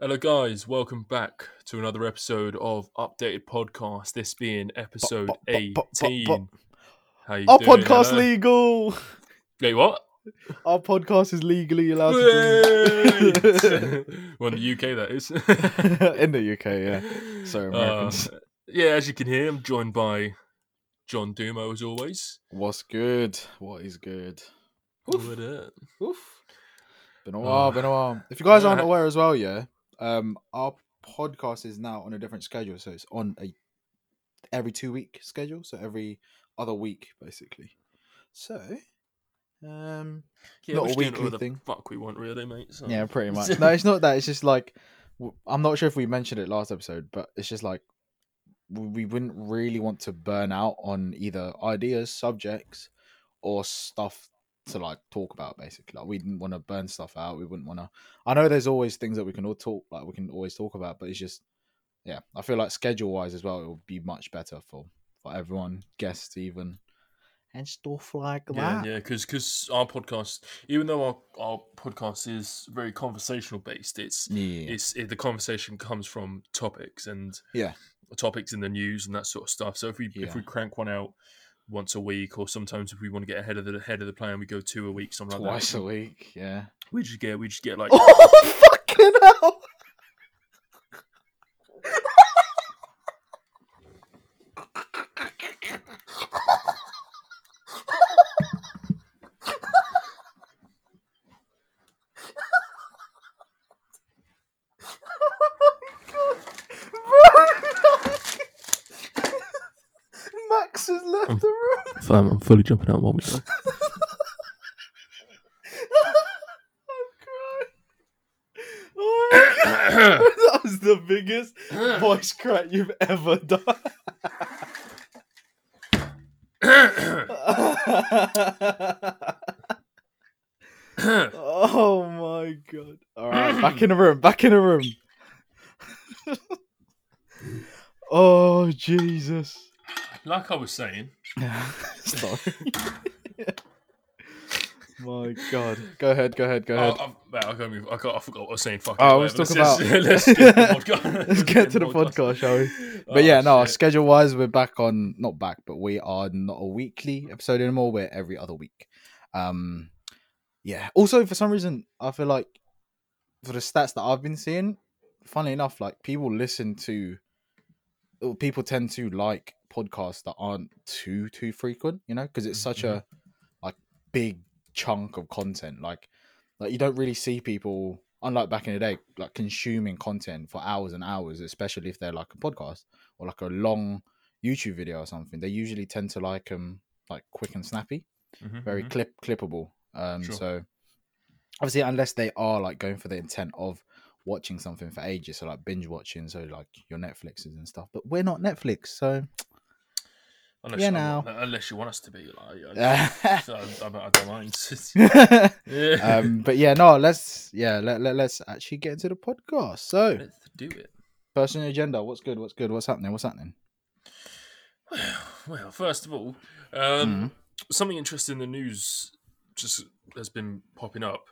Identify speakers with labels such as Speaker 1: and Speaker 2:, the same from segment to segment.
Speaker 1: Hello, guys. Welcome back to another episode of Updated Podcast. This being episode eighteen. How you
Speaker 2: Our
Speaker 1: doing?
Speaker 2: podcast
Speaker 1: Hello?
Speaker 2: legal.
Speaker 1: Wait, what?
Speaker 2: Our podcast is legally allowed to
Speaker 1: Wait! well, in the UK, that is.
Speaker 2: in the UK. Yeah, sorry, Americans.
Speaker 1: Uh, yeah, as you can hear, I'm joined by John Dumo as always.
Speaker 2: What's good? What is good? Oof.
Speaker 1: What up?
Speaker 2: Oof. Been a
Speaker 1: Oh.
Speaker 2: while. Been a while. If you guys aren't aware as well, yeah, um, our podcast is now on a different schedule, so it's on a every two week schedule, so every other week basically. So, um,
Speaker 1: Yeah,
Speaker 2: Not a weekly
Speaker 1: the
Speaker 2: thing.
Speaker 1: Fuck, we want, really, mate. So.
Speaker 2: Yeah, pretty much. No, it's not that. It's just like I'm not sure if we mentioned it last episode, but it's just like we wouldn't really want to burn out on either ideas, subjects, or stuff to like talk about. Basically, like we didn't want to burn stuff out. We wouldn't want to. I know there's always things that we can all talk, like we can always talk about, but it's just yeah. I feel like schedule wise as well, it would be much better for for everyone, guests even, and stuff like
Speaker 1: Yeah,
Speaker 2: that.
Speaker 1: yeah, because our podcast, even though our, our podcast is very conversational based, it's
Speaker 2: Yeah,
Speaker 1: it's it, the conversation comes from topics and
Speaker 2: Yeah.
Speaker 1: topics in the news and that sort of stuff. So if we
Speaker 2: Yeah.
Speaker 1: if we crank one out once a week, or sometimes if we want to get ahead of the head of the plan, we go two a week, something like that.
Speaker 2: twice a week. Yeah.
Speaker 1: We just get we just get like
Speaker 2: Oh fucking hell! Max has left the room.
Speaker 1: fam, I'm fully jumping out one week.
Speaker 2: I'm crying. Oh my God. that was the biggest voice crack you've ever done. oh my god. Alright, back in the room, back in the room. oh Jesus.
Speaker 1: like I was saying,
Speaker 2: Sorry. my god. Go ahead, go ahead, go ahead.
Speaker 1: oh, I, can't I, can't- I forgot what I was saying. Fuck.
Speaker 2: Oh,
Speaker 1: it,
Speaker 2: let's
Speaker 1: whatever.
Speaker 2: talk
Speaker 1: let's,
Speaker 2: about-
Speaker 1: let's get to the podcast.
Speaker 2: Let's get to the podcast, shall we? But
Speaker 1: Oh,
Speaker 2: yeah, no, schedule wise, we're back on not back, but we are not a weekly episode anymore. We're every other week. Um, yeah. Also, for some reason, I feel like for the stats that I've been seeing, funnily enough, like people listen to, people tend to like podcasts that aren't too too frequent, you know, because it's such a like big chunk of content. Like, like you don't really see people, unlike back in the day, like consuming content for hours and hours, especially if they're like a podcast or like a long YouTube video or something. They usually tend to like um like quick and snappy,
Speaker 1: Mhm,
Speaker 2: very
Speaker 1: mhm.
Speaker 2: clip clippable. Um,
Speaker 1: Sure.
Speaker 2: so obviously, unless they are like going for the intent of watching something for ages, so like binge watching, so like your Netflixes and stuff. But we're not Netflix, so
Speaker 1: Unless, you-
Speaker 2: now.
Speaker 1: unless you want us to be, like, I, I, I, I don't mind. yeah.
Speaker 2: um, but yeah, no, let's yeah let, let let's actually get into the podcast. So,
Speaker 1: Let's do it.
Speaker 2: personal agenda. What's good? What's good? What's happening? What's happening?
Speaker 1: Well, well first of all, um,
Speaker 2: Mhm.
Speaker 1: something interesting in the news just has been popping up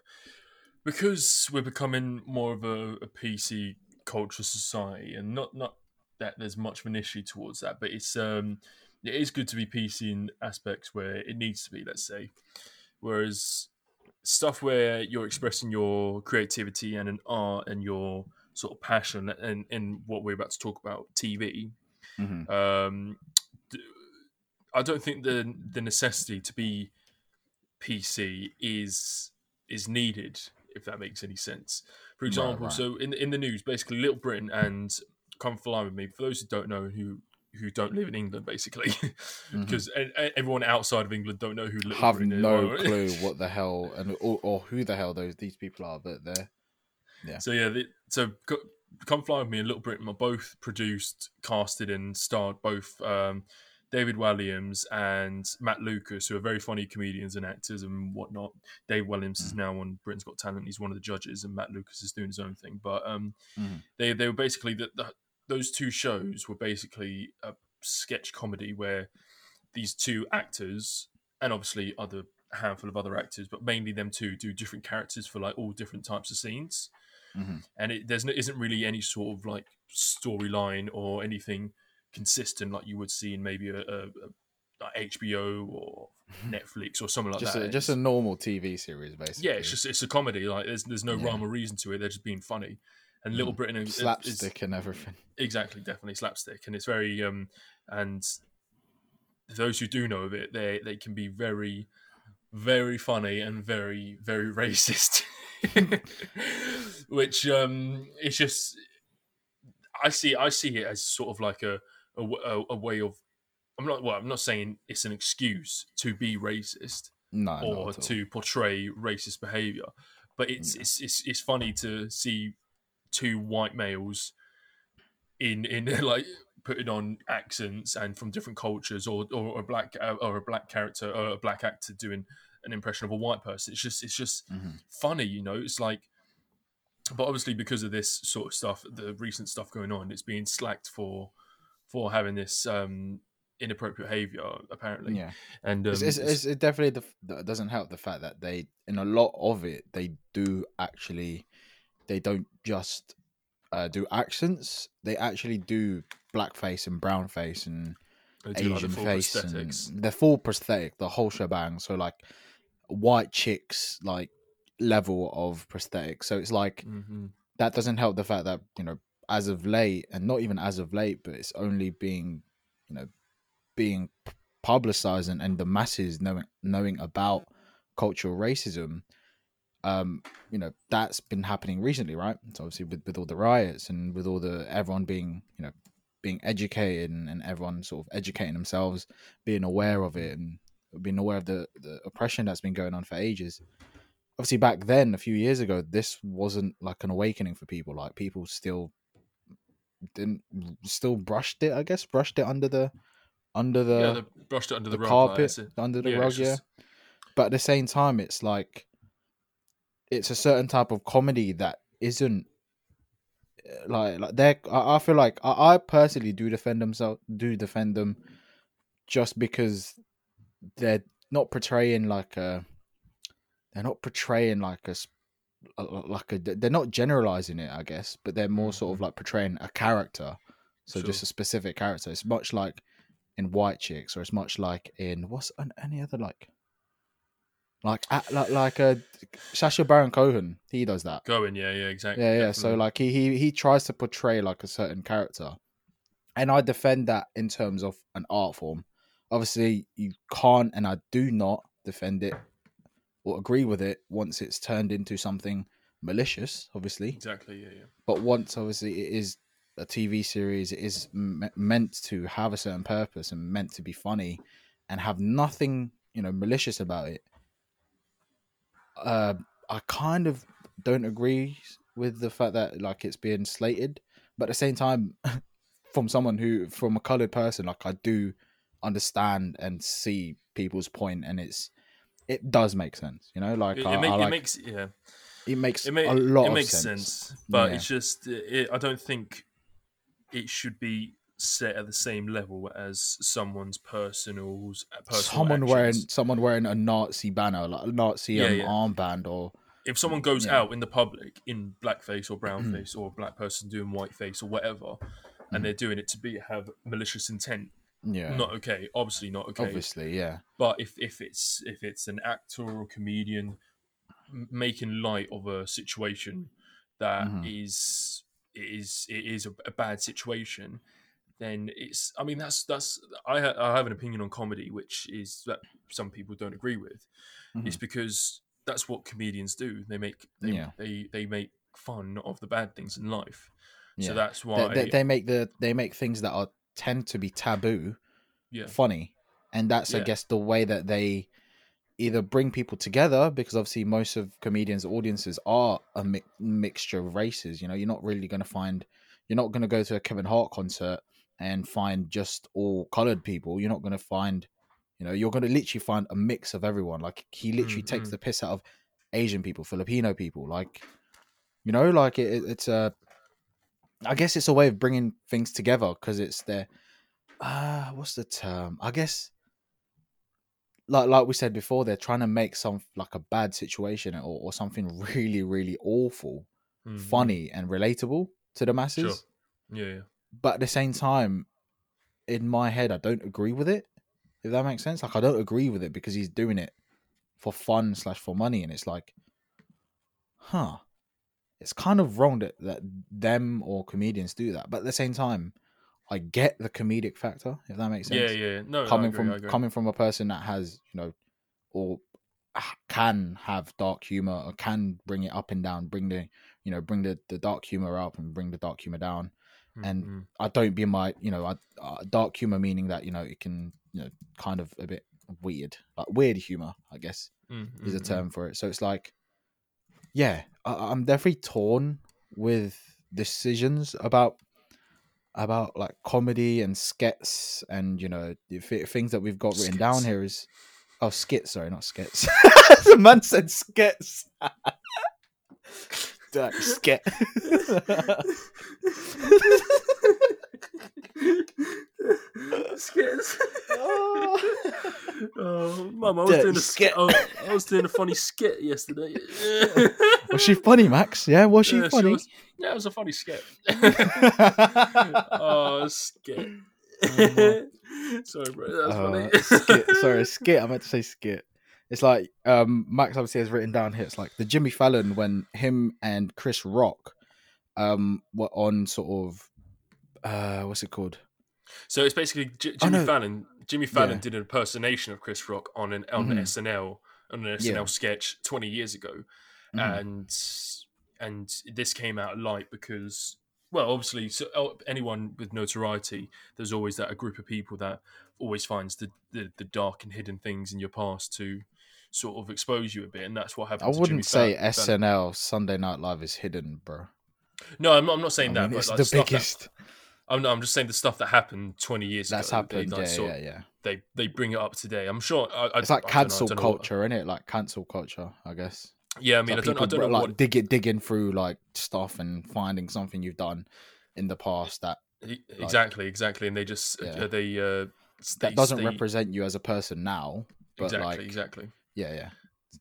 Speaker 1: because we're becoming more of a, a PC culture society, and not not that there's much of an issue towards that, but it's um, it is good to be PC in aspects where it needs to be. Let's say, whereas stuff where you're expressing your creativity and an art and your sort of passion and in what we're about to talk about TV
Speaker 2: Mhm.
Speaker 1: um, I don't think the the necessity to be PC is is needed if that makes any sense. For
Speaker 2: Right,
Speaker 1: example,
Speaker 2: right.
Speaker 1: so in in the news, basically, Little Britain and come fly with me. For those who don't know who who don't live in England, basically,
Speaker 2: Mhm.
Speaker 1: because everyone outside of England don't know who Little
Speaker 2: have
Speaker 1: Britain
Speaker 2: no
Speaker 1: is.
Speaker 2: clue what the hell and or, or who the hell those these people are, but they're Yeah.
Speaker 1: So yeah, the, so Come Fly with Me and Little Britain are both produced, casted, and starred both um, David Walliams and Matt Lucas, who are very funny comedians and actors and whatnot. Dave Walliams is
Speaker 2: Mhm.
Speaker 1: now on Britain's Got Talent; he's one of the judges, and Matt Lucas is doing his own thing. But um,
Speaker 2: Mhm.
Speaker 1: they they were basically the, the, those two shows were basically a sketch comedy where these two actors and obviously other handful of other actors, but mainly them two do different characters for like all different types of scenes.
Speaker 2: Mhm.
Speaker 1: and it there's no, isn't really any sort of like storyline or anything consistent like you would see in maybe a, a, a like HBO or Netflix or something like
Speaker 2: just
Speaker 1: that.
Speaker 2: a, just a normal TV series, basically.
Speaker 1: yeah, it's just it's a comedy. Like there's there's no
Speaker 2: Yeah.
Speaker 1: rhyme or reason to it. They're just being funny. And Little
Speaker 2: Mm.
Speaker 1: Britain is, is
Speaker 2: slapstick and everything.
Speaker 1: exactly definitely slapstick, and it's very um and those who do know of it, they they can be very very funny and very very racist, which um it's just I see I see it as sort of like a a, a way of I'm not well I'm not saying it's an excuse to be racist
Speaker 2: No,
Speaker 1: or to portray racist behavior. But it's, it's it's it's funny to see two white males in in like putting on accents and from different cultures, or or a black uh, or a black character or a black actor doing an impression of a white person. It's just it's just
Speaker 2: Mhm.
Speaker 1: funny, you know. It's like, but obviously because of this sort of stuff, the recent stuff going on, it's being slacked for for having this um inappropriate behavior apparently.
Speaker 2: Yeah,
Speaker 1: And um,
Speaker 2: it's, it's,
Speaker 1: it's-
Speaker 2: it definitely the, doesn't help the fact that they in a lot of it they do actually they don't just uh, do accents they actually do blackface and brownface and
Speaker 1: do, like, the
Speaker 2: Asian face and the full prosthetic the whole shebang. So like white chicks like level of prosthetic. So it's like
Speaker 1: hmm
Speaker 2: that doesn't help the fact that you know as of late and not even as of late but it's only being you know being publicized and, and the masses knowing knowing about cultural racism um you know that's been happening recently right? So obviously with, with all the riots and with all the everyone being you know being educated and, and everyone sort of educating themselves being aware of it and being aware of the, the oppression that's been going on for ages. Obviously back then a few years ago this wasn't like an awakening for people. Like people still didn't still brushed it i guess brushed it under the under the,
Speaker 1: yeah, brushed it under the,
Speaker 2: the
Speaker 1: rug.
Speaker 2: carpet
Speaker 1: Like,
Speaker 2: under the
Speaker 1: yeah,
Speaker 2: rug
Speaker 1: it's
Speaker 2: yeah. But at the same time it's like it's a certain type of comedy that isn't like like they I, I feel like I, I personally do defend themselves do defend them just because they're not portraying like a they're not portraying like a s- a- a- like a they're not generalizing it i guess but they're more sort of
Speaker 1: Mhm.
Speaker 2: like portraying a character. So just a specific character. It's much like in white chicks or it's much like in what's an, any other like like like uh, like a Sacha Baron Cohen he does that
Speaker 1: going. Yeah, yeah, exactly.
Speaker 2: yeah yeah so like he, he he tries to portray like a certain character and i defend that in terms of an art form obviously you can't and i do not defend it or agree with it once it's turned into something malicious obviously
Speaker 1: exactly. Yeah, yeah.
Speaker 2: but once obviously it is a tv series it is m- meant to have a certain purpose and meant to be funny and have nothing you know malicious about it uh i kind of don't agree with the fact that like it's being slated but at the same time from someone who from a colored person like i do understand and see people's point and it's it does make sense you know like
Speaker 1: It,
Speaker 2: I,
Speaker 1: it, make,
Speaker 2: I
Speaker 1: it makes yeah.
Speaker 2: it makes
Speaker 1: It, ma-
Speaker 2: a lot
Speaker 1: it
Speaker 2: of
Speaker 1: makes
Speaker 2: sense,
Speaker 1: sense, but
Speaker 2: Yeah.
Speaker 1: it's just it, I don't think it should be set at the same level as someone's personals personal
Speaker 2: someone wearing someone wearing a Nazi banner, like a Nazi
Speaker 1: Yeah,
Speaker 2: um,
Speaker 1: yeah.
Speaker 2: armband, or
Speaker 1: if someone goes
Speaker 2: yeah.
Speaker 1: out in the public in blackface or brownface or a black person doing whiteface or whatever, and they're doing it to be have malicious intent,
Speaker 2: yeah,
Speaker 1: not okay. Obviously not okay.
Speaker 2: obviously, yeah,
Speaker 1: But if if it's if it's an actor or comedian making light of a situation that
Speaker 2: Mhm.
Speaker 1: is is it is a, a bad situation, then it's. I mean, that's that's. I ha- I have an opinion on comedy, which is that some people don't agree with. It's because that's what comedians do. They make they
Speaker 2: Mm-hmm. Yeah.
Speaker 1: they, they make fun of the bad things in life.
Speaker 2: yeah.
Speaker 1: So that's
Speaker 2: they,
Speaker 1: why.
Speaker 2: they, they make the they make things that are tend to be taboo
Speaker 1: yeah.
Speaker 2: funny, and that's I guess the way that they either bring people together because obviously most of comedians' audiences are a mi- mixture of races. You know, you're not really going to find you're not going to go to a Kevin Hart concert and find just all colored people. You're not going to find, you know, you're going to literally find a mix of everyone. Like he literally takes
Speaker 1: Mhm.
Speaker 2: the piss out of Asian people, Filipino people, like you know, like it, it- it's a. I guess it's a way of bringing things together because it's their. Uh, what's the term? I guess. Like like we said before, they're trying to make some like a bad situation or, or something really really awful
Speaker 1: Mhm.
Speaker 2: funny and relatable to the masses.
Speaker 1: Yeah, yeah.
Speaker 2: But at the same time, in my head, I don't agree with it. If that makes sense, like I don't agree with it because he's doing it for fun slash for money, and it's like, huh, it's kind of wrong that that them or comedians do that. But at the same time, I get the comedic factor. If that makes sense,
Speaker 1: Yeah, yeah. No,
Speaker 2: coming
Speaker 1: agree,
Speaker 2: from coming from a person that has you know or can have dark humor or can bring it up and down bring the you know bring the, the dark humor up and bring the dark humor down and
Speaker 1: Mhm.
Speaker 2: i don't be my you know I, uh, dark humor meaning that you know it can you know kind of a bit weird like weird humor i guess
Speaker 1: Mhm,
Speaker 2: is a
Speaker 1: mhm,
Speaker 2: term for it. So it's like yeah I, i'm definitely torn with decisions about about like comedy and skits and you know things that we've got written down here is oh skits sorry not skits. The man said skits Duck, skit
Speaker 1: Skits.
Speaker 2: Oh.
Speaker 1: oh, mum, I was
Speaker 2: Dirty
Speaker 1: doing a skit. I, I was doing a funny skit yesterday.
Speaker 2: was she funny max yeah was she
Speaker 1: Yeah,
Speaker 2: funny
Speaker 1: was- yeah, it was a funny skit. oh, skit. Sorry, bro. That was
Speaker 2: Uh,
Speaker 1: funny.
Speaker 2: skit. Sorry, skit. I meant to say skit. It's like um Max obviously has written down here. It's like the Jimmy Fallon when him and Chris Rock um were on sort of uh what's it called?
Speaker 1: So it's basically J-
Speaker 2: Oh,
Speaker 1: Jimmy
Speaker 2: no.
Speaker 1: Fallon. Jimmy Fallon
Speaker 2: Yeah.
Speaker 1: did an impersonation of Chris Rock on an on
Speaker 2: Mhm.
Speaker 1: SNL on an SNL
Speaker 2: Yeah.
Speaker 1: sketch twenty years ago,
Speaker 2: Mhm.
Speaker 1: and and this came out light because well, obviously, so oh, anyone with notoriety, there's always that a group of people that always finds the, the the dark and hidden things in your past to sort of expose you a bit, and that's what happened.
Speaker 2: I wouldn't say. SNL Sunday Night Live is hidden, bro.
Speaker 1: No, I'm, I'm not saying
Speaker 2: I
Speaker 1: that.
Speaker 2: mean,
Speaker 1: but
Speaker 2: it's
Speaker 1: like
Speaker 2: the
Speaker 1: stuff that-
Speaker 2: biggest.
Speaker 1: I'm, I'm just saying the stuff that happened 20 years
Speaker 2: That's
Speaker 1: ago.
Speaker 2: happened.
Speaker 1: They, like,
Speaker 2: yeah,
Speaker 1: sort
Speaker 2: yeah, yeah.
Speaker 1: they they bring it up today. I'm sure. I, I,
Speaker 2: It's like
Speaker 1: I I
Speaker 2: cancel
Speaker 1: know
Speaker 2: culture, isn't it? Like cancel culture, I guess.
Speaker 1: yeah, I mean,
Speaker 2: like
Speaker 1: I don't, I
Speaker 2: people,
Speaker 1: don't know
Speaker 2: like
Speaker 1: what
Speaker 2: dig it, digging through like stuff and finding something you've done in the past that
Speaker 1: E- exactly, exactly, and they just
Speaker 2: Yeah.
Speaker 1: uh, they uh,
Speaker 2: that
Speaker 1: they-
Speaker 2: doesn't
Speaker 1: they-
Speaker 2: represent you as a person now. But
Speaker 1: exactly,
Speaker 2: like,
Speaker 1: exactly.
Speaker 2: Yeah, yeah.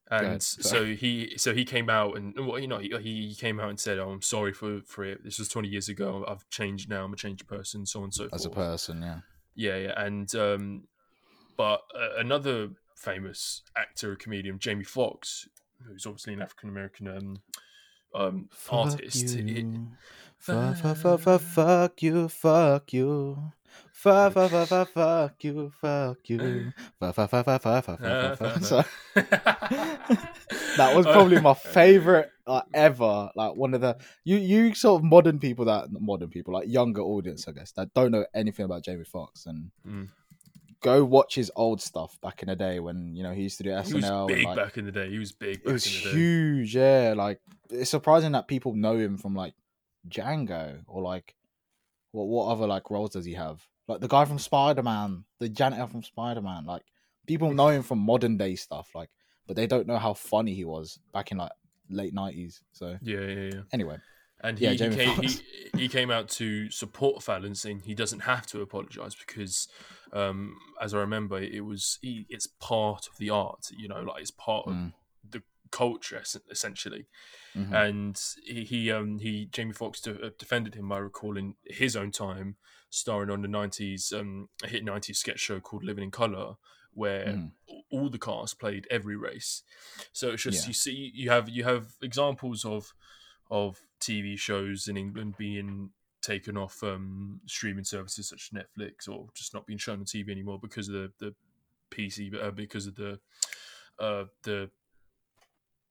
Speaker 1: And so he so he came out and well, you know he, he came out and said, "Oh, I'm sorry for for it. This was 20 years ago. I've changed now. I'm a changed person, so on and so
Speaker 2: As a person, yeah.
Speaker 1: Yeah, yeah, and um, but uh, another famous actor, comedian, Jamie Foxx, who's obviously an African American um, um, artist. he-
Speaker 2: You. Fuck, fuck, fuck, fuck, fuck you, fuck you. Fuck, you, fuck you. That was probably my favorite like, ever. Like one of the you you sort of modern people that modern people like younger audience, I guess, that don't know anything about Jamie Foxx and
Speaker 1: mm.
Speaker 2: go watch his old stuff back in the day when you know he used to do SNL.
Speaker 1: He was big
Speaker 2: and, like,
Speaker 1: back in the day. He was big.
Speaker 2: It was huge. Yeah, like it's surprising that people know him from like Django or like what what other like roles does he have? Like the guy from Spider Man, the janitor from Spider Man. Like people know him from modern day stuff, like, but they don't know how funny he was back in like late nineties. So
Speaker 1: Yeah, yeah, yeah.
Speaker 2: anyway,
Speaker 1: And he,
Speaker 2: Yeah,
Speaker 1: he, came, he, he came out to support Fallon, saying he doesn't have to apologize because, um, as I remember, it was he, it's part of the art. You know, like it's part of
Speaker 2: Mm.
Speaker 1: the culture es- essentially.
Speaker 2: mhm.
Speaker 1: And he, he um he Jamie Foxx de- uh, defended him by recalling his own time starring on the '90s um a hit '90s sketch show called Living in Color, where
Speaker 2: Mhm.
Speaker 1: all the cast played every race. So it's just
Speaker 2: Yeah.
Speaker 1: you see you have you have examples of of TV shows in England being taken off um, streaming services such as Netflix or just not being shown on TV anymore because of the the PC uh, because of the uh, the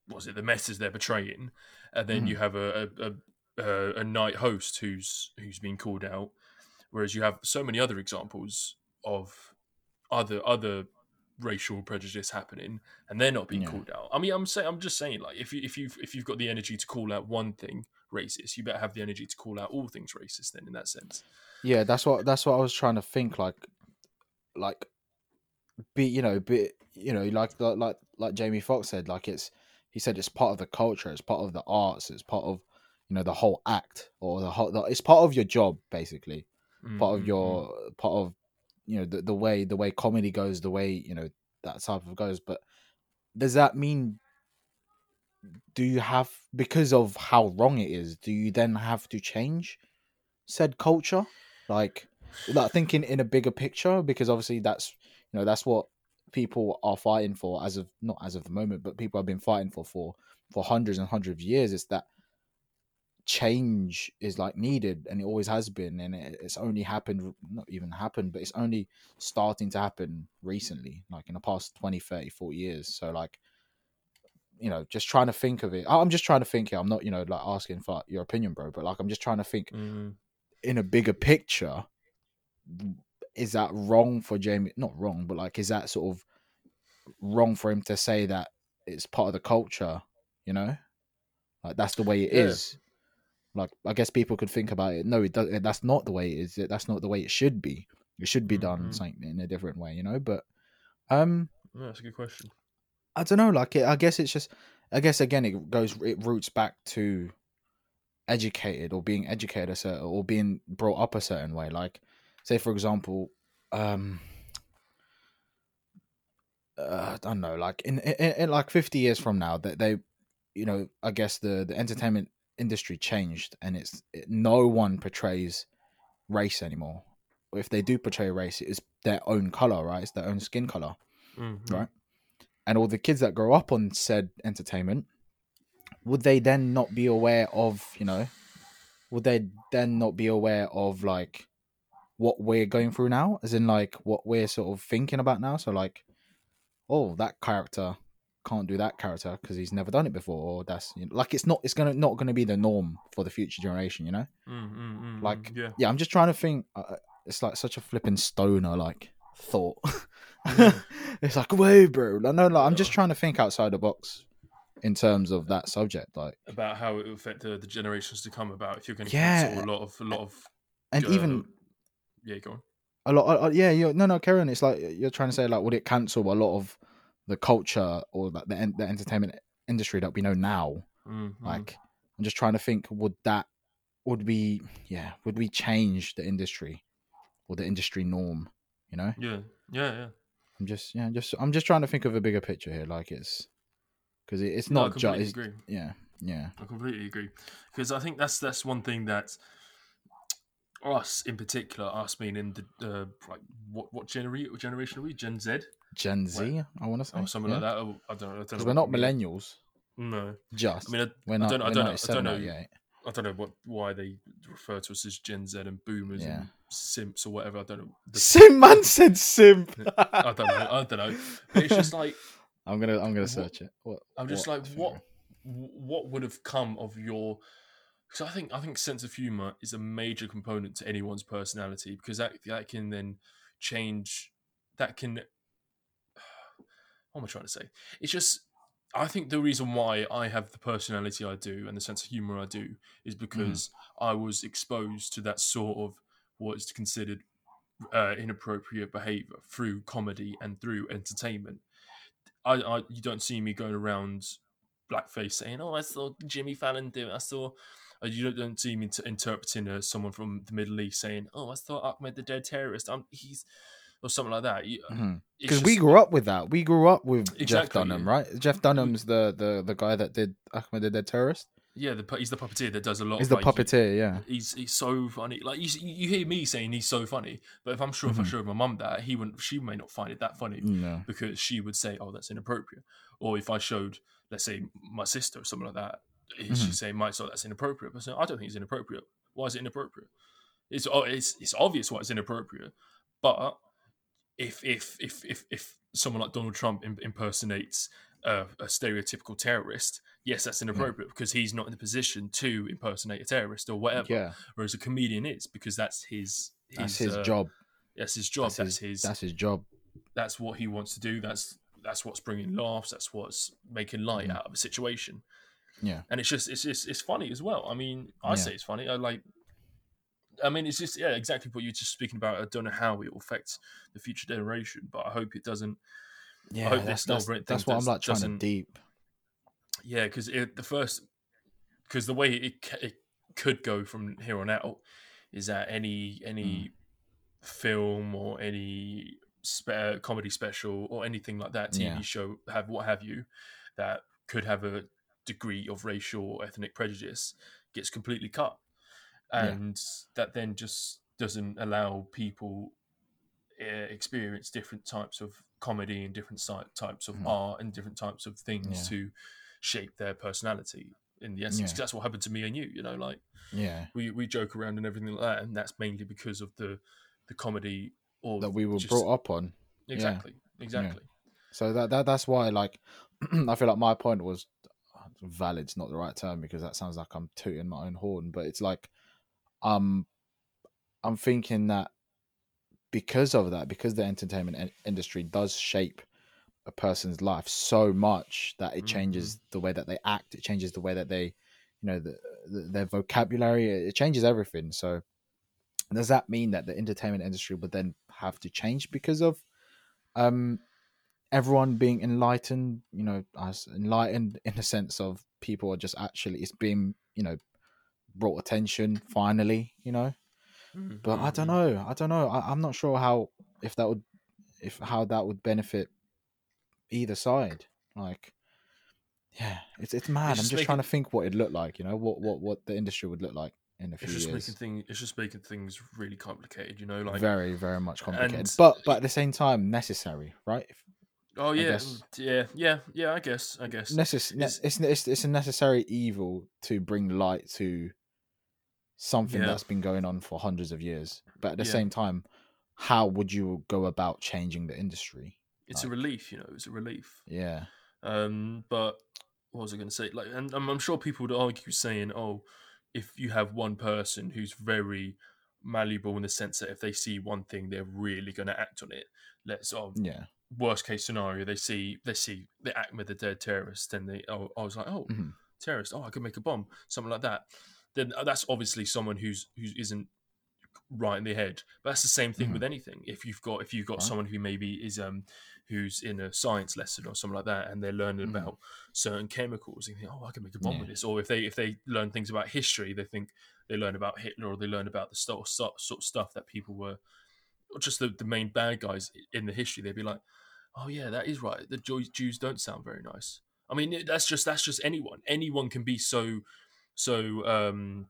Speaker 1: what was it the messages they're portraying, and then
Speaker 2: Mhm.
Speaker 1: you have a a, a a a night host who's who's been called out, whereas you have so many other examples of other other racial prejudice happening and they're not being
Speaker 2: Yeah.
Speaker 1: called out. I mean, I'm saying, I'm just saying, like, if you if you if you've got the energy to call out one thing racist, you better have the energy to call out all things racist. Then, in that sense,
Speaker 2: Yeah, that's what that's what I was trying to think. Like, like, be you know, be you know, like like like, Jamie Foxx said, like it's he said it's part of the culture, it's part of the arts, it's part of you know the whole act or the whole. The, it's part of your job, basically.
Speaker 1: Mm,
Speaker 2: Part
Speaker 1: mm,
Speaker 2: of
Speaker 1: mm.
Speaker 2: your part of you know the the way the way comedy goes, the way you know that type of goes. But does that mean do you have because of how wrong it is? Do you then have to change said culture? Like, like thinking in a bigger picture, because obviously that's you know that's what people are fighting for as of not as of the moment, but people have been fighting for for for hundreds and hundreds of years. Is that change is like needed and it always has been and it, it's only happened not even happened but it's only starting to happen recently like in the past 20 30 40 years. So like you know just trying to think of it. I'm just trying to think here. I'm not you know like asking for your opinion bro but like i'm just trying to think
Speaker 1: Mm.
Speaker 2: in a bigger picture is that wrong for jamie? Not wrong but like is that sort of wrong for him to say that it's part of the culture you know? Like that's the way it is. Like i guess people could think about it no it does that's not the way it is that's not the way it should be it should be done
Speaker 1: Mhm.
Speaker 2: something in a different way you know but um
Speaker 1: Yeah, that's a good question.
Speaker 2: I don't know. Like, it, I guess it's just. I guess again, it goes. It roots back to educated or being educated a certain or being brought up a certain way. Like, say for example, um, uh, I don't know. Like in, in, in like fifty years from now, that they, you know, I guess the the entertainment industry changed, and it's it, no one portrays race anymore. If they do portray race, it is their own color, right? It's their own skin color
Speaker 1: Mhm.
Speaker 2: Right. and all the kids that grow up on said entertainment would they then not be aware of you know would they then not be aware of like what we're going through now as in like what we're sort of thinking about now so like oh that character can't do that character because he's never done it before or that's you know, like it's not it's gonna not gonna be the norm for the future generation you know
Speaker 1: Mm, mm, mm,
Speaker 2: Like,
Speaker 1: mm, yeah.
Speaker 2: yeah i'm just trying to think uh, it's like such a flipping stoner like thought
Speaker 1: Yeah.
Speaker 2: it's like whoa bro no no like, i'm just trying to think outside the box in terms of that subject like
Speaker 1: about how it will affect the, the generations to come. About if you're going to
Speaker 2: Yeah.
Speaker 1: cancel a lot of a lot of
Speaker 2: and
Speaker 1: uh,
Speaker 2: even
Speaker 1: yeah, go on.
Speaker 2: a lot uh, yeah you no no karen it's like you're trying to say like would it cancel a lot of the culture or like the, the entertainment industry that we know now.
Speaker 1: Mm, mm.
Speaker 2: like i'm just trying to think would that would we yeah would we change the industry or the industry norm you know?
Speaker 1: Yeah, yeah, yeah.
Speaker 2: i'm just yeah just i'm just trying to think of a bigger picture here like it's because it, it's
Speaker 1: No,
Speaker 2: not just yeah yeah.
Speaker 1: I completely agree. Because I think that's that's one thing that us in particular, us being in the uh, like what what genera- generation are we? Gen Z
Speaker 2: gen z i want to oh, say
Speaker 1: or something like that? Oh, I don't know. I don't
Speaker 2: because we're not millennials
Speaker 1: No,
Speaker 2: just
Speaker 1: I mean I,
Speaker 2: we're
Speaker 1: I
Speaker 2: not
Speaker 1: don't know- I don't know- I don't know.
Speaker 2: 98.
Speaker 1: I don't know what why they refer to us as Gen Z and Boomers
Speaker 2: Yeah.
Speaker 1: and Simps or whatever. I don't know. The-
Speaker 2: Sim man said simp.
Speaker 1: I don't know. I don't know. But it's just like
Speaker 2: I'm gonna I'm gonna
Speaker 1: What-
Speaker 2: search it. What,
Speaker 1: I'm just
Speaker 2: what
Speaker 1: like, what what would have come of your? Because I think I think sense of humor is a major component to anyone's personality because that that can then change. That can. What am I trying to say? It's just. I think the reason why I have the personality I do and the sense of humor I do is because I was exposed to that sort of what is considered uh, inappropriate behavior through comedy and through entertainment. I, I you don't see me going around blackface saying, "Oh, I saw Jimmy Fallon do it." I saw. uh, You don't, don't see me t- interpreting uh, someone from the Middle East saying, "Oh, I saw Achmed the dead terrorist." I'm he's or something like that.
Speaker 2: Because we grew up with that. We grew up with Jeff
Speaker 1: Exactly.
Speaker 2: Dunham, right? Jeff Dunham's the the the guy that did Achmed the Dead Terrorist.
Speaker 1: yeah, the, he's the puppeteer that does a lot.
Speaker 2: He's
Speaker 1: of,
Speaker 2: the
Speaker 1: like,
Speaker 2: puppeteer, yeah.
Speaker 1: He's he's so funny. Like you, you hear me saying he's so funny, but if I'm sure if I
Speaker 2: Mhm.
Speaker 1: showed my mum that, he wouldn't. She may not find it that funny.
Speaker 2: No.
Speaker 1: because she would say, "Oh, that's inappropriate." Or if I showed, let's say, my sister or something like that,
Speaker 2: Mhm.
Speaker 1: she'd say, "Might so that's inappropriate." But I say, I don't think it's inappropriate. Why is it inappropriate? It's oh, it's it's obvious why it's inappropriate. But if if if if if someone like Donald Trump impersonates a, a stereotypical terrorist, yes, that's inappropriate because he's not in the position to impersonate a terrorist or whatever.
Speaker 2: Yeah,
Speaker 1: Whereas a comedian is because that's his.
Speaker 2: that's his
Speaker 1: uh,
Speaker 2: job.
Speaker 1: That's his job. That's, his
Speaker 2: That's his job.
Speaker 1: that's what he wants to do. That's that's what's bringing laughs. That's what's making light
Speaker 2: Mhm.
Speaker 1: out of a situation.
Speaker 2: Yeah.
Speaker 1: and it's just it's just it's funny as well. I mean, I say it's funny. I like. I mean, it's just yeah, exactly what you're just speaking about. I don't know how it will affect the future generation, but I hope it doesn't.
Speaker 2: Yeah, I
Speaker 1: hope
Speaker 2: that's, that's, that's what I'm like trying to deep.
Speaker 1: Yeah, because the first, because the way it it could go from here on out is that any any hmm. film or any spe- uh, comedy special or anything like that, TV
Speaker 2: Yeah.
Speaker 1: show, have what have you, that could have a degree of racial or ethnic prejudice gets completely cut,
Speaker 2: Yeah.
Speaker 1: and that then just doesn't allow people uh, experience different types of comedy and different types of
Speaker 2: Mhm.
Speaker 1: art and different types of things
Speaker 2: Yeah.
Speaker 1: to shape their personality in the essence.
Speaker 2: Yeah.
Speaker 1: That's what happened to me and you. You know, like
Speaker 2: yeah
Speaker 1: we we joke around and everything like that, and that's mainly because of the the comedy or
Speaker 2: that we were
Speaker 1: just-
Speaker 2: brought up on.
Speaker 1: exactly exactly.
Speaker 2: So that, that that's why like I feel like my point was valid's not the right term because that sounds like I'm tooting my own horn, but it's like um I'm thinking that because of that, because the entertainment in- industry does shape a person's life so much that it changes the way that they act, it changes the way that they, you know, the, the, their vocabulary, it changes everything. So does that mean that the entertainment industry would then have to change because of um everyone being enlightened you know as enlightened in the sense of people are just actually it's being you know brought attention finally you know?
Speaker 1: Mm,
Speaker 2: but i don't know. I don't know. I, i'm not sure how if that would if how that would benefit either side. Like yeah it's it's mad. I'm
Speaker 1: just
Speaker 2: just trying to think what it'd look like you know? What what what the industry would look like in a few
Speaker 1: It's just
Speaker 2: years.
Speaker 1: making things. It's just making things really complicated. You know, like
Speaker 2: very very much complicated.
Speaker 1: and-
Speaker 2: but but at the same time necessary right? If-
Speaker 1: oh yeah, mm, yeah, yeah, yeah. I guess, I guess.
Speaker 2: necess- ne-
Speaker 1: It's-
Speaker 2: it's, it's it's a necessary evil to bring light to something
Speaker 1: Yeah.
Speaker 2: that's been going on for hundreds of years. But at the
Speaker 1: Yeah.
Speaker 2: same time, how would you go about changing the industry?
Speaker 1: it's a relief. You know, it's a relief.
Speaker 2: Yeah,
Speaker 1: Um, but what was I going to say? Like, and I'm, I'm sure people would argue saying, "Oh, if you have one person who's very malleable in the sense that if they see one thing, they're really going to act on it." Let's oh,
Speaker 2: yeah,
Speaker 1: worst case scenario, they see they see the act with the dead terrorist, and they oh, I was like, oh,
Speaker 2: Mhm.
Speaker 1: terrorist, oh, I could make a bomb, something like that. Then uh, that's obviously someone who's who isn't right in the head. But that's the same thing with anything. If you've got if you've got
Speaker 2: Mm-hmm. Right.
Speaker 1: someone who maybe is um who's in a science lesson or something like that, and they're learning
Speaker 2: Mhm.
Speaker 1: about certain chemicals, and think, oh, I can make a bomb
Speaker 2: Yeah.
Speaker 1: with this. Or if they if they learn things about history, they think they learn about Hitler or they learn about the sort sort sort of stuff that people were or just the, the main bad guys in the history. They'd be like, oh yeah, that is right. The Jews don't sound very nice. I mean, that's just that's just anyone. Anyone can be so so. um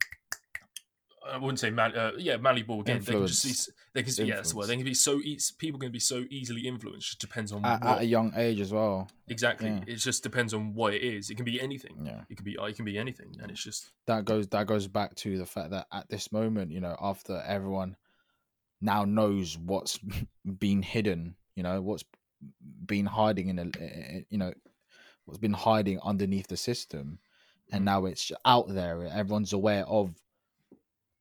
Speaker 1: I wouldn't say mal- uh, yeah malleable again. They can just be, they can yeah that's. They can be so e- people can be so easily influenced. Just depends on
Speaker 2: at,
Speaker 1: what
Speaker 2: at a young age as well.
Speaker 1: exactly.
Speaker 2: yeah.
Speaker 1: It just depends on what it is. It can be anything.
Speaker 2: Yeah,
Speaker 1: It can be it can be anything, and it's just
Speaker 2: that goes that goes back to the fact that at this moment, you know, after everyone now knows what's been hidden, you know, what's been hiding in a, you know, what's been hiding underneath the system, and now it's out there. Everyone's aware of,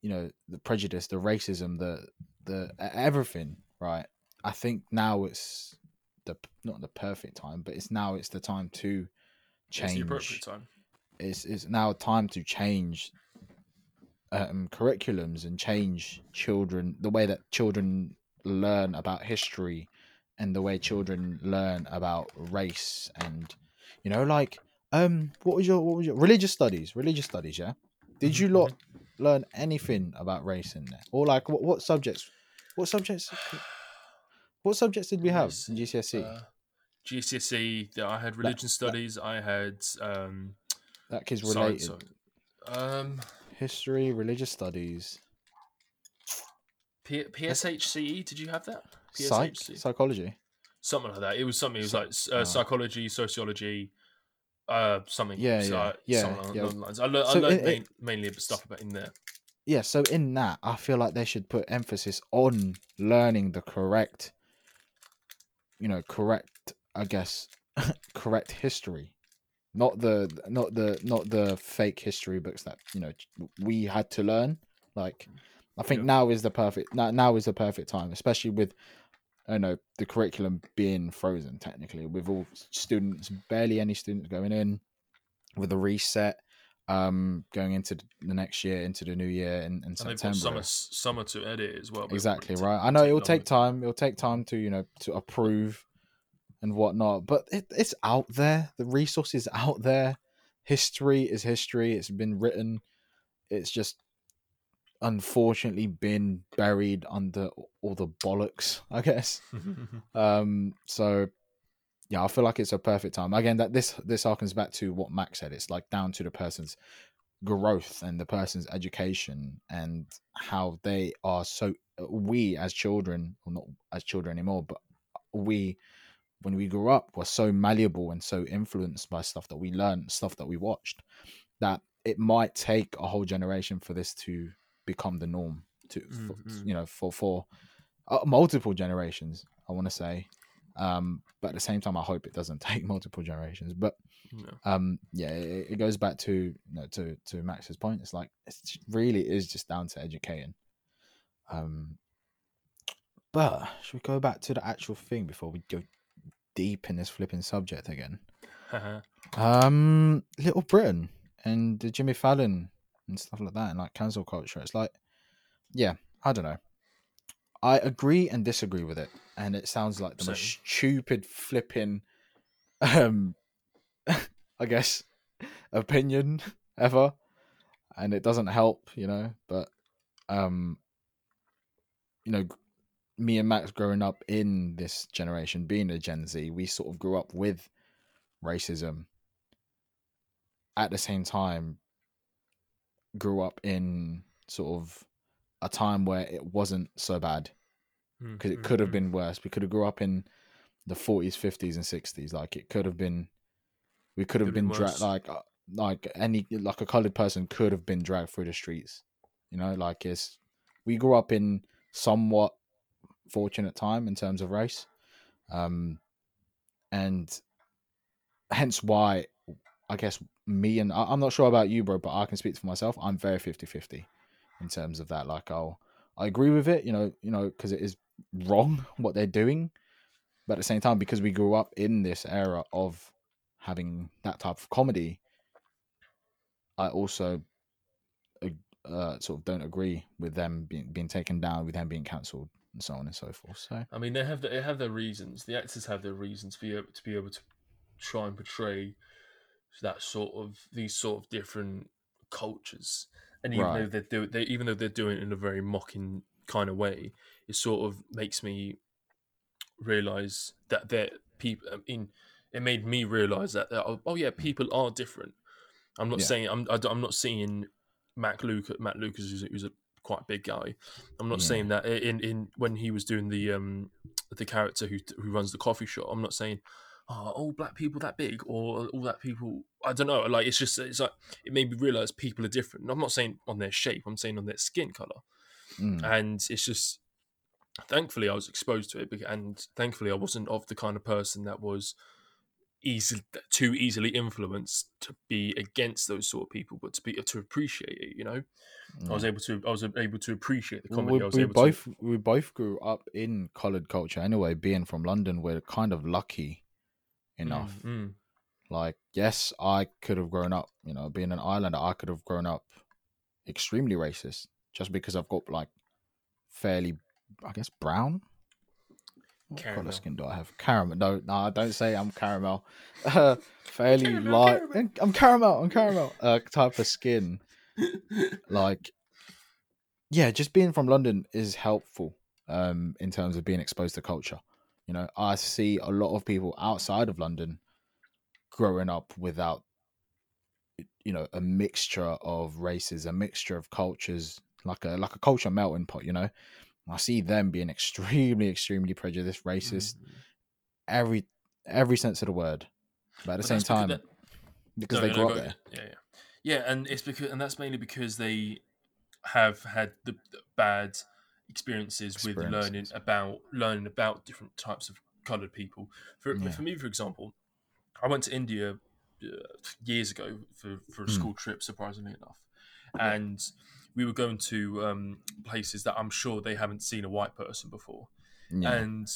Speaker 2: you know, the prejudice, the racism, the the everything. Right. I think now it's the not the perfect time, but it's now it's the time to
Speaker 1: it's
Speaker 2: change
Speaker 1: the appropriate time.
Speaker 2: it's it's now time to change um, curriculums and change children the way that children learn about history and the way children learn about race and you know like um what was your what was your religious studies religious studies yeah did you lot learn anything about race in there or like what, what subjects what subjects what subjects did we have in GCSE
Speaker 1: Uh, GCSE. I had religion studies. I had um,
Speaker 2: that kids
Speaker 1: science.
Speaker 2: related
Speaker 1: Um,
Speaker 2: history religious studies
Speaker 1: P- PSHCE. E, Did you have that?
Speaker 2: psych psychology
Speaker 1: something like that. It was something. It was like uh,
Speaker 2: oh.
Speaker 1: psychology, sociology, uh, something.
Speaker 2: Yeah,
Speaker 1: so,
Speaker 2: yeah,
Speaker 1: uh,
Speaker 2: yeah,
Speaker 1: something
Speaker 2: yeah.
Speaker 1: lines. I, lear- I learned
Speaker 2: it-
Speaker 1: main, mainly about stuff about in there.
Speaker 2: yeah so in that i feel like they should put emphasis on learning the correct you know correct i guess correct history not the not the not the fake history books that you know we had to learn like i think
Speaker 1: Yeah.
Speaker 2: now is the perfect now, now is the perfect time especially with you know the curriculum being frozen technically with all students barely any students going in with a reset um going into the next year into the new year in, in
Speaker 1: And
Speaker 2: september.
Speaker 1: summer summer to edit as well. it
Speaker 2: exactly right? I know it will take time it'll take time to you know to approve and whatnot but it, it's out there. The resources out there. History is history. It's been written. It's just unfortunately been buried under all the bollocks i guess um so yeah, I feel like it's a perfect time. Again, that this this harkens back to what Max said. It's like down to the person's growth and the person's education and how they are so we as children, or not as children anymore, but we when we grew up were so malleable and so influenced by stuff that we learned, stuff that we watched, that it might take a whole generation for this to become the norm. To for,
Speaker 1: Mhm.
Speaker 2: you know, for for uh, multiple generations, I want to say. Um, but at the same time, I hope it doesn't take multiple generations. But
Speaker 1: No.
Speaker 2: um, yeah, it, it goes back to you know, to to Max's point. It's like it really is just down to educating. Um, but should we go back to the actual thing before we go deep in this flipping subject again?
Speaker 1: Haha.
Speaker 2: Um, Little Britain and the Jimmy Fallon and stuff like that, and like cancel culture. It's like, yeah, I don't know. I agree and disagree with it, and it sounds like the most stupid flipping, um, I guess, opinion ever, and it doesn't help, you know. But, um, you know, me and Max growing up in this generation, being a Gen Z, we sort of grew up with racism at the same time grew up in sort of a time where it wasn't so bad. Because it
Speaker 1: mm,
Speaker 2: could have
Speaker 1: mm.
Speaker 2: been worse. We could have grew up in the 40s 50s and 60s like it could have been we could have
Speaker 1: been
Speaker 2: dragged like uh, like any like a colored person could have been dragged through the streets. You know like it's we grew up in somewhat fortunate time in terms of race. Um and hence why i guess me and i'm not sure about you bro but i can speak for myself. I'm very 50-50 in terms of that. Like i'll i agree with it you know you know because it is wrong what they're doing. But at the same time because we grew up in this era of having that type of comedy i also uh, sort of don't agree with them being being taken down with them being cancelled and so on and so forth. So
Speaker 1: I mean, they have they have their reasons. The actors have their reasons to be to be able to try and portray that sort of these sort of different cultures. And even though
Speaker 2: Right.
Speaker 1: they're do they even though they're doing it in a very mocking kind of way, it sort of makes me realize that they're people. I mean, it made me realize that oh, oh yeah, people are different. I'm not
Speaker 2: Yeah.
Speaker 1: saying I'm I, am i am not seeing Matt Lucas Matt Lucas who's a, who's a quite big guy. I'm not
Speaker 2: Yeah.
Speaker 1: saying that in in when he was doing the um the character who who runs the coffee shop. I'm not saying oh all black people that big or all that people. I don't know. Like it's just it's like it made me realize people are different. I'm not saying on their shape. I'm saying on their skin color.
Speaker 2: mm,
Speaker 1: And it's just thankfully I was exposed to it, and thankfully I wasn't of the kind of person that was easily too easily influenced to be against those sort of people, but to be to appreciate it. You know, I was able to I was able to appreciate the comedy.
Speaker 2: we,
Speaker 1: I was
Speaker 2: we both we both grew up in coloured culture anyway. Being from London, we're kind of lucky
Speaker 1: to
Speaker 2: enough.
Speaker 1: Mm, mm.
Speaker 2: Like, yes, I could have grown up. You know, being an islander, I could have grown up extremely racist just because I've got like fairly, I guess, brown. What
Speaker 1: Caramel.
Speaker 2: colour skin do I have? Caramel. No, no, I don't say I'm caramel. Uh, fairly
Speaker 1: Caramel,
Speaker 2: light.
Speaker 1: caramel.
Speaker 2: I'm caramel. I'm caramel. Uh, type of skin. like yeah just being from london is helpful um in terms of being exposed to culture you know i see a lot of people outside of london growing up without you know a mixture of races a mixture of cultures like a like a culture melting pot you know i see them being extremely extremely prejudiced racist
Speaker 1: Mm.
Speaker 2: every every sense of the word but at the
Speaker 1: But
Speaker 2: same
Speaker 1: that's because
Speaker 2: time because
Speaker 1: No,
Speaker 2: they grew
Speaker 1: no,
Speaker 2: up there.
Speaker 1: Yeah, yeah, yeah, and it's because, and that's mainly because they have had the bad experiences, with learning about learning about different types of coloured people. For
Speaker 2: Yeah.
Speaker 1: for me, for example, I went to India uh, years ago for for a
Speaker 2: Hmm.
Speaker 1: school trip, surprisingly enough, and we were going to um, places that I'm sure they haven't seen a white person before.
Speaker 2: yeah
Speaker 1: And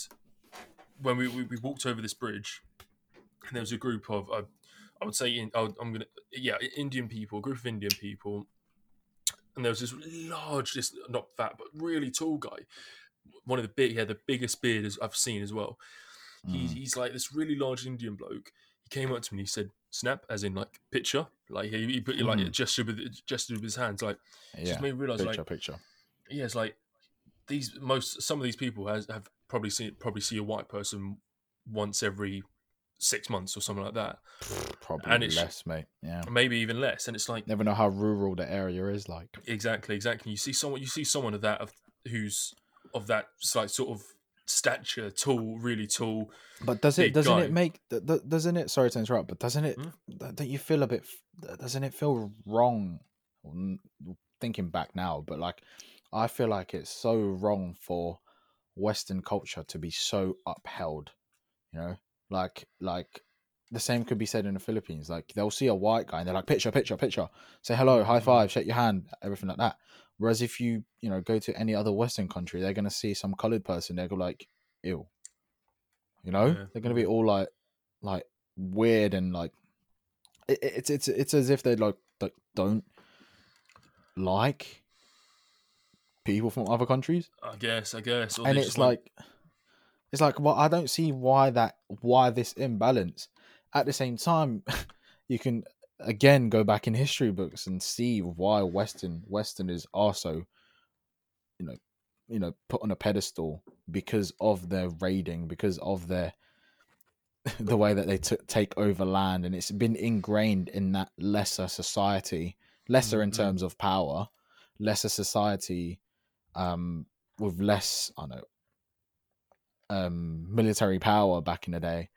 Speaker 1: when we, we, we walked over this bridge, and there was a group of, uh, I would say, in, I, i'm gonna, yeah, Indian people, a group of Indian people, and there was this large, this not fat but really tall guy, one of the big, yeah, the biggest beard as I've seen as well. He,
Speaker 2: Mm.
Speaker 1: he's like this really large Indian bloke. He came up to me and he said, "Snap," as in like picture, like he, he put like a
Speaker 2: Mhm.
Speaker 1: gesture with gestured with his hands, like
Speaker 2: yeah
Speaker 1: just made me realize
Speaker 2: picture
Speaker 1: like
Speaker 2: picture
Speaker 1: yeah, it's like these most some of these people has have probably seen probably see a white person once every six months or something like that,
Speaker 2: Probably
Speaker 1: And it's-
Speaker 2: less, mate. Yeah.
Speaker 1: maybe even less. And it's like
Speaker 2: Never know how rural the area is like.
Speaker 1: exactly, exactly. You see someone, you see someone of that of who's of that like sort of stature, tall, really tall.
Speaker 2: But does it doesn't
Speaker 1: guy.
Speaker 2: it make doesn't it sorry to interrupt, but doesn't it
Speaker 1: Hmm?
Speaker 2: don't you feel a bit doesn't it feel wrong Mm, thinking back now, but like I feel like it's so wrong for western culture to be so upheld, you know? Like like the same could be said in the Philippines. Like they'll see a white guy and they're like picture picture picture, say hello, high
Speaker 1: Mhm.
Speaker 2: five, shake your hand, everything like that. Whereas if you, you know, go to any other western country, they're going to see some colored person, they're going to like ew. You know,
Speaker 1: Yeah.
Speaker 2: they're gonna be all like, like weird and like, it, it's it's it's as if they like like don't like people from other countries,
Speaker 1: I guess, I guess. Or
Speaker 2: and it's
Speaker 1: want-
Speaker 2: like, it's like, well, I don't see why that why this imbalance. At the same time, you can again go back in history books and see why Western Westerners are so, you know, you know, put on a pedestal because of their raiding, because of their the way that they t- take over land, and it's been ingrained in that lesser society, lesser in
Speaker 1: Mhm.
Speaker 2: terms of power, lesser society, um, with less, I don't know, um, military power back in the day.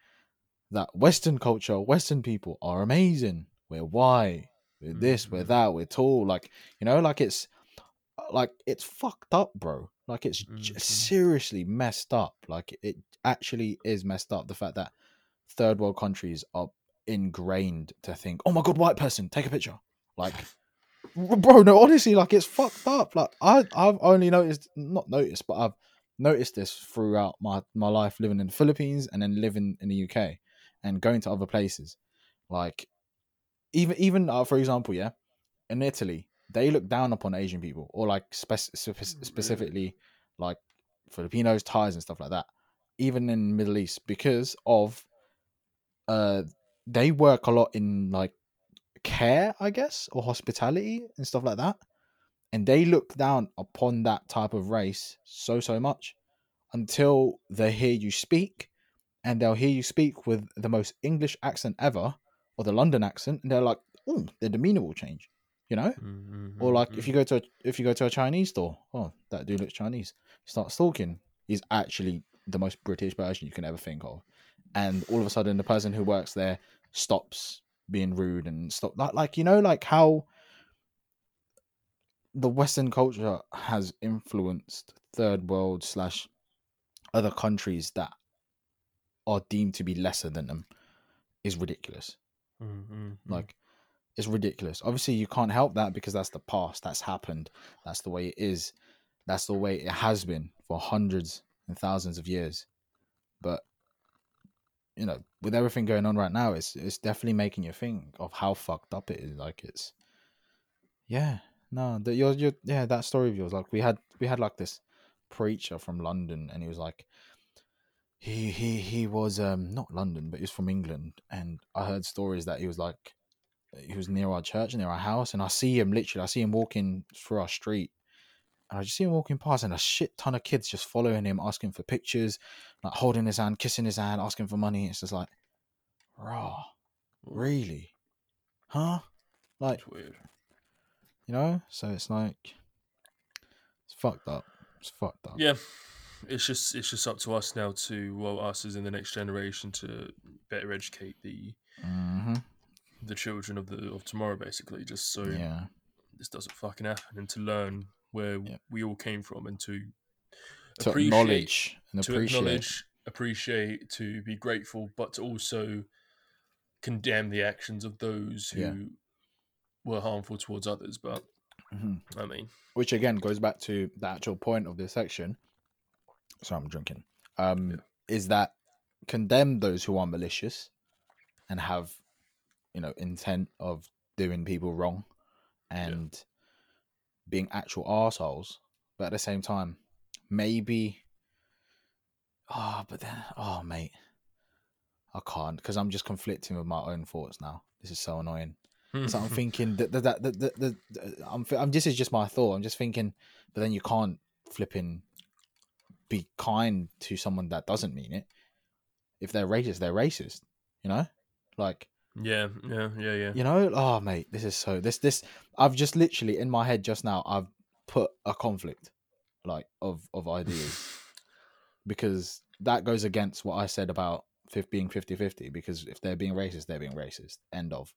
Speaker 2: That Western culture, Western people are amazing. We're white, we're this, we're
Speaker 1: Mhm.
Speaker 2: that, we're tall. Like you know, like it's like it's fucked up, bro. Like it's j-
Speaker 1: Mhm.
Speaker 2: seriously messed up. Like it actually is messed up. The fact that third world countries are ingrained to think, "Oh my god, white person, take a picture." Like, bro, no, honestly, like it's fucked up. Like I, I've only noticed, not noticed, but I've noticed this throughout my my life living in the Philippines and then living in the UK and going to other places. Like, even even uh, for example, yeah, in Italy, they look down upon Asian people or like spec- spe- specifically like Filipinos, Thais, and stuff like that. Even in Middle East, because of uh, they work a lot in like care, I guess, or hospitality and stuff like that, and they look down upon that type of race so so much until they hear you speak, and they'll hear you speak with the most English accent ever or the London accent, and they're like, "Oh, their demeanor will change," you know.
Speaker 1: Mhm,
Speaker 2: Or like
Speaker 1: mhm.
Speaker 2: if you go to a, if you go to a Chinese store, oh that dude looks Chinese. Start stalking. He's actually the most British person you can ever think of, and all of a sudden the person who works there stops being rude and stop like like you know like how the Western culture has influenced third world slash other countries that are deemed to be lesser than them is ridiculous.
Speaker 1: Mhm, mhm.
Speaker 2: Like, it's ridiculous. Obviously, you can't help that because that's the past. That's happened. That's the way it is. That's the way it has been for hundreds and thousands of years. But you know, with everything going on right now, it's it's definitely making you think of how fucked up it is. Like, it's yeah, no, that your your yeah that story of yours. Like, we had we had like this preacher from London, and he was like. He he he was um not London, but he was from England, and I heard stories that he was like he was near our church, near our house, and I see him literally. I see him walking through our street, and I just see him walking past, and a shit ton of kids just following him, asking for pictures, like holding his hand, kissing his hand, asking for money. It's just like, raw, really, huh? Like
Speaker 1: It's weird.
Speaker 2: You know. So it's like it's fucked up. It's fucked up.
Speaker 1: Yeah, it's just it's just up to us now to well us as in the next generation to better educate the
Speaker 2: hmm
Speaker 1: the children of the of tomorrow basically just so
Speaker 2: Yeah.
Speaker 1: this doesn't fucking happen and to learn where
Speaker 2: Yeah.
Speaker 1: we all came from and to
Speaker 2: To
Speaker 1: appreciate
Speaker 2: acknowledge and
Speaker 1: to
Speaker 2: appreciate.
Speaker 1: acknowledge appreciate to be grateful but to also condemn the actions of those who
Speaker 2: Yeah.
Speaker 1: Were harmful towards others but
Speaker 2: Mhm.
Speaker 1: i mean
Speaker 2: which again goes back to the actual point of this section. So I'm drinking. Um,
Speaker 1: Yeah.
Speaker 2: is that condemn those who are malicious and have, you know, intent of doing people wrong and being actual assholes, but at the same time, maybe. Oh, but then, oh, mate, I can't because I'm just conflicting with my own thoughts now. This is so annoying. So I'm mm-hmm. thinking that that that, that, that, that I'm, I'm this is just my thought. I'm just thinking, but then you can't flipping be kind to someone that doesn't mean it. If they're racist, they're racist. You know, like
Speaker 1: Yeah, yeah, yeah, yeah.
Speaker 2: you know, oh mate, this is so this this. I've just literally in my head just now. I've put a conflict, like of of ideas, because that goes against what I said about being 50-50 Because if they're being racist, they're being racist. End of.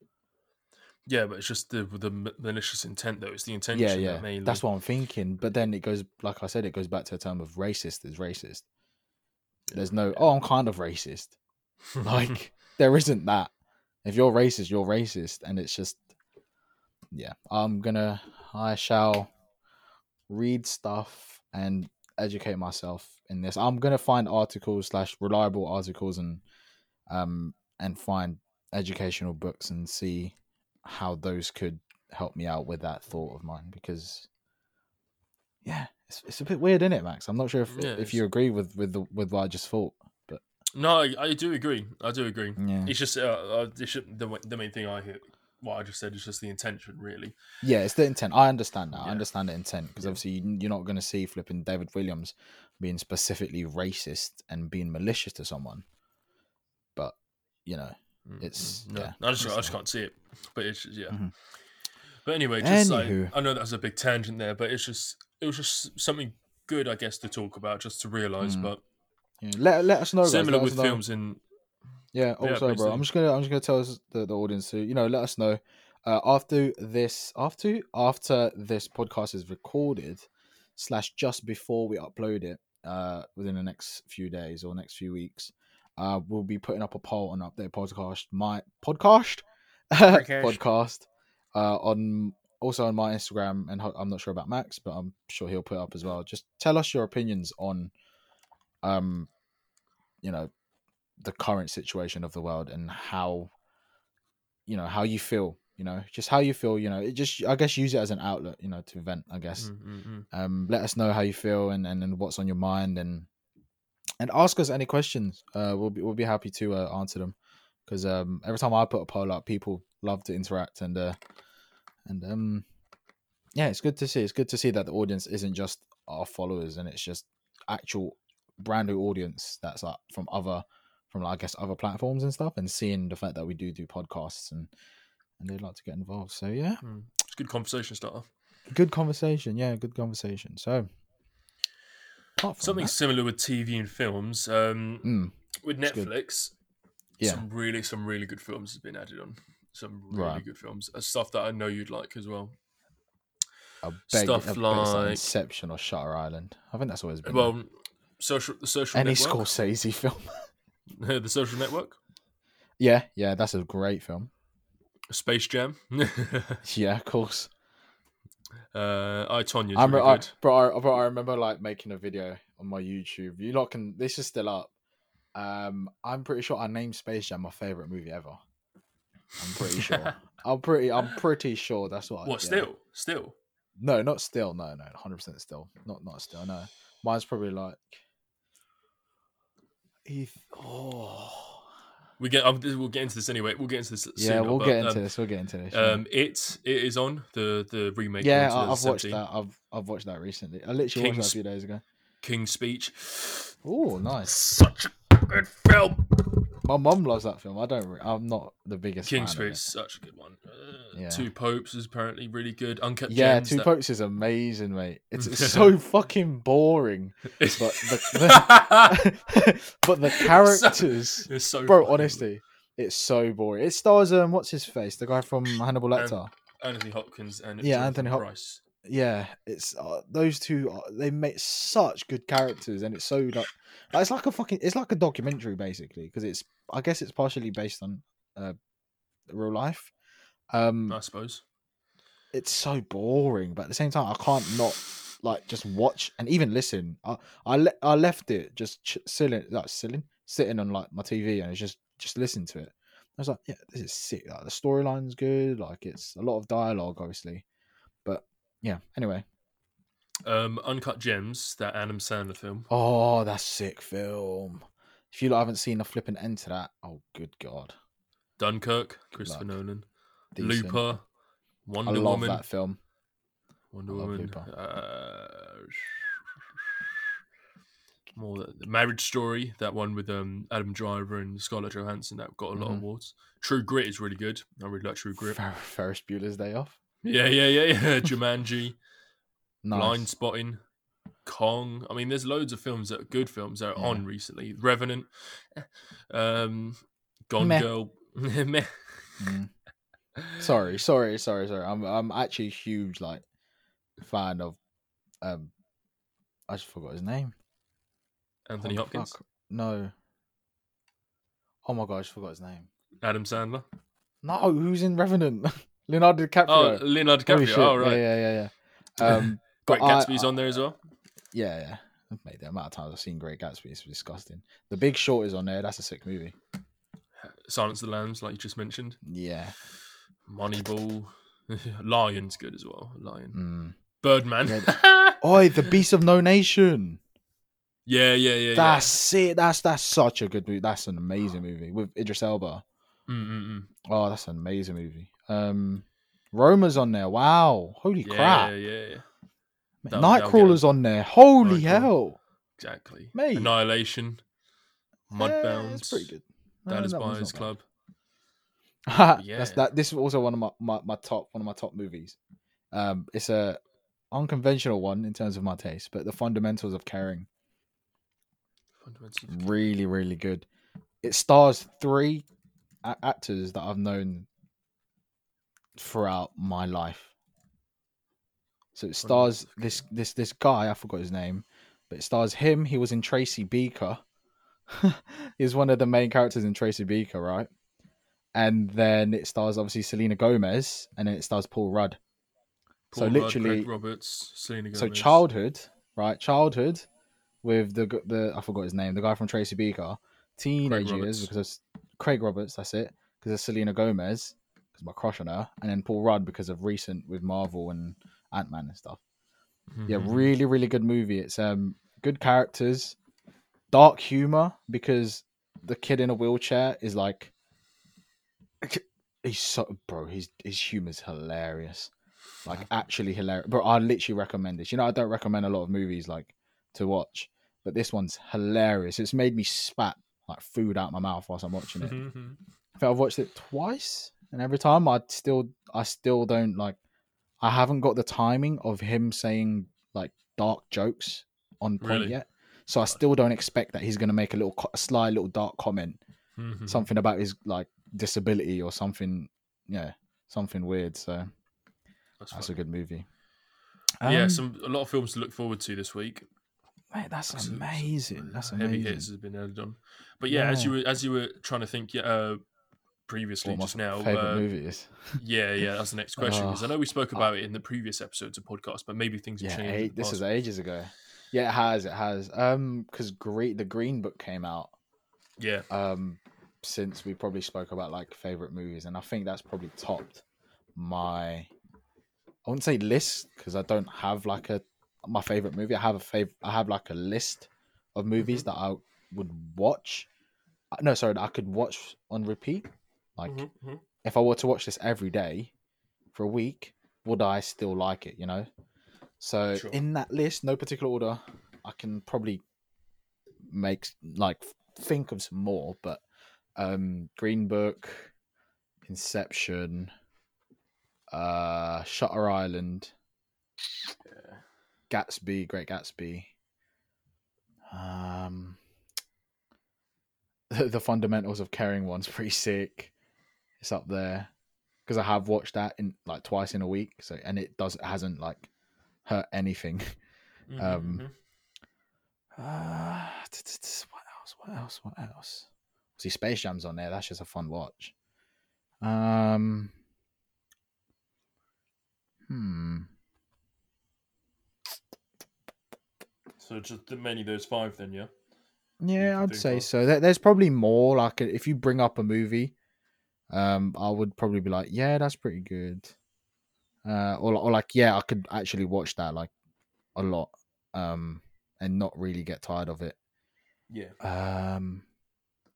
Speaker 1: Yeah, but it's just the the malicious intent though. It's the intention
Speaker 2: Yeah, yeah.
Speaker 1: that mainly.
Speaker 2: That's what I'm thinking. But then it goes, like I said, it goes back to a term of racist is racist. There's no, oh, I'm kind of racist. Like there isn't that. If you're racist, you're racist, and it's just, yeah. I'm gonna, I shall read stuff and educate myself in this. I'm gonna find articles slash reliable articles and, um, and find educational books and see how those could help me out with that thought of mine because, yeah, it's, it's a bit weird, isn't it, Max? I'm not sure if
Speaker 1: Yeah,
Speaker 2: if you agree with with the, with what I just thought, but
Speaker 1: no, I, I do agree. I do agree.
Speaker 2: yeah.
Speaker 1: It's just uh, uh, it's just, the the main thing I hear. What I just said is just the intention, really.
Speaker 2: Yeah, it's the intent. I understand that. I understand the intent because
Speaker 1: Yeah.
Speaker 2: obviously you- you're not going to see flipping David Walliams being specifically racist and being malicious to someone. But you know, It's-
Speaker 1: mm, no,
Speaker 2: yeah,
Speaker 1: I just I just can't see it. But it's just, yeah.
Speaker 2: Mhm.
Speaker 1: But anyway, just like, I know that was a big tangent there, but it's just it was just something good, I guess, to talk about, just to realize.
Speaker 2: Mm.
Speaker 1: But
Speaker 2: yeah, let let us know.
Speaker 1: similar
Speaker 2: us
Speaker 1: with
Speaker 2: know.
Speaker 1: films in
Speaker 2: Yeah.
Speaker 1: Yeah,
Speaker 2: Also,
Speaker 1: please
Speaker 2: bro. I'm just gonna I'm just gonna tell us the, the audience to you know let us know uh, after this after after this podcast is recorded slash just before we upload it uh within the next few days or next few weeks. Uh, we'll be putting up a poll on update podcast my podcast podcast uh on also on my Instagram and ho- I'm not sure about Max, but I'm sure he'll put it up as well. Just tell us your opinions on um you know the current situation of the world and how you know how you feel you know just how you feel you know it just i guess use it as an outlet you know to vent i guess
Speaker 1: Mm, mm, mm.
Speaker 2: um let us know how you feel and and, and what's on your mind and and ask us any questions uh we'll be we'll be happy to uh, answer them because um every time i put a poll up people love to interact and uh and um yeah it's good to see it's good to see that the audience isn't just our followers and it's just actual brand new audience that's like from other from like, I guess other platforms and stuff, and seeing the fact that we do do podcasts and and they'd like to get involved. So yeah,
Speaker 1: Mm. It's good conversation starter.
Speaker 2: good conversation. Yeah, good conversation. So
Speaker 1: Something
Speaker 2: that-
Speaker 1: similar with TV and films. Um,
Speaker 2: Mm,
Speaker 1: with. Netflix,
Speaker 2: Yeah.
Speaker 1: some really some really good films has been added on. Some really
Speaker 2: Right.
Speaker 1: good films, uh, stuff that I know you'd like as well.
Speaker 2: Beg,
Speaker 1: stuff
Speaker 2: I bet it's like
Speaker 1: like-
Speaker 2: Inception or Shutter Island. I think that's always been
Speaker 1: Well, social the social
Speaker 2: any
Speaker 1: network,
Speaker 2: Scorsese film.
Speaker 1: the social network,
Speaker 2: yeah, yeah, that's a great film.
Speaker 1: Space Jam.
Speaker 2: Yeah, of course.
Speaker 1: Uh, I Tonya.
Speaker 2: I'm,
Speaker 1: Really
Speaker 2: I,
Speaker 1: good.
Speaker 2: bro, I, bro, I remember like making a video on my YouTube. You lot can. This is still up. Um, I'm pretty sure I named Space Jam my favorite movie ever. I'm pretty sure. I'm pretty. I'm pretty sure that's what. I,
Speaker 1: What
Speaker 2: yeah.
Speaker 1: still? Still.
Speaker 2: No, not still. No, no, hundred percent still. Not not still. No, mine's probably like. Oh.
Speaker 1: We get. Um, we'll get into this anyway. We'll get into this.
Speaker 2: Yeah,
Speaker 1: sooner,
Speaker 2: we'll
Speaker 1: but,
Speaker 2: get into
Speaker 1: um,
Speaker 2: this. We'll get into this. yeah.
Speaker 1: Um, it it is on the the remake.
Speaker 2: yeah, I, I've watched that. I've I've watched that recently. I literally watched that a few days ago.
Speaker 1: King's Speech.
Speaker 2: Oh, nice.
Speaker 1: Such a good film.
Speaker 2: My mum loves that film. I don't. I'm not the biggest. Of it.
Speaker 1: such a good one. Uh,
Speaker 2: Yeah.
Speaker 1: Two Popes is apparently really good. Uncut
Speaker 2: Yeah,
Speaker 1: Gems.
Speaker 2: Two
Speaker 1: that-
Speaker 2: Popes is amazing, mate. It's, it's so fucking boring, but
Speaker 1: the,
Speaker 2: but the characters,
Speaker 1: it's so
Speaker 2: bro.
Speaker 1: funny.
Speaker 2: Honestly, it's so boring. It stars um, what's his face, the guy from Hannibal Lecter.
Speaker 1: Anthony Hopkins and
Speaker 2: Yeah,
Speaker 1: Jonathan
Speaker 2: Anthony Hop-
Speaker 1: Pryce.
Speaker 2: yeah, it's uh, those two. Are, they make such good characters, and it's so like it's like a fucking it's like a documentary basically because it's I guess it's partially based on uh, real life. Um,
Speaker 1: I suppose.
Speaker 2: it's so boring, but at the same time, I can't not like just watch and even listen. I I, le- I left it just ch- sitting like sitting sitting on like my TV and it's just just listen to it. I was like, yeah, this is sick. Like the storyline's good. Like it's a lot of dialogue, obviously, but yeah. Anyway,
Speaker 1: Um, Uncut Gems, that Adam Sandler film.
Speaker 2: oh, that's sick film. If you haven't seen the flipping end to that, oh good god,
Speaker 1: Dunkirk, Christopher
Speaker 2: luck.
Speaker 1: Nolan.
Speaker 2: Decent.
Speaker 1: Looper,
Speaker 2: I
Speaker 1: Wonder
Speaker 2: love
Speaker 1: Woman.
Speaker 2: that film.
Speaker 1: Wonder
Speaker 2: I
Speaker 1: Woman. Uh, more the Marriage Story, that one with um, Adam Driver and Scarlett Johansson, that got a lot of
Speaker 2: Mhm.
Speaker 1: awards. True Grit is really good. I really like True Grit.
Speaker 2: Fer- Ferris Bueller's Day Off.
Speaker 1: Yeah, yeah, yeah, yeah. Jumanji,
Speaker 2: Nice.
Speaker 1: Blind Spotting, Kong. I mean, there's loads of films that are good films that are
Speaker 2: Yeah.
Speaker 1: on recently. Revenant, um, Gone
Speaker 2: Meh.
Speaker 1: Girl. Meh.
Speaker 2: Mm. Sorry, sorry, sorry, sorry. I'm I'm actually a huge like fan of um I just forgot his name.
Speaker 1: Anthony
Speaker 2: the
Speaker 1: Hopkins,
Speaker 2: fuck? No. Oh my god, I just forgot his name.
Speaker 1: Adam Sandler.
Speaker 2: No, who's in Revenant? Leonardo
Speaker 1: Oh,
Speaker 2: DiCaprio.
Speaker 1: Leonardo DiCaprio.
Speaker 2: shit.
Speaker 1: Oh, right.
Speaker 2: Yeah, yeah, yeah, yeah. Um,
Speaker 1: Great
Speaker 2: but I-
Speaker 1: Gatsby's on there as well.
Speaker 2: Yeah, yeah. Mate, the amount of times I've seen Great Gatsby is disgusting. The Big Short is on there. That's a sick movie.
Speaker 1: Silence of the Lambs, like you just mentioned.
Speaker 2: Yeah.
Speaker 1: Moneyball. Lion's good as well. Lion.
Speaker 2: Mm.
Speaker 1: Birdman.
Speaker 2: Yeah. Oi, The Beast of No Nation.
Speaker 1: yeah, yeah, yeah.
Speaker 2: That's it. That's that's such a good movie. That's an amazing movie with Idris Elba.
Speaker 1: Mm, mm, mm.
Speaker 2: Oh, that's an amazing movie. Um, Roma's on there. Wow, holy
Speaker 1: Yeah,
Speaker 2: crap!
Speaker 1: yeah, yeah. That'll
Speaker 2: Nightcrawler's on there. Holy hell!
Speaker 1: Exactly.
Speaker 2: Mate.
Speaker 1: Annihilation. Mudbound.
Speaker 2: Yeah, it's pretty good. No,
Speaker 1: Dallas
Speaker 2: that
Speaker 1: Buyers Club. Yeah.
Speaker 2: That's that. This is also one of my, my, my top one of my top movies. Um, it's a unconventional one in terms of my taste, but the fundamentals of caring
Speaker 1: Fundamentals.
Speaker 2: really really good. It stars three a- actors that I've known throughout my life. So it stars this this this guy I forgot his name, but it stars him. He was in Tracy Beaker. He's one of the main characters in Tracy Beaker, right? And then it stars obviously Selena Gomez, and then it stars Paul Rudd. So
Speaker 1: Rudd,
Speaker 2: literally-
Speaker 1: Craig Roberts, Selena Gomez.
Speaker 2: So childhood, right? Childhood with the the I forgot his name, the guy from Tracy Beaker. Teenage years because of Craig Roberts. That's it. Because of Selena Gomez, because my crush on her, and then Paul Rudd because of recent with Marvel and Ant Man and stuff. Yeah,
Speaker 1: Mhm.
Speaker 2: really, really good movie. It's um good characters, dark humor because the kid in a wheelchair is like he's so bro. His his humor's hilarious, like actually hilarious. Bro, I literally recommend this. You know, I don't recommend a lot of movies like to watch, but this one's hilarious. It's made me spat like food out my mouth whilst I'm watching it. I think I've watched it twice, and every time I still I still don't like. I haven't got the timing of him saying like dark jokes on point
Speaker 1: Really?
Speaker 2: yet, so I still don't expect that he's going to make a little co- a sly little dark comment,
Speaker 1: Mhm.
Speaker 2: something about his like disability or something. Yeah, something weird. So
Speaker 1: That's
Speaker 2: that's a good movie.
Speaker 1: yeah,
Speaker 2: Um,
Speaker 1: some a lot of films to look forward to this week.
Speaker 2: mate, that's
Speaker 1: some
Speaker 2: amazing. That's
Speaker 1: Heavy hits has been added on. But yeah, as you were as you were trying to think, yeah, uh, previously just now,
Speaker 2: favorite
Speaker 1: uh,
Speaker 2: movie is.
Speaker 1: yeah, yeah, that's the next question because I know we spoke about it in the previous episodes of podcast, but maybe things have
Speaker 2: Yeah,
Speaker 1: changed.
Speaker 2: eight, this is ages ago. Yeah, it has. It has. Um, because great, the Green Book came out.
Speaker 1: yeah,
Speaker 2: um since we probably spoke about like favorite movies and i think that's probably topped my i wouldn't say list because i don't have like a my favorite movie i have a fav i have like a list of movies that i would watch Uh, no sorry that i could watch on repeat like
Speaker 1: Mhm, mhm.
Speaker 2: if i were to watch this every day for a week would i still like it you know so
Speaker 1: Sure.
Speaker 2: in that list no particular order i can probably make like think of some more but um green book inception uh shutter island
Speaker 1: Yeah.
Speaker 2: gatsby great gatsby um the fundamentals of caring one's pretty sick it's up there because i have watched that in like twice in a week so and it does it hasn't like hurt anything
Speaker 1: Mhm,
Speaker 2: Um, uh, t- t- t- what else? What else? What else? See, Space Jam's on there. That's just a fun watch. Um. Hmm.
Speaker 1: So just the- mainly those five then, yeah.
Speaker 2: Yeah, I'd say
Speaker 1: of?
Speaker 2: so. There, there's probably more. Like, if you bring up a movie, um, I would probably be like, yeah, that's pretty good. Uh, or, or like, yeah, I could actually watch that like a lot, um, and not really get tired of it.
Speaker 1: Yeah,
Speaker 2: Um,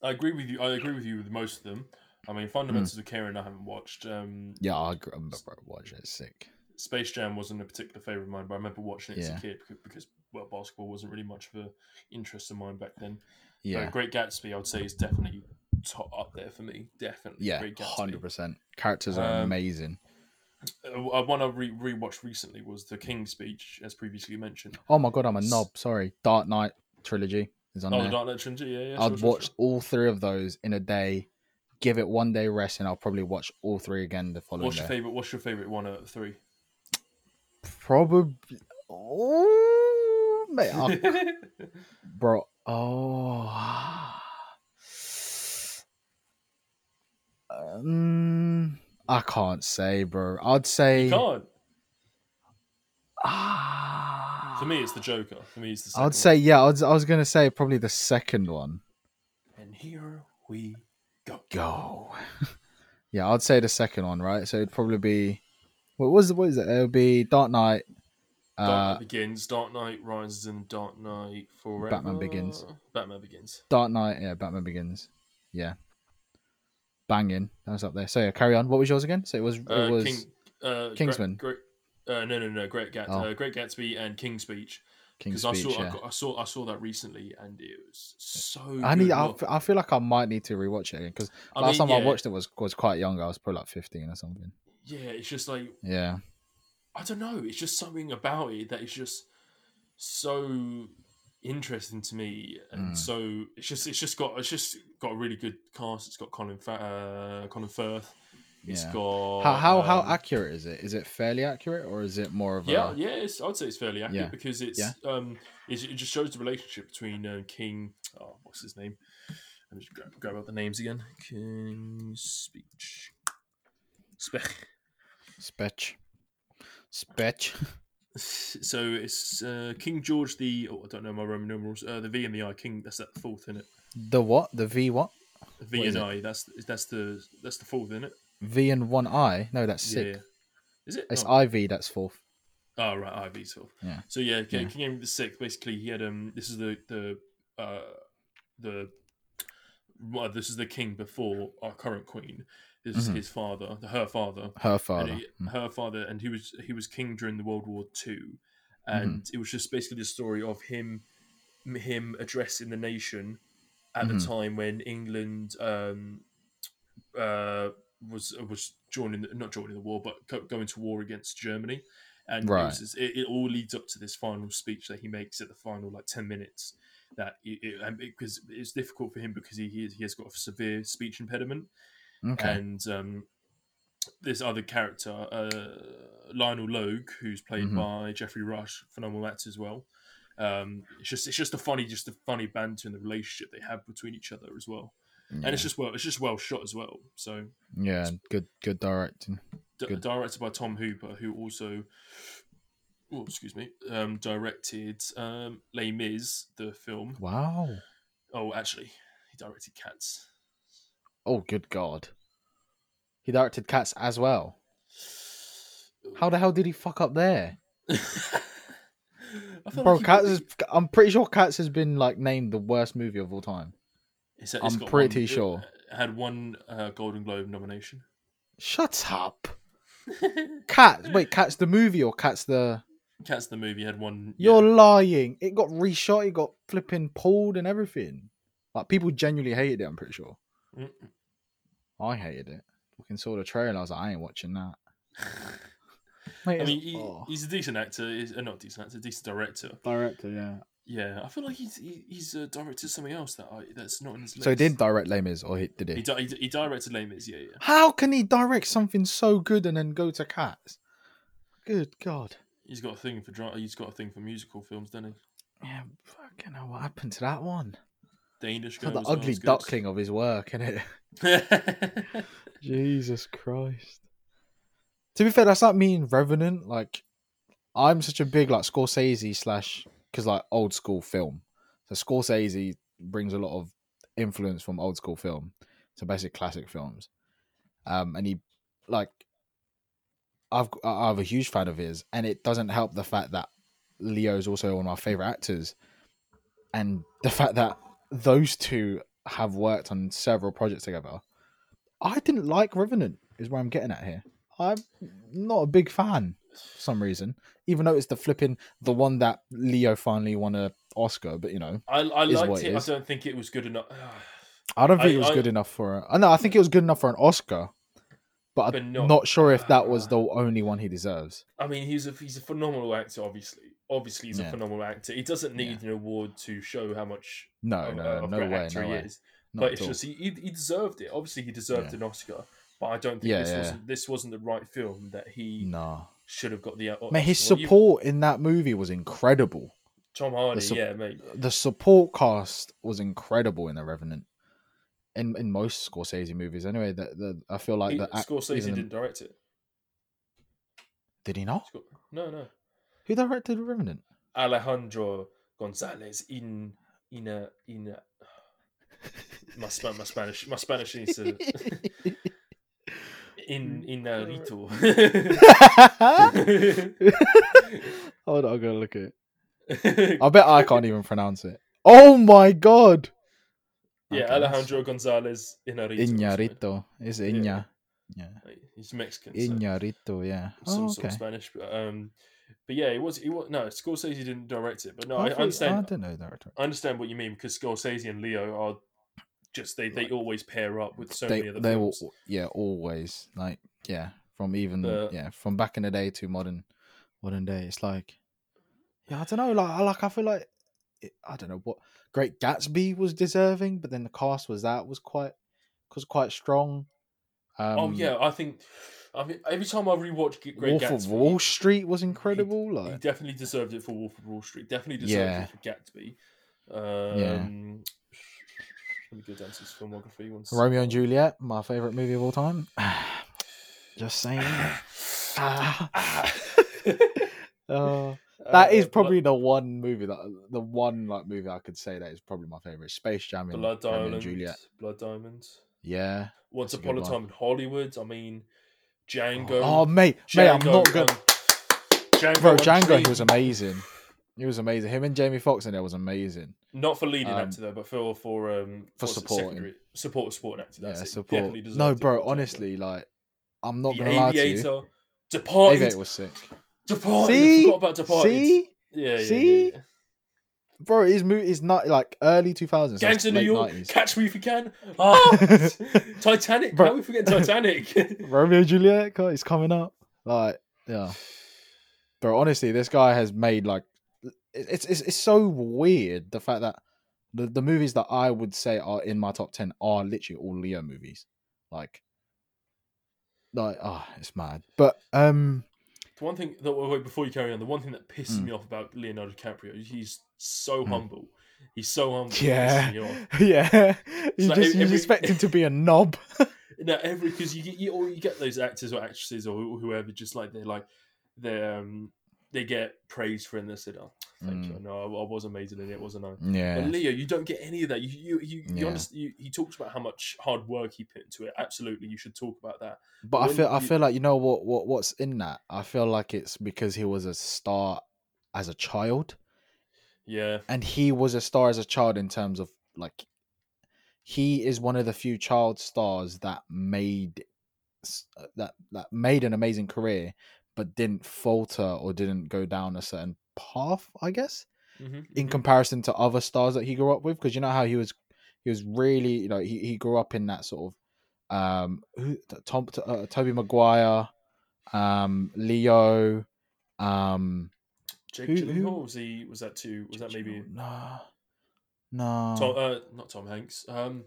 Speaker 1: I agree with you. I agree with you with most of them. I mean, Fundamentals of Caring, I haven't watched. Um,
Speaker 2: yeah, I. I'm watching it. Sick.
Speaker 1: Space Jam wasn't a particular favorite of mine, but I remember watching it as a kid because, because well, basketball wasn't really much of an interest of mine back then.
Speaker 2: Yeah,
Speaker 1: But Great Gatsby, I would say, is definitely top up there for me. Definitely.
Speaker 2: yeah, hundred percent. Characters are
Speaker 1: Um,
Speaker 2: amazing.
Speaker 1: Uh, one I re- rewatched recently was The King's Speech, as previously mentioned.
Speaker 2: Oh my god, I'm a knob. Sorry, Dark Knight trilogy is on
Speaker 1: Oh,
Speaker 2: there.
Speaker 1: Dark Knight trilogy, yeah, yeah.
Speaker 2: I'd
Speaker 1: sure, sure,
Speaker 2: watch
Speaker 1: sure.
Speaker 2: all three of those in a day. Give it one day rest, and I'll probably watch all three again the following
Speaker 1: What's your
Speaker 2: day.
Speaker 1: favorite? What's your favorite one out of three?
Speaker 2: Probably. Oh, mate, bro. Oh. Um, I can't say, bro. I'd say.
Speaker 1: you can't.
Speaker 2: Ah.
Speaker 1: For me, it's the Joker. For me, it's the. Second
Speaker 2: I'd say yeah. I was, I was gonna say probably the second one.
Speaker 1: One. And here we go.
Speaker 2: Go. yeah, I'd say the second one, right? So it'd probably be. What was what is it? It would be Dark Knight.
Speaker 1: Dark
Speaker 2: Uh,
Speaker 1: Knight Begins, Dark Knight Rises, and Dark Knight Forever.
Speaker 2: Batman Begins.
Speaker 1: Batman Begins.
Speaker 2: Dark Knight. Yeah, Batman Begins. Yeah. Banging. That was up there. So yeah, carry on. What was yours again? So it was. It
Speaker 1: Uh,
Speaker 2: was
Speaker 1: King, uh,
Speaker 2: Kingsman.
Speaker 1: Great, great, uh, no, no, no. Great Gats,
Speaker 2: Oh.
Speaker 1: uh, Great Gatsby and King's Speech.
Speaker 2: King's
Speaker 1: Because I
Speaker 2: Speech.
Speaker 1: saw, I,
Speaker 2: yeah.
Speaker 1: got, I saw, I saw that recently, and it was so.
Speaker 2: I need. I, I feel like I might need to rewatch it again because last
Speaker 1: mean,
Speaker 2: time I watched it was was quite young. I was probably like fifteen or something.
Speaker 1: Yeah, it's just like
Speaker 2: Yeah.
Speaker 1: I don't know. It's just something about it that is just so interesting to me, and
Speaker 2: Mm.
Speaker 1: so it's just it's just got it's just got a really good cast. It's got Colin uh, Colin Firth. It's
Speaker 2: Yeah.
Speaker 1: got
Speaker 2: How how how
Speaker 1: um,
Speaker 2: accurate is it? Is it fairly accurate or is it more of
Speaker 1: yeah
Speaker 2: a
Speaker 1: yeah. It's, I'd say it's fairly accurate
Speaker 2: Yeah.
Speaker 1: because it's
Speaker 2: Yeah.
Speaker 1: um it's, it just shows the relationship between uh, King. Oh, what's his name? Let me just grab, grab out the names again. King speech. Spe-
Speaker 2: spetch? Spetch.
Speaker 1: so it's uh, King George the oh, I don't know my Roman numerals. Uh, the V and the I. King. That's that fourth in it.
Speaker 2: The what? The V what?
Speaker 1: V
Speaker 2: What
Speaker 1: and? I. That's that's the that's the fourth in it.
Speaker 2: V and one I? No, that's sick.
Speaker 1: yeah. Is it?
Speaker 2: It's
Speaker 1: oh.
Speaker 2: IV. That's fourth.
Speaker 1: oh right, IV fourth.
Speaker 2: Yeah.
Speaker 1: So yeah, King,
Speaker 2: Yeah.
Speaker 1: King Henry the Sixth. Basically, he had um. This is the the uh the well, this is the king before our current queen. Is
Speaker 2: Mhm.
Speaker 1: his father, her father.
Speaker 2: Her father.
Speaker 1: he-
Speaker 2: Mm.
Speaker 1: her father, and he was he was king during the World War Two,
Speaker 2: Mm-hmm.
Speaker 1: and it was just basically the story of him him addressing the nation at the
Speaker 2: Mhm.
Speaker 1: time when England um, uh, was was joining the, not joining the war, but go, going to war against Germany, and it, was it, it all leads up to this final speech that he makes at the final like ten minutes. That it, it, because it's difficult for him because he he has got a severe speech impediment,
Speaker 2: Okay.
Speaker 1: and um, this other character, uh, Lionel Logue, who's played
Speaker 2: Mhm.
Speaker 1: by Geoffrey Rush, phenomenal actor as well. Um, it's just it's just a funny, just a funny banter in the relationship they have between each other as well, and it's just well, it's just well shot as well. So
Speaker 2: yeah, good good directing.
Speaker 1: d-
Speaker 2: Good.
Speaker 1: directed by Tom Hooper, who also, oh excuse me, um, directed um, Les Mis, the film.
Speaker 2: Wow.
Speaker 1: Oh, actually, he directed Cats.
Speaker 2: Oh, good God. He directed Cats as well. How the hell did he fuck up there? Bro,
Speaker 1: like
Speaker 2: Cats is, I'm pretty sure Cats has been like named the worst movie of all time.
Speaker 1: It's- it's
Speaker 2: I'm pretty
Speaker 1: one-
Speaker 2: sure.
Speaker 1: had one uh, Golden Globe nomination.
Speaker 2: Shut up. Cats. Wait, Cats the movie or Cats the.
Speaker 1: Cats the movie had one.
Speaker 2: You're lying. It got reshot. It got flipping pulled and everything. Like people genuinely hated it. I'm pretty sure.
Speaker 1: Mm.
Speaker 2: I hated it. Fucking saw the trailer. I was like, I ain't watching that. Mate,
Speaker 1: I mean, he,
Speaker 2: oh.
Speaker 1: he's a decent actor. He's uh, not decent actor, decent director.
Speaker 2: director, yeah.
Speaker 1: Yeah, I feel like he's he, he's uh, directed something else that I, that's not in his list.
Speaker 2: So he did direct Les Mis, or he did
Speaker 1: He,
Speaker 2: he?
Speaker 1: di- he, di- he directed Les Mis. Yeah, yeah.
Speaker 2: How can he direct something so good and then go to Cats? Good God.
Speaker 1: He's got a thing for dra- He's got a thing for musical films, doesn't he?
Speaker 2: Yeah, fucking hell, what happened to that one?
Speaker 1: He? Danish
Speaker 2: It's the
Speaker 1: as
Speaker 2: ugly
Speaker 1: good.
Speaker 2: duckling of his work, isn't it? Jesus Christ. To be fair, that's like me in Revenant. Like, I'm such a big like Scorsese slash because like old school film. So Scorsese brings a lot of influence from old school film, so basic classic films. Um, and he like, I've I'm a huge fan of his, and it doesn't help the fact that Leo is also one of my favorite actors, and the fact that those two have worked on several projects together. I didn't like Revenant, is where I'm getting at here. I'm not a big fan. for some reason. Even though it's the flipping the one that Leo finally won a Oscar, but you know,
Speaker 1: I, I liked
Speaker 2: it
Speaker 1: it. I don't think it was good enough.
Speaker 2: I don't think
Speaker 1: I-
Speaker 2: it was
Speaker 1: I-
Speaker 2: good enough for. A, I know I think it was good enough for an Oscar, but,
Speaker 1: But
Speaker 2: I'm
Speaker 1: not-
Speaker 2: not sure if that was the only one he deserves.
Speaker 1: I mean, he's a he's a phenomenal actor. Obviously, obviously he's a phenomenal actor. He doesn't need an award to show how much
Speaker 2: No, no,
Speaker 1: of
Speaker 2: no way,
Speaker 1: actor
Speaker 2: no
Speaker 1: he
Speaker 2: way.
Speaker 1: is.
Speaker 2: Not
Speaker 1: but it's
Speaker 2: all.
Speaker 1: just he, he he deserved it. Obviously, he deserved
Speaker 2: Yeah.
Speaker 1: an Oscar. But I don't think
Speaker 2: Yeah,
Speaker 1: this
Speaker 2: yeah.
Speaker 1: wasn't this wasn't the right film that he
Speaker 2: no.
Speaker 1: should have got the. uh,
Speaker 2: Mate, his
Speaker 1: Oscar. Well, you-
Speaker 2: support in that movie was incredible.
Speaker 1: Tom Hardy,
Speaker 2: sup-
Speaker 1: yeah, mate.
Speaker 2: The support cast was incredible in The Revenant. In in most Scorsese movies, anyway. The, the I feel like
Speaker 1: He,
Speaker 2: the
Speaker 1: Scorsese didn't direct it.
Speaker 2: did he not?
Speaker 1: No, no.
Speaker 2: Who directed The Revenant?
Speaker 1: Alejandro Gonzalez in in a in a. My, Spa- my Spanish, my Spanish needs to uh, in in Naruto.
Speaker 2: Hold on, I'm gonna look at it. I bet I can't even pronounce it. Oh my god!
Speaker 1: Yeah,
Speaker 2: Okay, that's-
Speaker 1: Alejandro Gonzalez in Naruto. or something.
Speaker 2: It's
Speaker 1: Yeah.
Speaker 2: Iña. Yeah.
Speaker 1: Like, He's Mexican. so
Speaker 2: Iñárritu, yeah.
Speaker 1: some
Speaker 2: Oh,
Speaker 1: sort of. Spanish, but um, but yeah, it was it was no Scorsese didn't direct it, but no,
Speaker 2: I
Speaker 1: I understand.
Speaker 2: I didn't know that.
Speaker 1: I understand what you mean because Scorsese and Leo are just they, they always pair up with so
Speaker 2: they
Speaker 1: many other
Speaker 2: they
Speaker 1: films.
Speaker 2: yeah always like yeah from even
Speaker 1: The-
Speaker 2: yeah from back in the day to modern modern day it's like yeah i don't know like like i feel like it, i don't know what great gatsby was deserving but then the cast was that was quite was quite strong um
Speaker 1: oh yeah, I think. I mean, every time I rewatch Great
Speaker 2: wolf
Speaker 1: Gatsby,
Speaker 2: of wall street was incredible
Speaker 1: he
Speaker 2: like
Speaker 1: definitely deserved it for Wolf of Wall Street. Definitely deserved
Speaker 2: Yeah.
Speaker 1: it for Gatsby. Um, Let me go down to his filmography. One
Speaker 2: romeo and juliet my favorite movie of all time just saying
Speaker 1: Ah.
Speaker 2: uh, That is
Speaker 1: Uh,
Speaker 2: probably the one movie that the one like movie I could say that is probably my favorite. Space Jam and
Speaker 1: Blood Diamond.
Speaker 2: Juliet.
Speaker 1: Blood Diamonds.
Speaker 2: Yeah.
Speaker 1: Once
Speaker 2: a
Speaker 1: Upon a
Speaker 2: good
Speaker 1: Time in Hollywood. I mean, Django.
Speaker 2: Oh mate, mate, I'm
Speaker 1: Django,
Speaker 2: not good.
Speaker 1: um, Django
Speaker 2: Bro, Django, he was amazing. He was amazing. Him and Jamie Foxx in there was amazing.
Speaker 1: Not for leading
Speaker 2: Um,
Speaker 1: actor though, but for for um
Speaker 2: For supporting.
Speaker 1: support supporting actor. That's
Speaker 2: yeah,
Speaker 1: it.
Speaker 2: support. No, bro, honestly, like I'm not
Speaker 1: the
Speaker 2: gonna lie to you.
Speaker 1: Aviator, Departed,
Speaker 2: Aviator was sick.
Speaker 1: Departed.
Speaker 2: See?
Speaker 1: I forgot about Departed.
Speaker 2: See,
Speaker 1: yeah, yeah,
Speaker 2: See?
Speaker 1: yeah, yeah.
Speaker 2: bro, his movie is not like early 2000s.
Speaker 1: Gangs of New York,
Speaker 2: 90s.
Speaker 1: Catch Me If You Can. Oh, Titanic.
Speaker 2: Bro.
Speaker 1: How we forget Titanic?
Speaker 2: Romeo and Juliet is coming up. Like, yeah. Bro, honestly, this guy has made like it's it's it's so weird the fact that the, the movies that I would say are in my top ten are literally all Leo movies. Like like oh it's mad. But um
Speaker 1: one thing that wait before you carry on, the one thing that pisses
Speaker 2: Mm.
Speaker 1: me off about Leonardo DiCaprio, he's so
Speaker 2: Mm.
Speaker 1: humble. He's so humble.
Speaker 2: Yeah.
Speaker 1: pisses me off.
Speaker 2: yeah. You
Speaker 1: like
Speaker 2: just you
Speaker 1: every-
Speaker 2: expect him to be a knob.
Speaker 1: No, every because you get you, or you get those actors or actresses or whoever just like they're like they um they get praised for in and they said, "Oh, thank you." No, I, I was amazing in it, wasn't I? But
Speaker 2: yeah.
Speaker 1: Leo, you don't get any of that. You you you, you,
Speaker 2: Yeah.
Speaker 1: understand, you he talks about how much hard work he put into it. Absolutely, you should talk about that.
Speaker 2: But I
Speaker 1: when
Speaker 2: feel I feel like you know what what what's in that. I feel like it's because he was a star as a child.
Speaker 1: Yeah,
Speaker 2: and he was a star as a child in terms of like he is one of the few child stars that made uh, that that made an amazing career but didn't falter or didn't go down a certain path i guess
Speaker 1: hmm
Speaker 2: in comparison to other stars that he grew up with because you know how he was he was really you know he, he grew up in that sort of um who tom uh, tobey maguire um leo um
Speaker 1: Jake
Speaker 2: Who-
Speaker 1: Gyllenhaal
Speaker 2: who-
Speaker 1: was he? Was that too? Was that maybe
Speaker 2: no no
Speaker 1: Tom? Uh, not Tom Hanks. Um,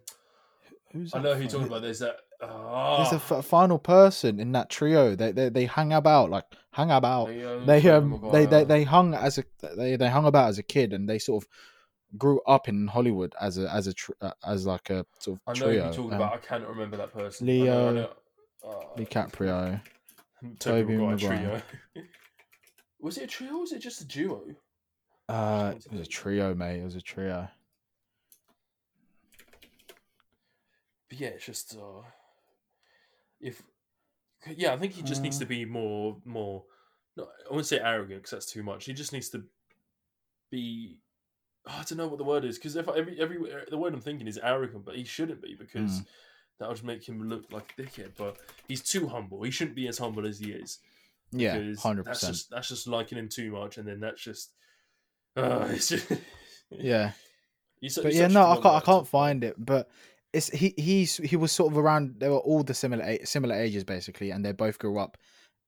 Speaker 2: Who's
Speaker 1: I know who you're talking about. There's that.
Speaker 2: There's
Speaker 1: Ah,
Speaker 2: a f- final person in that trio. They they, they hang about like hang about.
Speaker 1: Leo,
Speaker 2: They um they, they they hung as a they they hung about as a kid and they sort of grew up in Hollywood as a as a tr- uh, as like a sort of trio.
Speaker 1: I know who
Speaker 2: trio.
Speaker 1: you're talking
Speaker 2: um,
Speaker 1: about. I cannot remember that person.
Speaker 2: Leo,
Speaker 1: I know, I know. Uh,
Speaker 2: DiCaprio. Tobey
Speaker 1: Maguire. was it a trio? or Was it just a duo?
Speaker 2: Uh, it was a trio, mate. It was a trio.
Speaker 1: But yeah, it's just uh, if yeah, I think he just needs
Speaker 2: Uh.
Speaker 1: to be more more. I wouldn't say arrogant because that's too much. He just needs to be. I don't know what the word is because if I- every every the word I'm thinking is arrogant, but he shouldn't be because that would make him look like a dickhead. But he's too humble. He shouldn't be as humble as he is.
Speaker 2: Yeah, hundred
Speaker 1: That's
Speaker 2: percent.
Speaker 1: just that's just liking him too much, and then that's just. Uh, it's just
Speaker 2: Yeah, but yeah, no, I can't. I can't find it. But it's he. He's he was sort of around. They were all the similar similar ages basically, and they both grew up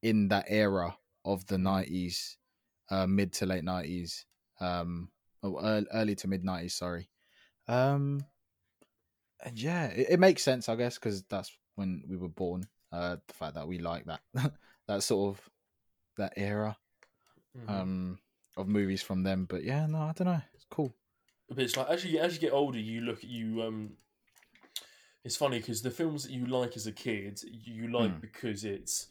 Speaker 2: in that era of the nineties, uh, mid to late nineties, um, early, to mid nineties. Sorry, um, and yeah, it, it makes sense, I guess, because that's when we were born. Uh, the fact that we like that that sort of that era
Speaker 1: Mhm.
Speaker 2: um of movies from them. But yeah, no, I don't know. It's cool.
Speaker 1: But it's like as you get as you get older, you look at you. Um, it's funny because the films that you like as a kid, you like
Speaker 2: Hmm.
Speaker 1: because it's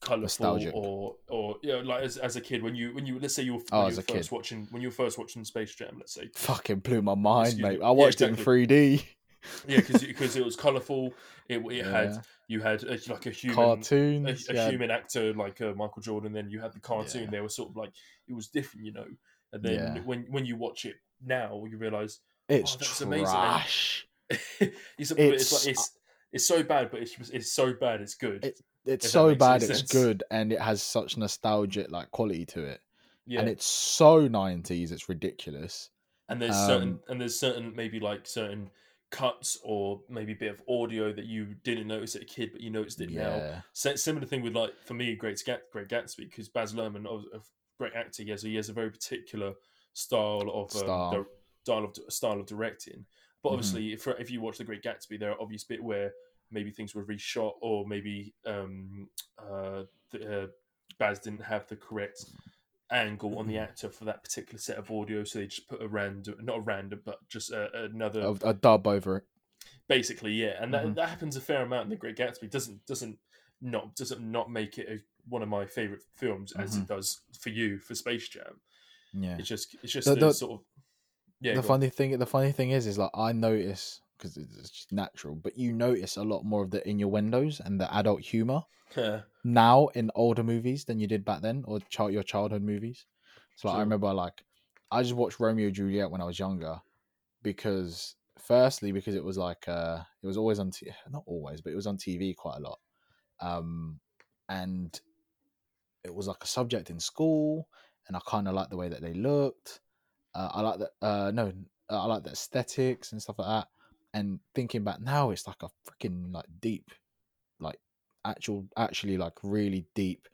Speaker 1: colorful
Speaker 2: Nostalgic.
Speaker 1: or or you know, like as, as a kid when you when you let's say you were,
Speaker 2: Oh,
Speaker 1: you were first
Speaker 2: kid.
Speaker 1: watching when you were first watching Space Jam, let's say,
Speaker 2: Fucking blew my mind, mate. I
Speaker 1: Yeah,
Speaker 2: watched it in 3D.
Speaker 1: yeah, because because it was colorful. It, it
Speaker 2: Yeah.
Speaker 1: had you had a, like a human a, a
Speaker 2: yeah.
Speaker 1: human actor like uh, Michael Jordan. Then you had the cartoon.
Speaker 2: Yeah.
Speaker 1: They were sort of like it was different, you know. And then when when you watch it now, you realize
Speaker 2: It's
Speaker 1: Oh, that's amazing,
Speaker 2: trash.
Speaker 1: it's, it's
Speaker 2: It's-
Speaker 1: like it's it's so bad, but it's it's so bad it's good.
Speaker 2: It- It's so bad, it's
Speaker 1: sense.
Speaker 2: good, and it has such nostalgic like quality to it.
Speaker 1: yeah,
Speaker 2: And it's so 90s, it's ridiculous.
Speaker 1: and there's certain
Speaker 2: um,
Speaker 1: and there's certain maybe like certain cuts or maybe a bit of audio that you didn't notice as a kid, but you noticed it now.
Speaker 2: Yeah.
Speaker 1: Similar thing with like for me, Great Great Gatsby, because Baz Luhrmann, of, of great actor, he has, he has a very particular style of um,
Speaker 2: Style.
Speaker 1: di- style of style of directing. But
Speaker 2: Mhm.
Speaker 1: obviously, if if you watch The Great Gatsby, there are obvious bit where maybe things were reshot, or maybe um, uh, the, uh, Baz didn't have the correct angle on the
Speaker 2: Mhm.
Speaker 1: actor for that particular set of audio, so they just put a random, not a random, but just a, another
Speaker 2: A, a dub over it.
Speaker 1: basically yeah and that,
Speaker 2: Mhm.
Speaker 1: that happens a fair amount in the great gatsby doesn't doesn't not doesn't not make it a, one of my favorite films as
Speaker 2: Mm-hmm.
Speaker 1: it does for you for space jam
Speaker 2: Yeah.
Speaker 1: it's just it's just
Speaker 2: the,
Speaker 1: the- sort of yeah
Speaker 2: the
Speaker 1: go on.
Speaker 2: funny thing the funny thing is is like I notice because it's just natural, but you notice a lot more of the innuendos and the adult humor
Speaker 1: Yeah.
Speaker 2: now in older movies than you did back then or child your childhood movies. So like, I remember like I just watched Romeo and Juliet when I was younger because firstly because it was like uh it was always on t- not always but it was on TV quite a lot. Um and it was like a subject in school and I kind of liked the way that they looked. Uh, I like that uh no uh, I like the aesthetics and stuff like that. And thinking back now it's like a freaking like deep like actual actually like really deep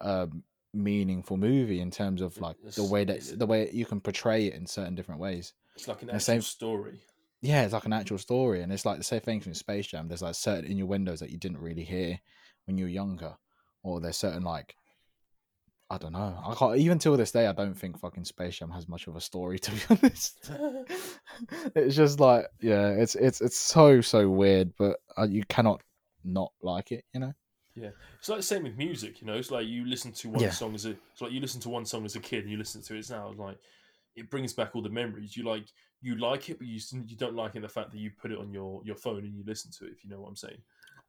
Speaker 2: um meaningful movie in terms of like the way that the way you can portray it in certain different ways.
Speaker 1: It's like an
Speaker 2: The
Speaker 1: actual
Speaker 2: same-
Speaker 1: story.
Speaker 2: Yeah it's like an actual story and it's like the same thing from space jam. There's like certain innuendos that you didn't really hear when you were younger or there's certain like i don't know. I can't even till this day i don't think fucking space jam has much of a story to be honest. It's just like yeah it's it's it's so so weird but uh, you cannot not like it you know?
Speaker 1: Yeah, it's like the same with music you know? It's like you listen to one
Speaker 2: Yeah.
Speaker 1: song as a it's like you listen to one song as a kid and you listen to it now it's like it brings back all the memories. You like you like it but you you don't like it the fact that you put it on your your phone and you listen to it if you know what i'm saying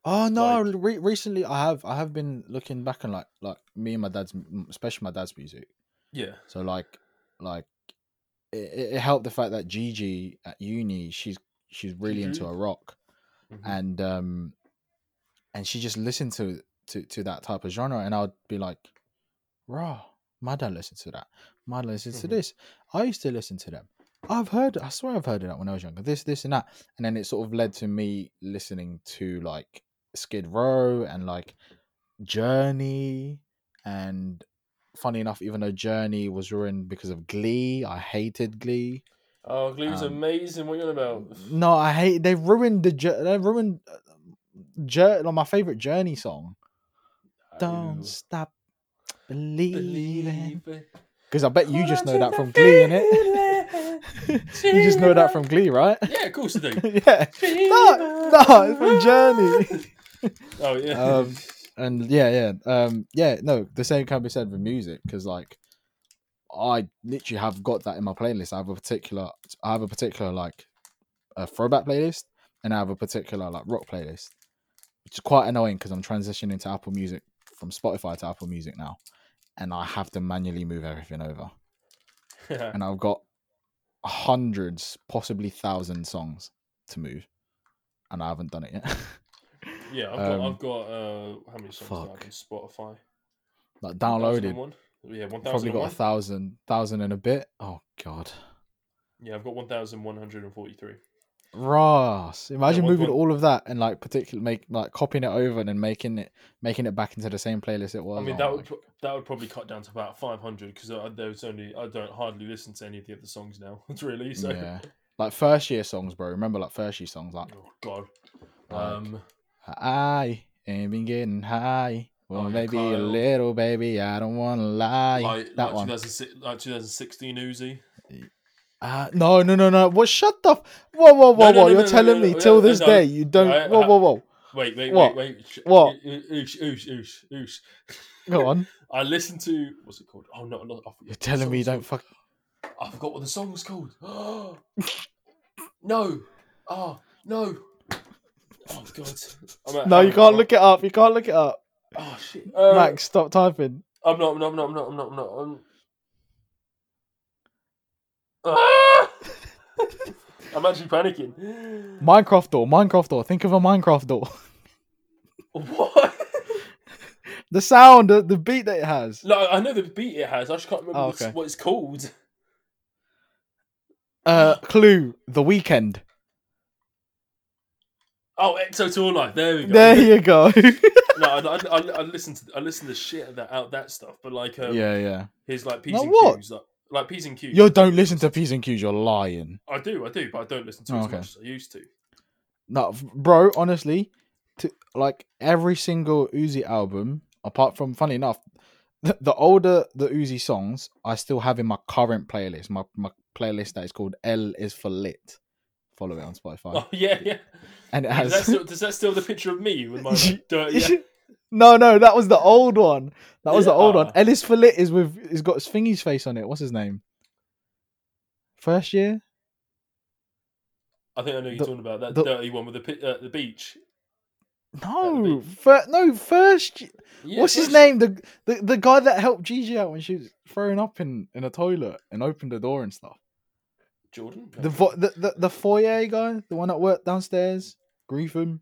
Speaker 2: Oh no!
Speaker 1: Like-
Speaker 2: re- recently, I have I have been looking back on like like me and my dad's, especially my dad's music.
Speaker 1: yeah
Speaker 2: So like like it, it helped the fact that Gigi at uni she's she's really into a rock
Speaker 1: Mhm.
Speaker 2: and um and she just listened to to to that type of genre and I'd be like, raw. My dad listens to that. My dad listens to
Speaker 1: Mhm.
Speaker 2: this. I used to listen to them. I've heard. I swear I've heard of that when I was younger. This, this, and that, and then it sort of led to me listening to like Skid Row and like Journey. And funny enough, even though Journey was ruined because of Glee, I hated Glee.
Speaker 1: oh glee's
Speaker 2: Um,
Speaker 1: amazing what are you on about
Speaker 2: No, I hate. They ruined the. They ruined. Uh, Jour- like my favorite Journey song. Don't stop believing. Because I bet you just know that from Glee, innit? you just know that from Glee, right?
Speaker 1: yeah of course I do
Speaker 2: yeah. No, no, it's from Journey.
Speaker 1: oh yeah
Speaker 2: Um, and yeah, yeah, um, yeah. No, the same can be said with music because, like, I literally have got that in my playlist. I have a particular, I have a particular like a throwback playlist, and I have a particular like rock playlist, which is quite annoying because I'm transitioning to Apple Music from Spotify to Apple Music now, and I have to manually move everything over, and I've got hundreds, possibly thousand songs to move, and I haven't done it yet.
Speaker 1: yeah I've got
Speaker 2: Um,
Speaker 1: I've got uh how many songs do I have
Speaker 2: fuck.
Speaker 1: on Spotify
Speaker 2: like downloaded.
Speaker 1: 1001? Yeah, one
Speaker 2: Probably got a thousand, thousand and a bit. Oh god,
Speaker 1: Yeah, I've got one thousand one hundred and forty-three.
Speaker 2: Ross! Imagine
Speaker 1: one-
Speaker 2: moving
Speaker 1: one-
Speaker 2: all of that and like particular make like copying it over and then making it making it back into the same playlist it was.
Speaker 1: I mean,
Speaker 2: Oh
Speaker 1: that would pro- that would probably cut down to about five hundred because there's only I don't hardly listen to any of the other songs now. It's really so.
Speaker 2: Yeah. Like first year songs, bro. Remember like first year songs like
Speaker 1: Oh God.
Speaker 2: Like,
Speaker 1: Um.
Speaker 2: I ain't been getting high. Well,
Speaker 1: Oh,
Speaker 2: maybe a little baby. I don't wanna lie.
Speaker 1: Like,
Speaker 2: that
Speaker 1: like
Speaker 2: one.
Speaker 1: 2006, like 2016 Uzi.
Speaker 2: Uh, no, no, no, no. What? Shut the. F- whoa, whoa, whoa,
Speaker 1: No, no,
Speaker 2: whoa!
Speaker 1: no,
Speaker 2: You're telling me till this day you don't.
Speaker 1: I-
Speaker 2: whoa, whoa, whoa.
Speaker 1: Wait, wait,
Speaker 2: What?
Speaker 1: wait, wait.
Speaker 2: What?
Speaker 1: Oosh, oosh, oosh, oosh.
Speaker 2: Go on.
Speaker 1: I listened to what's it called? Oh no, no. I
Speaker 2: You're telling me you don't fuck.
Speaker 1: I forgot what the song was called. no. Oh no. Oh god.
Speaker 2: No, you can't look it up. You can't look it up.
Speaker 1: Oh shit. Uh,
Speaker 2: Max, stop typing.
Speaker 1: I'm not. I'm not. I'm not. I'm not. I'm not. I'm not. I'm, Ah! I'm actually panicking.
Speaker 2: Minecraft door. Minecraft door. Think of a Minecraft door.
Speaker 1: What?
Speaker 2: the sound, the, the beat that it has.
Speaker 1: No, I know the beat it has. I just can't remember
Speaker 2: Oh, okay.
Speaker 1: what it's called.
Speaker 2: Uh, clue. The Weeknd.
Speaker 1: Oh, XO Tour Llif3. There we go.
Speaker 2: There you go.
Speaker 1: No, I, I, I, listen to I listen to shit that out that stuff, but like um,
Speaker 2: yeah, yeah.
Speaker 1: his like P's
Speaker 2: Like
Speaker 1: and
Speaker 2: what?
Speaker 1: Q's, like, like P's and Q's.
Speaker 2: You don't listen to P's and Q's. You're lying.
Speaker 1: I do, I do, but I don't listen to
Speaker 2: Oh,
Speaker 1: as
Speaker 2: okay.
Speaker 1: much as I used to.
Speaker 2: No, bro. Honestly, to like every single Uzi album, apart from funny enough, the, the older the Uzi songs, I still have in my current playlist. My my playlist that is called L is for lit. Follow it on Spotify,
Speaker 1: Oh yeah, yeah.
Speaker 2: and it
Speaker 1: Does that
Speaker 2: has.
Speaker 1: still, does that still the picture of me with my like, dirty? Yeah.
Speaker 2: no, no, that was the old one. That was the old one. Ellis for is with. It's got his Thingy's face on it. What's his name? First year.
Speaker 1: I think I know you're
Speaker 2: The-
Speaker 1: talking about that
Speaker 2: the-
Speaker 1: dirty one with the uh, the beach.
Speaker 2: No,
Speaker 1: beat.
Speaker 2: fir- no, first.
Speaker 1: Yeah,
Speaker 2: What's his name? The, the the guy that helped Gigi out when she was throwing up in, in a toilet and opened the door and stuff.
Speaker 1: Jordan.
Speaker 2: The, vo- the the the foyer guy, the one that worked downstairs, Griefin.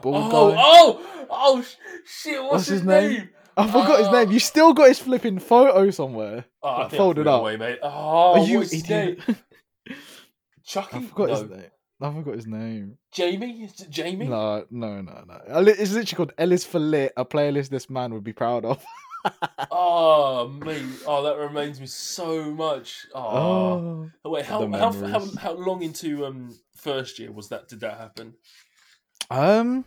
Speaker 2: bald
Speaker 1: oh,
Speaker 2: guy.
Speaker 1: oh, oh, shit! What's,
Speaker 2: What's
Speaker 1: his,
Speaker 2: his name?
Speaker 1: name?
Speaker 2: I forgot his name.
Speaker 1: Oh.
Speaker 2: You still got his flipping photo somewhere.
Speaker 1: Oh, I
Speaker 2: Like, folded
Speaker 1: I threw it
Speaker 2: up.
Speaker 1: away, mate. Oh,
Speaker 2: Are you
Speaker 1: what's his
Speaker 2: idiot?
Speaker 1: name? Chucky?
Speaker 2: I forgot
Speaker 1: no.
Speaker 2: his name. I forgot his name.
Speaker 1: Jamie? Is it Jamie?
Speaker 2: No, no, no, no. It's literally called Ellis for Lit, a playlist this man would be proud of.
Speaker 1: Oh, mate. Oh, that reminds me so much. Oh,
Speaker 2: Oh.
Speaker 1: wait. How, how how how long into um first year was that? Did that happen?
Speaker 2: Um,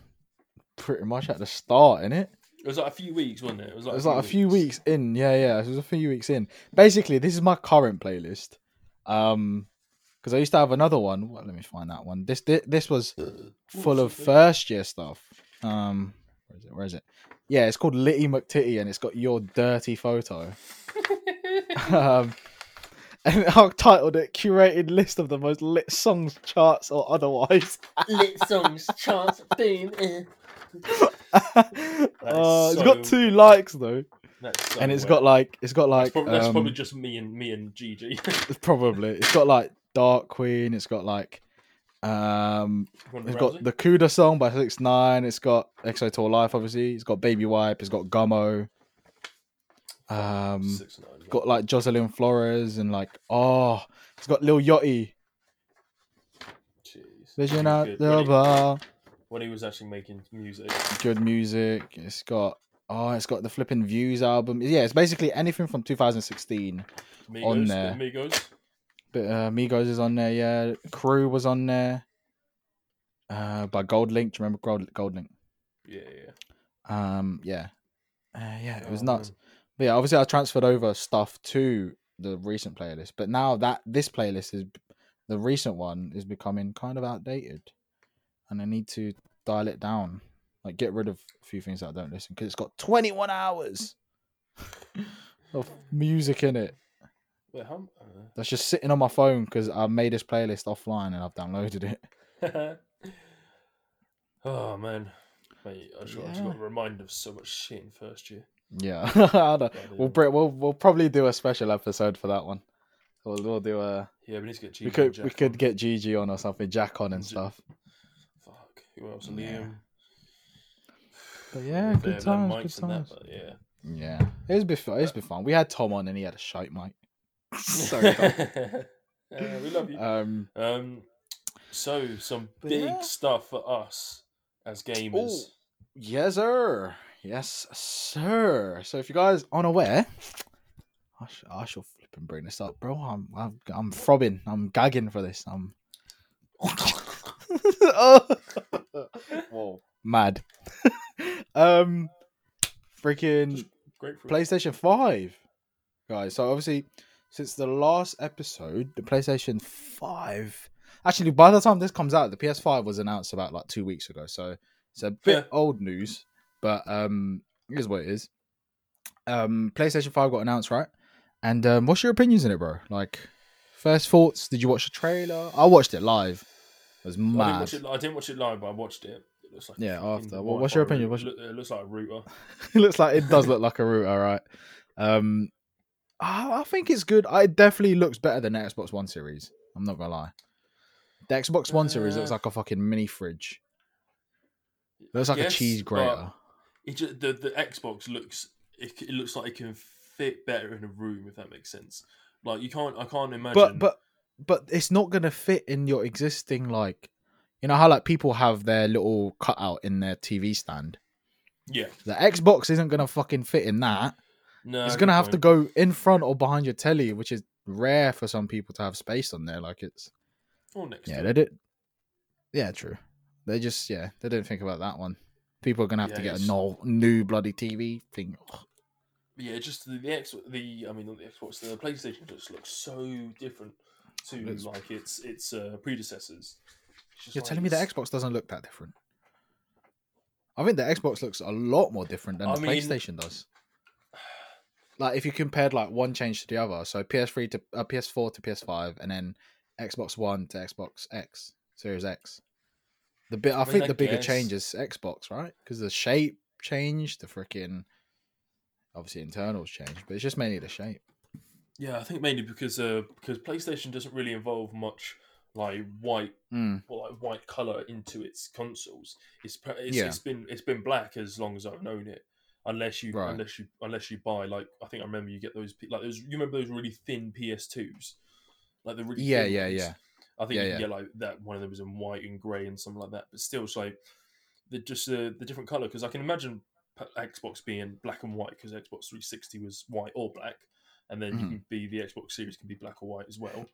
Speaker 2: pretty much at the start, in
Speaker 1: It It was like a few weeks, wasn't it? It was like, It
Speaker 2: was like a few weeks in. Yeah, yeah. It was a few weeks in. Basically, this is my current playlist. Um, because I used to have another one. Well, let me find that one. This this, this was full of first year stuff. Um, where is it? Where is it? Yeah, it's called Litty McTitty, and it's got your dirty photo. um, and I titled it "Curated List of the Most Lit Songs, Charts, or Otherwise."
Speaker 1: Lit songs, charts, boom. eh.
Speaker 2: uh, it's
Speaker 1: so-
Speaker 2: got two likes though,
Speaker 1: That's so
Speaker 2: and it's
Speaker 1: wet.
Speaker 2: got like it's got like
Speaker 1: That's, prob- that's
Speaker 2: um,
Speaker 1: probably just me and me and Gigi.
Speaker 2: Probably. It's got like Dark Queen. It's got like um it's got the Kooda song by Six Nine. It's got XO Tour Llif3, obviously. It's got Baby Wipe. It's got Gummo. Um,
Speaker 1: Six nine.
Speaker 2: it's got like Jocelyn Flores and like oh, it's got Lil Yachty.
Speaker 1: Jeez.
Speaker 2: Vision
Speaker 1: When he
Speaker 2: out
Speaker 1: good-
Speaker 2: the
Speaker 1: when he-
Speaker 2: bar.
Speaker 1: when he was actually making music.
Speaker 2: Good music. It's got oh, it's got the Flipping Views album. Yeah, it's basically anything from 2016.
Speaker 1: Migos,
Speaker 2: On
Speaker 1: the
Speaker 2: there.
Speaker 1: Migos.
Speaker 2: But uh, Migos is on there. Yeah, Crew was on there. Uh, by GoldLink. Do you remember Gold GoldLink?
Speaker 1: Yeah, yeah.
Speaker 2: Um, yeah, uh, yeah, it was
Speaker 1: Oh,
Speaker 2: nuts.
Speaker 1: man.
Speaker 2: But yeah, obviously I transferred over stuff to the recent playlist, but now that this playlist is the recent one is becoming kind of outdated, and I need to dial it down, like get rid of a few things that I don't listen because it's got 21 hours of music in it.
Speaker 1: Wait, how?
Speaker 2: That's just sitting on my phone because I made this playlist offline and I've downloaded it.
Speaker 1: Uh... oh man, mate, I just, I just
Speaker 2: Yeah.
Speaker 1: got reminded of so much shit in first year.
Speaker 2: Yeah, I know.
Speaker 1: But,
Speaker 2: we'll, we'll we'll probably do a special episode for that one. We'll, we'll do a
Speaker 1: yeah, we need to get. Gigi
Speaker 2: we could we could
Speaker 1: on.
Speaker 2: get Gigi on or something, Jack on and
Speaker 1: J-
Speaker 2: stuff.
Speaker 1: Fuck, who else?
Speaker 2: Yeah.
Speaker 1: Liam.
Speaker 2: But yeah, good times, good
Speaker 1: that,
Speaker 2: times.
Speaker 1: but yeah.
Speaker 2: Yeah, it's been fun. It's been fun. We had Tom on and he had a shite mic. Sorry.
Speaker 1: Yeah, we love you.
Speaker 2: Um,
Speaker 1: Um, so some big
Speaker 2: yeah.
Speaker 1: stuff for us as gamers.
Speaker 2: Yes, sir. Yes, sir. So if you guys aren't aware, I, sh- I shall flip and bring this up, bro. I'm, I'm, I'm throbbing. I'm gagging for this. I'm. oh. Whoa, mad. um, freaking. PlayStation 5. Guys, so obviously, since the last episode, the PlayStation 5. Actually, by the time this comes out, the PS5 was announced about like two weeks ago. So it's a bit
Speaker 1: Yeah.
Speaker 2: old news, but um, here's what it is. Um, PlayStation 5 got announced, right? And um, what's your opinions on it, bro? Like, first thoughts? Did you watch the trailer? I watched it live. It was
Speaker 1: I didn't,
Speaker 2: mad.
Speaker 1: watch it, I didn't watch it live, but I watched it. It looks like
Speaker 2: Yeah, after. What- what's your opinion? What's
Speaker 1: It, it looks like a router.
Speaker 2: it looks like it does look like a router, right? Um, I I think it's good. It definitely looks better than the Xbox One series. I'm not gonna lie. The Xbox One series looks
Speaker 1: Uh,
Speaker 2: like a fucking mini fridge. It looks like
Speaker 1: Yes,
Speaker 2: a cheese grater.
Speaker 1: It just, the the Xbox looks it, it looks like it can fit better in a room if that makes sense. Like you can't I can't imagine.
Speaker 2: But but but it's not gonna fit in your existing like, you know how like people have their little cutout in their TV stand.
Speaker 1: yeah,
Speaker 2: The Xbox isn't gonna fucking fit in that.
Speaker 1: No,
Speaker 2: it's gonna have to go in front or behind your telly, which is rare for some people to have space on there. Like it's
Speaker 1: Or next
Speaker 2: Yeah,
Speaker 1: to
Speaker 2: they did. Yeah, true. They just yeah, they didn't think about that one. People are gonna have to
Speaker 1: Yeah,
Speaker 2: get a
Speaker 1: it's-
Speaker 2: no, new bloody TV thing.
Speaker 1: Yeah, just the, the X the I mean not the Xbox the PlayStation just looks so different to
Speaker 2: Looks-
Speaker 1: like its its uh, predecessors. It's
Speaker 2: You're
Speaker 1: like
Speaker 2: telling me the Xbox doesn't look that different? I think the Xbox looks a lot more different than
Speaker 1: I
Speaker 2: the
Speaker 1: mean-
Speaker 2: PlayStation does. Like if you compared like one change to the other, so PS3 to uh, PS4 to PS5, and then Xbox One to Xbox X Series X. The bit I,
Speaker 1: mean,
Speaker 2: think
Speaker 1: I
Speaker 2: the bigger
Speaker 1: guess-
Speaker 2: change is Xbox, right? Because the shape changed, the freaking obviously internals changed, but it's just mainly the shape.
Speaker 1: Yeah, I think mainly because uh because PlayStation doesn't really involve much like white
Speaker 2: Mm.
Speaker 1: or like white color into its consoles. It's it's,
Speaker 2: Yeah.
Speaker 1: it's been it's been black as long as I've known it. Unless you
Speaker 2: Right.
Speaker 1: unless you unless you buy like I think I remember you get those like those you remember those really thin PS2s like the really
Speaker 2: Yeah, yeah,
Speaker 1: ones?
Speaker 2: yeah.
Speaker 1: I think
Speaker 2: Yeah,
Speaker 1: you
Speaker 2: yeah.
Speaker 1: get like that one of them was in white and grey and something like that. But still, it's like the just uh, the different color because I can imagine Xbox being black and white because Xbox 360 was white or black, and then you
Speaker 2: Mhm.
Speaker 1: can be the Xbox Series can be black or white as well.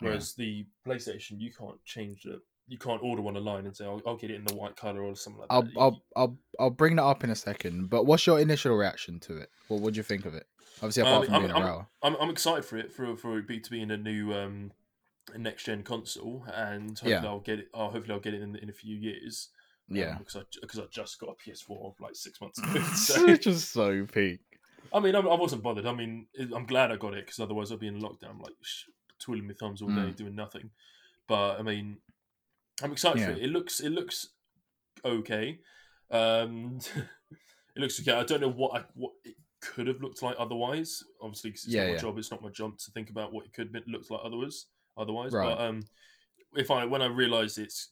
Speaker 1: Whereas the PlayStation, you can't change the you can't order one online and say I'll, I'll get it in the white color or something like
Speaker 2: I'll,
Speaker 1: that.
Speaker 2: I'll I'll I'll bring that up in a second. But what's your initial reaction to it? What would you think of it? Obviously, apart
Speaker 1: Um,
Speaker 2: from
Speaker 1: I'm-
Speaker 2: being a
Speaker 1: I'm-. I'm, I'm excited for it for for it be to be in a new um next gen console, and hopefully
Speaker 2: Yeah.
Speaker 1: I'll get it. Oh, hopefully I'll get it in in a few years. um,
Speaker 2: Yeah,
Speaker 1: because I because I just got a PS4 like six months ago. so,
Speaker 2: just so peak.
Speaker 1: I mean, I, I wasn't bothered. I mean, I'm glad I got it because otherwise I'd be in lockdown, like sh- twiddling my thumbs all day
Speaker 2: Mm.
Speaker 1: doing nothing. But I mean, I'm excited for it. It looks it looks okay. Um, it looks okay. I don't know what I, what it could have looked like otherwise. Obviously, 'cause it's
Speaker 2: Yeah,
Speaker 1: not my
Speaker 2: yeah.
Speaker 1: job. It's not my job to think about what it could have looked like otherwise. Otherwise,
Speaker 2: Right.
Speaker 1: but um, if I when I realise it's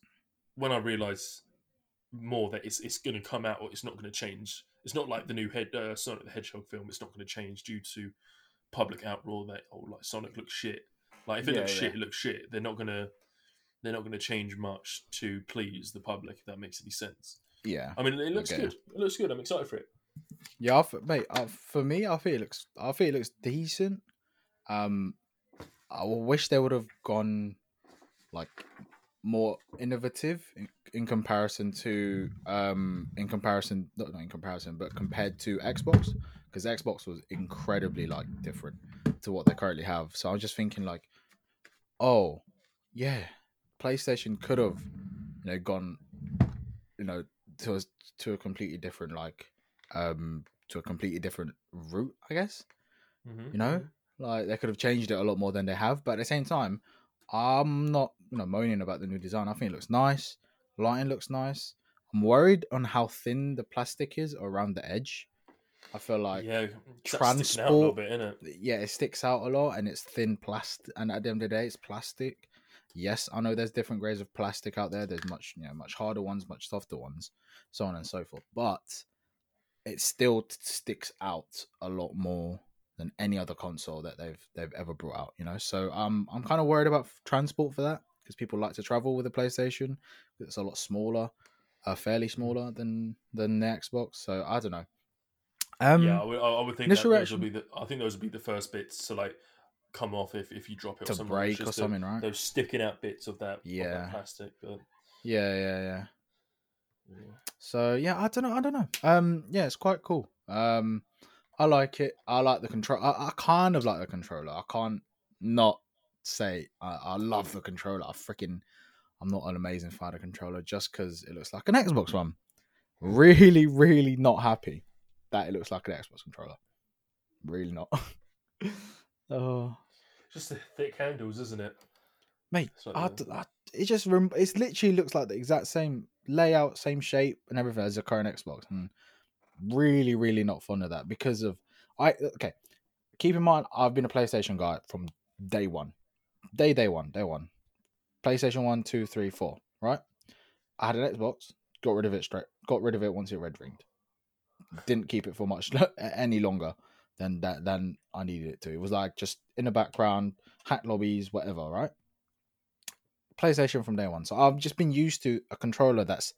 Speaker 1: when I realise more that it's it's going to come out or it's not going to change. It's not like the new head uh, Sonic the Hedgehog film. It's not going to change due to public outroar that oh like Sonic looks shit. Like if it
Speaker 2: Yeah,
Speaker 1: looks
Speaker 2: yeah.
Speaker 1: shit, it looks shit. They're not gonna they're not gonna change much to please the public. If that makes any sense.
Speaker 2: Yeah,
Speaker 1: I mean, it looks
Speaker 2: Okay.
Speaker 1: good. It looks good. I'm excited for it.
Speaker 2: yeah. I f- mate, uh, for me, I feel it looks. I feel it looks decent. Um, I wish they would have gone like more innovative in, in comparison to um in comparison not, not in comparison but compared to Xbox because Xbox was incredibly like different to what they currently have. So I'm just thinking like, oh yeah, PlayStation could have you know gone you know to a, to a completely different like um to a completely different route I guess
Speaker 1: Mm-hmm.
Speaker 2: you know? like they could have changed it a lot more than they have but at the same time i'm not you know moaning about the new design. I think it looks nice. Lighting looks nice. I'm worried on how thin the plastic is around the edge. I feel like
Speaker 1: yeah, that's out a little
Speaker 2: transport-
Speaker 1: bit, innit?
Speaker 2: yeah it sticks out a lot and it's thin plastic and at the end of the day it's plastic yes i know there's different grades of plastic out there there's much you know much harder ones much softer ones so on and so forth but it still t- sticks out a lot more than any other console that they've they've ever brought out. You know, so um, I'm kind of worried about f- transport for that because people like to travel with a PlayStation. It's a lot smaller, uh, fairly smaller than than the Xbox. So I don't know. Um,
Speaker 1: yeah, I would, I would think that those would be the. I think those would be the first bits to like come off if, if you drop it or
Speaker 2: to
Speaker 1: something.
Speaker 2: break or
Speaker 1: just the-
Speaker 2: something, right?
Speaker 1: Those sticking out bits of that, of that
Speaker 2: Yeah.
Speaker 1: plastic. But,
Speaker 2: Yeah, yeah, yeah.
Speaker 1: yeah.
Speaker 2: So yeah, I don't know. I don't know. Um, yeah, it's quite cool. Um, I like it. I like the control. I, I kind of like the controller. I can't not say I, I love the controller. I freaking, I'm not an amazing fighter controller just because it looks like an Xbox one. Really, really not happy that it looks like an Xbox controller. Really not. oh,
Speaker 1: Just the thick handles, isn't it?
Speaker 2: mate, I,
Speaker 1: the-
Speaker 2: I- it just rem- it literally looks like the exact same layout, same shape, and everything as a current Xbox. And really, really not fond of that because of I. Okay, keep in mind, I've been a PlayStation guy from day one, day day one, day one. PlayStation one, two, three, four. Right. I had an Xbox, got rid of it straight. Got rid of it once it red ringed. Didn't keep it for much any longer than that than I needed it to. It was like just in the background, hack lobbies, whatever. Right. PlayStation from day one. So I've just been used to a controller that's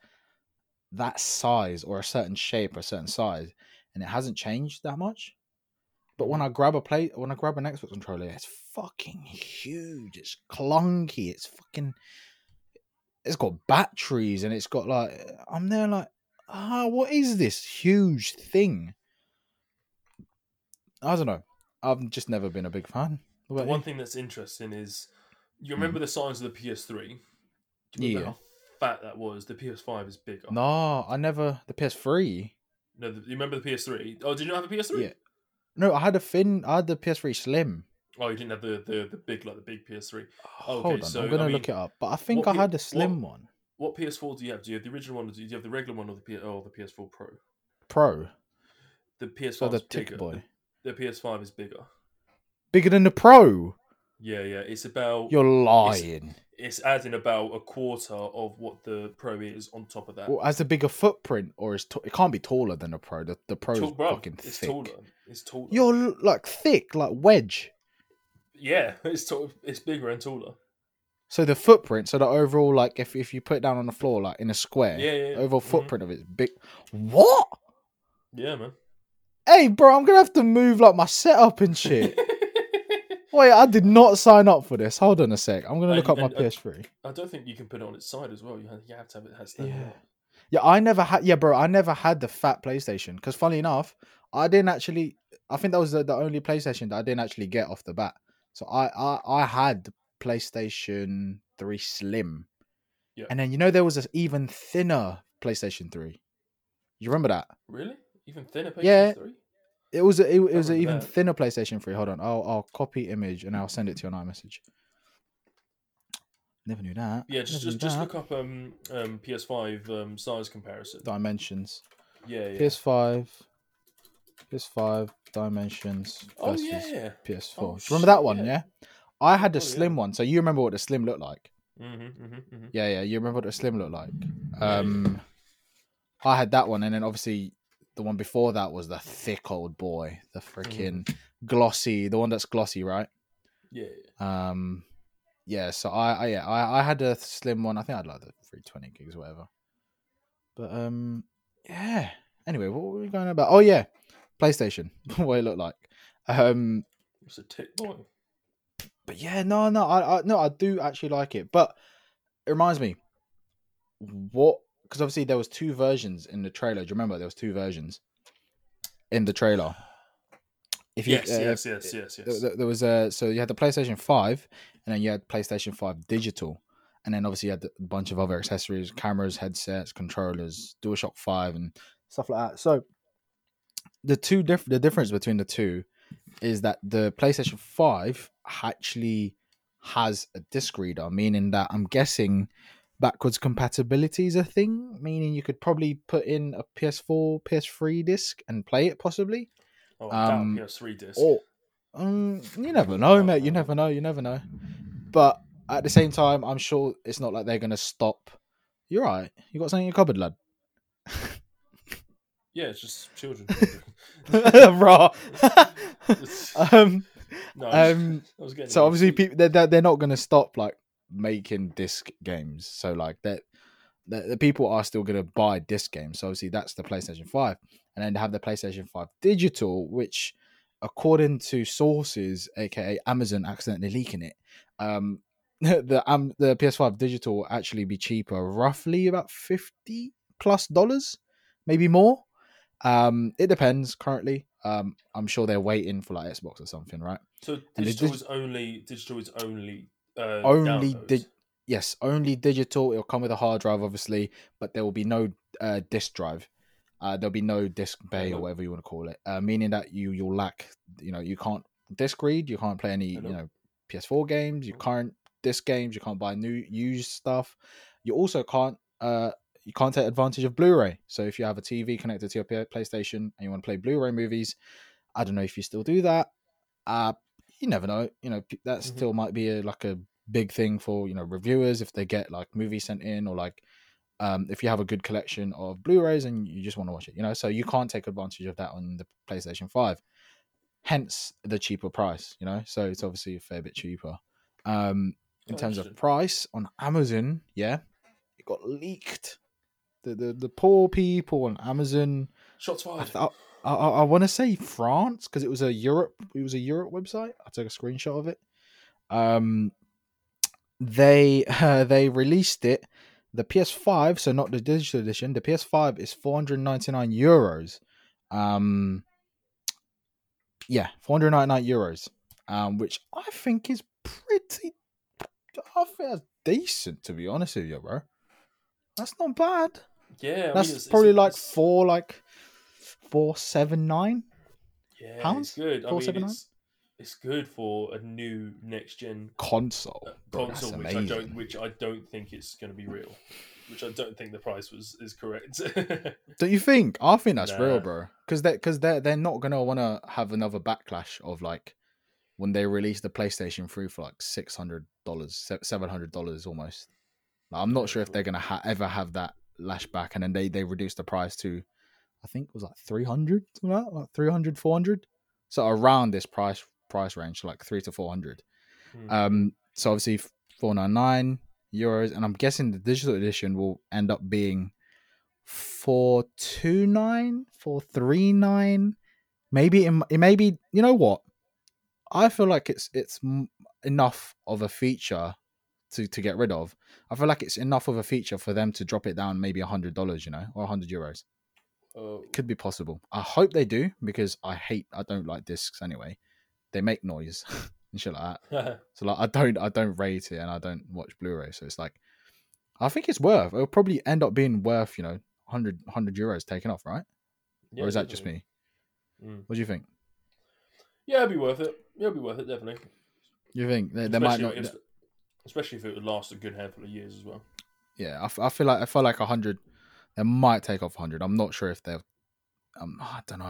Speaker 2: that size or a certain shape or a certain size, and it hasn't changed that much. But when I grab a play, when I grab an Xbox controller, it's fucking huge. It's clunky. It's fucking. It's got batteries and it's got like. I'm there like, ah, what is this huge thing? I don't know. I've just never been a big fan.
Speaker 1: The one thing that's interesting is you remember the size of the PS3. Do you remember
Speaker 2: Mm. Yeah.
Speaker 1: how fat that was? The PS5 is bigger.
Speaker 2: No, I never. The PS3.
Speaker 1: No, the, you remember the PS3? Oh, did you not have a PS3?
Speaker 2: Yeah. No, I had a thin. I had the PS3 Slim.
Speaker 1: Oh, you didn't have the, the, the big like the big PS3. Okay,
Speaker 2: Hold on,
Speaker 1: so,
Speaker 2: I'm gonna
Speaker 1: I
Speaker 2: look
Speaker 1: mean,
Speaker 2: it up. But I think I had the Slim one.
Speaker 1: What PS4 do you have? Do you have the original one? Or do you have the regular one or the P- or the PS4 Pro?
Speaker 2: Pro.
Speaker 1: The PS5
Speaker 2: So the tick
Speaker 1: bigger.
Speaker 2: boy.
Speaker 1: The, the PS5 is bigger.
Speaker 2: Bigger than the Pro.
Speaker 1: Yeah, yeah. It's about
Speaker 2: You're lying.
Speaker 1: it's adding about a quarter of what the Pro is on top of that.
Speaker 2: Well, has a bigger footprint, or is t- it can't be taller than the Pro? The, the Pro is
Speaker 1: bro,
Speaker 2: fucking
Speaker 1: it's
Speaker 2: thick.
Speaker 1: taller. It's taller.
Speaker 2: You're like thick, like wedge.
Speaker 1: Yeah, it's tall, it's bigger and taller.
Speaker 2: So the footprint, so the overall, like if if you put it down on the floor, like in a square,
Speaker 1: Yeah, yeah.
Speaker 2: the overall
Speaker 1: mhm.
Speaker 2: footprint of it's big. What?
Speaker 1: Yeah, man.
Speaker 2: Hey, bro, I'm gonna have to move like my setup and shit. Wait, I did not sign up for this. Hold on a sec. I'm gonna
Speaker 1: And-
Speaker 2: look up my
Speaker 1: and- uh,
Speaker 2: PS3.
Speaker 1: I don't think you can put it on its side as well. You have, you have to have it has to.
Speaker 2: Yeah. Yeah, I never had. Yeah, bro, I never had the fat PlayStation because, funny enough, I didn't actually. I think that was the, the only PlayStation that I didn't actually get off the bat. So I I, I had PlayStation Three Slim,
Speaker 1: Yeah.
Speaker 2: and then you know there was an even thinner PlayStation Three. You remember that?
Speaker 1: Really? Even thinner
Speaker 2: Yeah.
Speaker 1: PS3?
Speaker 2: It was a, it, it was an even
Speaker 1: that.
Speaker 2: thinner PlayStation Three. Hold on, I'll I'll copy image and I'll send it to your iMessage. Never knew that.
Speaker 1: Yeah, just just, just look up um um PS5 um size comparison.
Speaker 2: dimensions.
Speaker 1: Yeah, yeah.
Speaker 2: PS5, PS5 dimensions
Speaker 1: oh
Speaker 2: versus
Speaker 1: yeah.
Speaker 2: PS4.
Speaker 1: Oh,
Speaker 2: remember that one?
Speaker 1: shit.
Speaker 2: Yeah. I had the
Speaker 1: Oh, yeah.
Speaker 2: slim one, so you remember what the slim looked like?
Speaker 1: Mm-hmm, mm-hmm, mm-hmm.
Speaker 2: Yeah, yeah. You remember what the slim looked like?
Speaker 1: yeah.
Speaker 2: Um, I had that one, and then obviously the one before that was the thick old boy, the freaking glossy, the one that's glossy, right?
Speaker 1: Yeah, yeah.
Speaker 2: Um, yeah. So I, I yeah, I, I had a slim one. I think I had like the 320 gigs or whatever. But um, yeah. Anyway, what were we going about? Oh yeah, PlayStation. what it looked like. Um,
Speaker 1: It's a tick boy.
Speaker 2: but yeah, no, no, I, I no, I do actually like it. But it reminds me, what? Because obviously there was two versions in the trailer. Do you remember there was two versions in the trailer? If
Speaker 1: Yes,
Speaker 2: uh,
Speaker 1: yes, yes, yes, yes.
Speaker 2: th- there was a so you had the PlayStation Five, and then you had PlayStation Five digital, and then obviously you had a bunch of other accessories, cameras, headsets, controllers, DualShock Five, and stuff like that. So the two diff- the difference between the two is that the PlayStation Five actually has a disc reader, meaning that I'm guessing backwards compatibility is a thing, meaning you could probably put in a PS4, PS3 disc and play it possibly.
Speaker 1: Oh,
Speaker 2: um,
Speaker 1: PS3 disc.
Speaker 2: Or um, you never know, mate. You never know. You never know. But at the same time, I'm sure it's not like they're gonna stop. You're right. You got something in your cupboard, lad.
Speaker 1: Yeah, it's just children.
Speaker 2: Raw. um,
Speaker 1: no,
Speaker 2: um, so obviously people they're, they're not going to stop like making disc games. So like that the, the people are still going to buy disc games. So obviously that's the playstation 5 and then they have the playstation 5 digital which according to sources aka amazon accidentally leaking it um the um the ps5 digital will actually be cheaper roughly about 50 plus dollars maybe more. Um it depends currently. Um i'm sure they're waiting for like xbox or something right?
Speaker 1: So digital
Speaker 2: dig-
Speaker 1: is only digital is only uh,
Speaker 2: only di- yes only digital it'll come with a hard drive obviously but there will be no uh disk drive. Uh there'll be no disk bay or whatever you want to call it uh meaning that you you'll lack you know you can't disk read you can't play any you know ps4 games you can't disc games you can't buy new used stuff. You also can't uh you can't take advantage of blu-ray. So if you have a tv connected to your playstation and you want to play blu-ray movies i don't know if you still do that uh you never know you know that
Speaker 1: Mhm.
Speaker 2: still might be a, like a big thing for you know reviewers if they get like movies sent in or like um if you have a good collection of blu-rays and you just want to watch it you know? So you can't take advantage of that on the playstation 5 hence the cheaper price you know? So it's obviously a fair bit cheaper. Um in
Speaker 1: Oh,
Speaker 2: terms of price on amazon yeah it got leaked. The the, the poor people on amazon
Speaker 1: Shots
Speaker 2: I,
Speaker 1: fired.
Speaker 2: th- I, I, I want to say France because it was a Europe. It was a Europe website. I took a screenshot of it. Um, they uh, they released it. The PS5, so not the digital edition. The PS5 is 499 euros. Um, yeah, 499 euros. Um, which I think is pretty. I think that's decent to be honest with you, bro. That's not bad.
Speaker 1: yeah, I mean,
Speaker 2: That's
Speaker 1: it's- it's-
Speaker 2: probably like
Speaker 1: it's-
Speaker 2: four, like four seven nine.
Speaker 1: yeah,
Speaker 2: pounds?
Speaker 1: It's good. I mean,
Speaker 2: 479?
Speaker 1: it's, it's good for a new next gen
Speaker 2: console.
Speaker 1: uh,
Speaker 2: Bro,
Speaker 1: console, which
Speaker 2: amazing.
Speaker 1: I don't, which I don't think it's going to be real. Which I don't think the price was is correct.
Speaker 2: Don't you think? I think that's real, bro. Because they because they they're not gonna want to have another backlash of like when they release the PlayStation 3 for like six hundred dollars, seven hundred dollars almost. Like, I'm not sure if they're gonna ha- ever have that lash back, and then they they reduce the price to, I think it was like 300, something like, that, like 300, 400. So around this price price range, like three to four hundred.
Speaker 1: Hmm.
Speaker 2: Um, so obviously four nine nine euros, and I'm guessing the digital edition will end up being four two nine, four three nine. Maybe it, it may be. You know what? I feel like it's it's enough of a feature to to get rid of. I feel like it's enough of a feature for them to drop it down maybe a hundred dollars, you know, or a hundred euros.
Speaker 1: Oh,
Speaker 2: Could be possible. I hope they do because I hate. I don't like discs anyway. They make noise and shit like that. So like I don't I don't rate it and I don't watch Blu-ray. So it's like I think it's worth. It'll probably end up being worth, you know, 100, 100 euros taken off, right?
Speaker 1: yeah,
Speaker 2: or is that just me?
Speaker 1: Mm.
Speaker 2: What do you think?
Speaker 1: Yeah, it'd be worth it. Yeah, it'd be worth it definitely.
Speaker 2: You think they, they might not?
Speaker 1: if- especially if it would last a good handful of years as well.
Speaker 2: Yeah, I, f- I feel like I feel like a hundred. They might take off hundred. I'm not sure if they'll. Um, I don't know.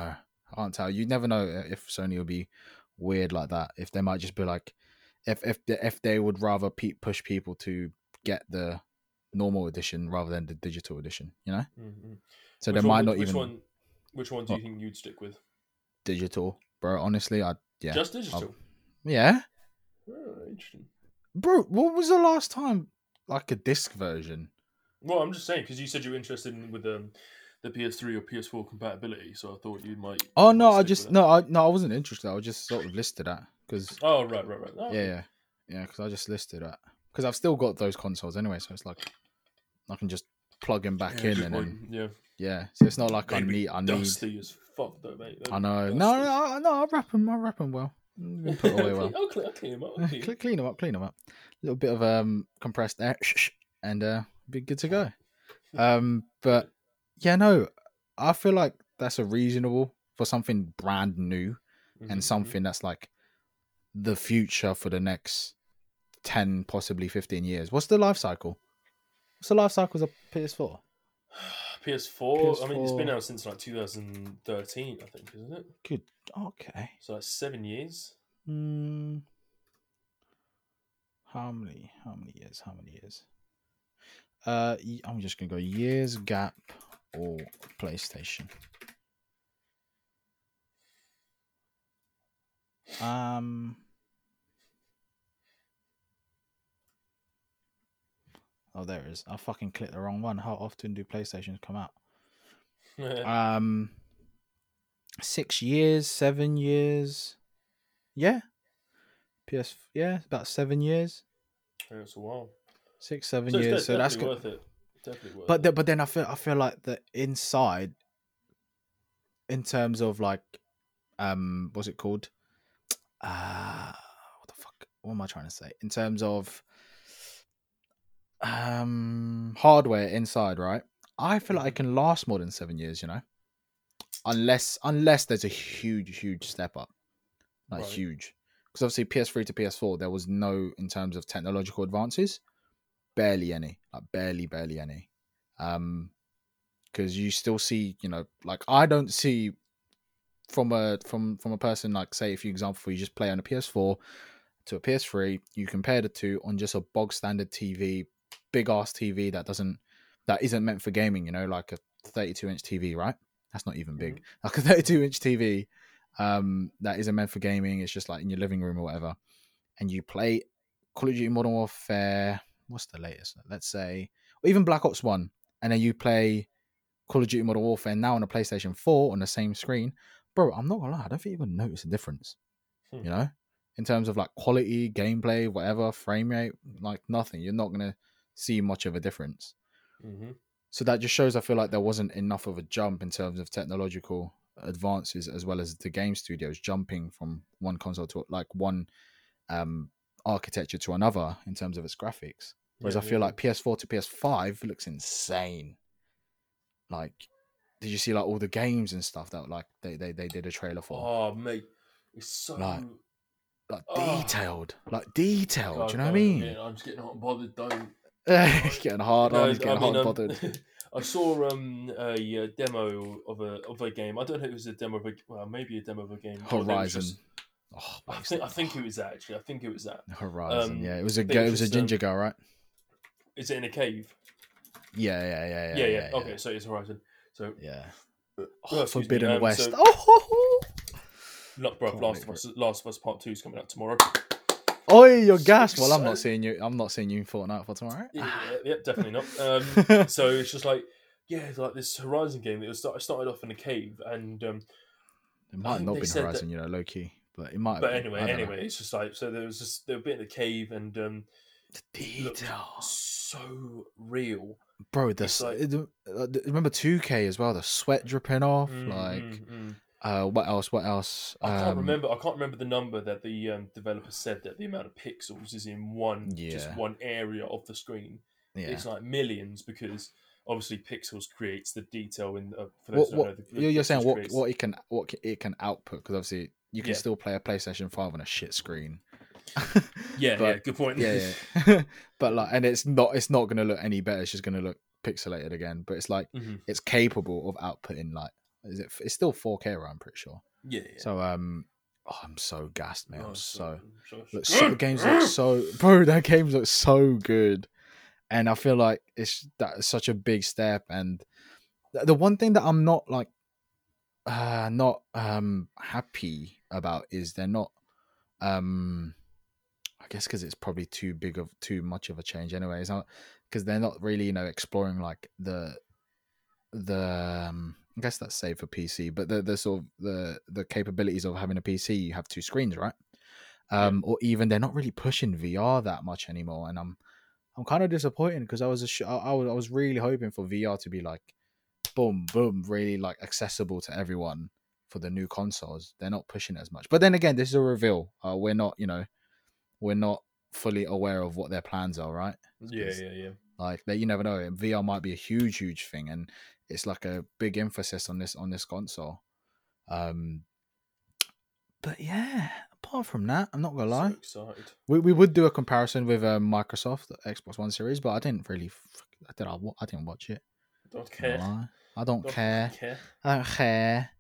Speaker 2: I can't tell. You never know if Sony will be weird like that. If they might just be like, if if they, if they would rather pe- push people to get the normal edition rather than the digital edition. You know,
Speaker 1: Mm-hmm.
Speaker 2: so
Speaker 1: which
Speaker 2: they
Speaker 1: one,
Speaker 2: might not
Speaker 1: which
Speaker 2: even
Speaker 1: One, which one do you
Speaker 2: What?
Speaker 1: think you'd stick with?
Speaker 2: digital, bro. Honestly, I yeah
Speaker 1: Just digital.
Speaker 2: yeah,
Speaker 1: Oh, interesting.
Speaker 2: bro. What was the last time like a disc version?
Speaker 1: Well, I'm just saying because you said you were interested in with um, the PS3 or PS4 compatibility, so I thought you might.
Speaker 2: Oh no, I just no, I no, I wasn't interested. I was just sort of listed that because
Speaker 1: Oh right, right, right. Oh,
Speaker 2: yeah, yeah, yeah. Because I just listed that because I've still got those consoles anyway, so it's like I can just plug them back
Speaker 1: Yeah,
Speaker 2: in and
Speaker 1: point.
Speaker 2: then
Speaker 1: yeah,
Speaker 2: yeah. So it's not like I
Speaker 1: They'd be
Speaker 2: need, I need.
Speaker 1: dusty as fuck though, mate. They'd
Speaker 2: I know.
Speaker 1: dusty.
Speaker 2: No, no, no. I wrap them. I wrap them well. Mm, gonna Put away well.
Speaker 1: I'll, clean, I'll clean them up. I'll clean,
Speaker 2: clean them up. Clean them up. A little bit of um compressed air, and uh, be good to go. Um, but yeah, no, I feel like that's a reasonable for something brand new
Speaker 1: Mhm,
Speaker 2: and something that's like the future for the next 10 possibly 15 years. What's the life cycle? What's the life cycle of ps4
Speaker 1: PS4, I mean, it's been out since like 2013, I think, isn't it?
Speaker 2: good okay.
Speaker 1: So that's seven years.
Speaker 2: mm, how many how many years how many years uh, I'm just going to go years gap or PlayStation. Um. Oh, there it is. I fucking clicked the wrong one. How often do PlayStations come out? um, six years, seven years. Yeah. PS. Yeah, about seven years.
Speaker 1: Yeah, it's a while
Speaker 2: six, seven
Speaker 1: So
Speaker 2: years. So that's good.
Speaker 1: worth it. Definitely worth
Speaker 2: But
Speaker 1: it.
Speaker 2: the, but then I feel I feel like the inside, in terms of like, um, what's it called? Uh what the fuck? What am I trying to say? In terms of, um, hardware inside, right? I feel like it can last more than seven years. You know, unless unless there's a huge huge step up, like
Speaker 1: Right.
Speaker 2: huge. Because obviously PS3 to PS4 there was no in terms of technological advances, barely any, like barely barely any. Um because you still see you know like i don't see from a from from a person like say if you example you just play on a ps4 to a ps3 you compare the two on just a bog standard tv big ass tv that doesn't that isn't meant for gaming you know like a 32 inch tv right? That's not even big. Like a 32 inch tv um that isn't meant for gaming. It's just like in your living room or whatever. And you play call of duty modern warfare what's the latest let's say or even black ops 1 and then you play Call of Duty Modern Warfare now on a PlayStation 4 on the same screen, bro, I'm not gonna lie, I don't think you're gonna notice a difference.
Speaker 1: Hmm.
Speaker 2: You know? In terms of like quality, gameplay, whatever, frame rate, like nothing. You're not gonna see much of a difference.
Speaker 1: hmm
Speaker 2: So that just shows I feel like there wasn't enough of a jump in terms of technological advances as well as the game studios jumping from one console to like one um architecture to another in terms of its graphics. Whereas I feel like PS4 to PS5 looks insane. Like, did you see like all the games and stuff that like they they, they did a trailer for?
Speaker 1: Oh mate, it's so.
Speaker 2: Like, like
Speaker 1: oh.
Speaker 2: detailed, like detailed.
Speaker 1: God,
Speaker 2: do you know what I mean?
Speaker 1: man, I'm just getting hot and bothered. Don't.
Speaker 2: He's getting hard on.
Speaker 1: No,
Speaker 2: He's getting
Speaker 1: I
Speaker 2: hot
Speaker 1: mean,
Speaker 2: and
Speaker 1: um,
Speaker 2: bothered.
Speaker 1: I saw um a, demo of a of a game. I don't know if it was a demo of a well, maybe a demo of a game.
Speaker 2: Horizon. Oh,
Speaker 1: I think I think it was that actually. I think it was that.
Speaker 2: Horizon.
Speaker 1: um,
Speaker 2: yeah, it was a it was a ginger
Speaker 1: um,
Speaker 2: girl, right?
Speaker 1: Is it in a cave?
Speaker 2: Yeah, yeah, yeah, yeah.
Speaker 1: Yeah, yeah.
Speaker 2: yeah,
Speaker 1: Okay, so it's Horizon. So
Speaker 2: Yeah.
Speaker 1: oh,
Speaker 2: Oh, Forbidden
Speaker 1: um,
Speaker 2: West.
Speaker 1: so-
Speaker 2: oh,
Speaker 1: Look, bro, Last of Us, Last of Us Part Two is coming out tomorrow.
Speaker 2: oh, you're gassed. Well, I'm not seeing you. I'm not seeing you in Fortnite for tomorrow.
Speaker 1: yeah, yeah, definitely not. Um, so it's just like, yeah, like this Horizon game. It was start, started off in a cave, and um,
Speaker 2: It might not been
Speaker 1: said that-
Speaker 2: Horizon, you know, low key, but it might.
Speaker 1: but
Speaker 2: been.
Speaker 1: anyway,
Speaker 2: I know.
Speaker 1: anyway, it's just like so. There was just they were a bit in the cave, and um,
Speaker 2: the detail,
Speaker 1: so real.
Speaker 2: bro. The,
Speaker 1: like-
Speaker 2: remember 2K as well. The sweat dripping off.
Speaker 1: Mm,
Speaker 2: like,
Speaker 1: mm, mm.
Speaker 2: uh, what else? What else?
Speaker 1: I can't
Speaker 2: Um,
Speaker 1: remember. I can't remember the number that the um, developer said that the amount of pixels is in one just one area of the screen.
Speaker 2: Yeah.
Speaker 1: It's like millions because obviously pixels creates the detail in. Uh, for
Speaker 2: What,
Speaker 1: those who
Speaker 2: what
Speaker 1: know, the- the
Speaker 2: you're, you're saying? What
Speaker 1: creates-
Speaker 2: what it can what it can output? Because obviously you can
Speaker 1: Yeah.
Speaker 2: still play a PlayStation Five on a shit screen.
Speaker 1: Yeah, yeah,
Speaker 2: but-
Speaker 1: good point.
Speaker 2: yeah, yeah. but like, and it's not it's not gonna look any better. It's just gonna look pixelated again. But it's like
Speaker 1: Mhm.
Speaker 2: it's capable of outputting like is it? It's still 4K, right? I'm pretty sure.
Speaker 1: yeah, yeah.
Speaker 2: So um, oh, I'm so gassed, man.
Speaker 1: Oh,
Speaker 2: I'm so.
Speaker 1: so,
Speaker 2: Look, so, the games look so, bro. That games look so good, and I feel like it's that is such a big step. And the one thing that I'm not like, uh, not um happy about is they're not, um, I guess because it's probably too big of too much of a change anyway. It's because they're not really you know exploring like the the um, I guess that's safe for PC, but the the sort of the the capabilities of having a PC, you have two screens, right? Um, or even they're not really pushing VR that much anymore, and I'm I'm kind of disappointed because I was a sh- I, I was I was really hoping for VR to be like, boom, boom, really like accessible to everyone for the new consoles. They're not pushing it as much, but then again, this is a reveal. Uh, we're not, you know, we're not fully aware of what their plans are, right?
Speaker 1: yeah, yeah, yeah.
Speaker 2: Like that, you never know. VR might be a huge, huge thing, and it's like a big emphasis on this on this console. Um, but yeah, apart from that, I'm not gonna lie.
Speaker 1: So excited.
Speaker 2: We, we would do a comparison with um, Microsoft the Xbox One Series, but I didn't really. f- I did. I, I didn't watch it.
Speaker 1: Don't
Speaker 2: not
Speaker 1: care.
Speaker 2: I don't
Speaker 1: Don't
Speaker 2: care.
Speaker 1: care.
Speaker 2: I don't care.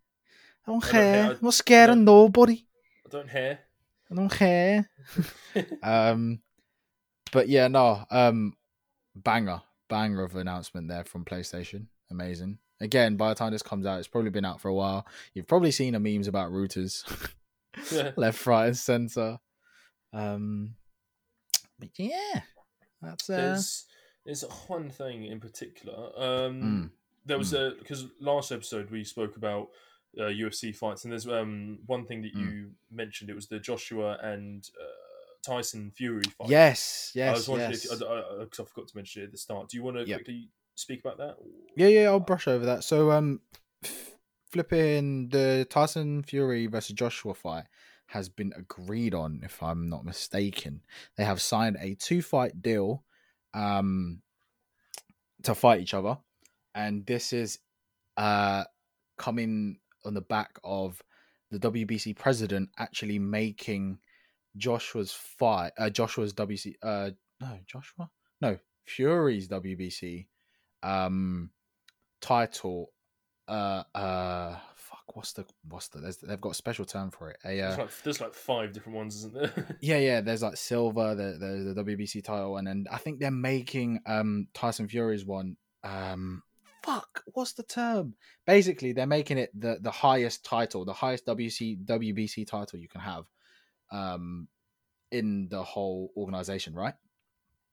Speaker 2: I don't
Speaker 1: I don't
Speaker 2: care.
Speaker 1: care.
Speaker 2: I'm not scared of nobody.
Speaker 1: I don't care.
Speaker 2: I don't care. um, but yeah, no. Um, banger, banger of announcement there from PlayStation. Amazing. Again, by the time this comes out, it's probably been out for a while. You've probably seen the memes about routers.
Speaker 1: Yeah.
Speaker 2: left, right, and center. Um, but yeah, that's uh,
Speaker 1: There's there's one thing in particular. Um,
Speaker 2: Mm.
Speaker 1: There was a because last episode we spoke about uh, UFC fights, and there's um one thing that
Speaker 2: Mm.
Speaker 1: you mentioned. It was the Joshua and uh, Tyson Fury fight.
Speaker 2: yes,
Speaker 1: I
Speaker 2: yes,
Speaker 1: was wondering
Speaker 2: yes.
Speaker 1: if I, I, I forgot to mention it at the start. Do you want to
Speaker 2: Yep.
Speaker 1: quickly speak about that?
Speaker 2: Yeah, yeah, I'll brush over that. So, um, flipping the Tyson Fury versus Joshua fight has been agreed on, if I'm not mistaken. They have signed a two fight deal, um, to fight each other, and this is, uh, coming on the back of the WBC president actually making Joshua's fight, uh, Joshua's WC, uh, no, Joshua, no, Fury's WBC um title uh uh fuck what's the what's the there's, they've got a special term for it a
Speaker 1: There's,
Speaker 2: uh,
Speaker 1: like, there's like five different ones, isn't there?
Speaker 2: yeah yeah there's like silver the, there's the WBC title and then I think they're making um Tyson Fury's one um fuck what's the term basically they're making it the the highest title the highest WC WBC title you can have um in the whole organization right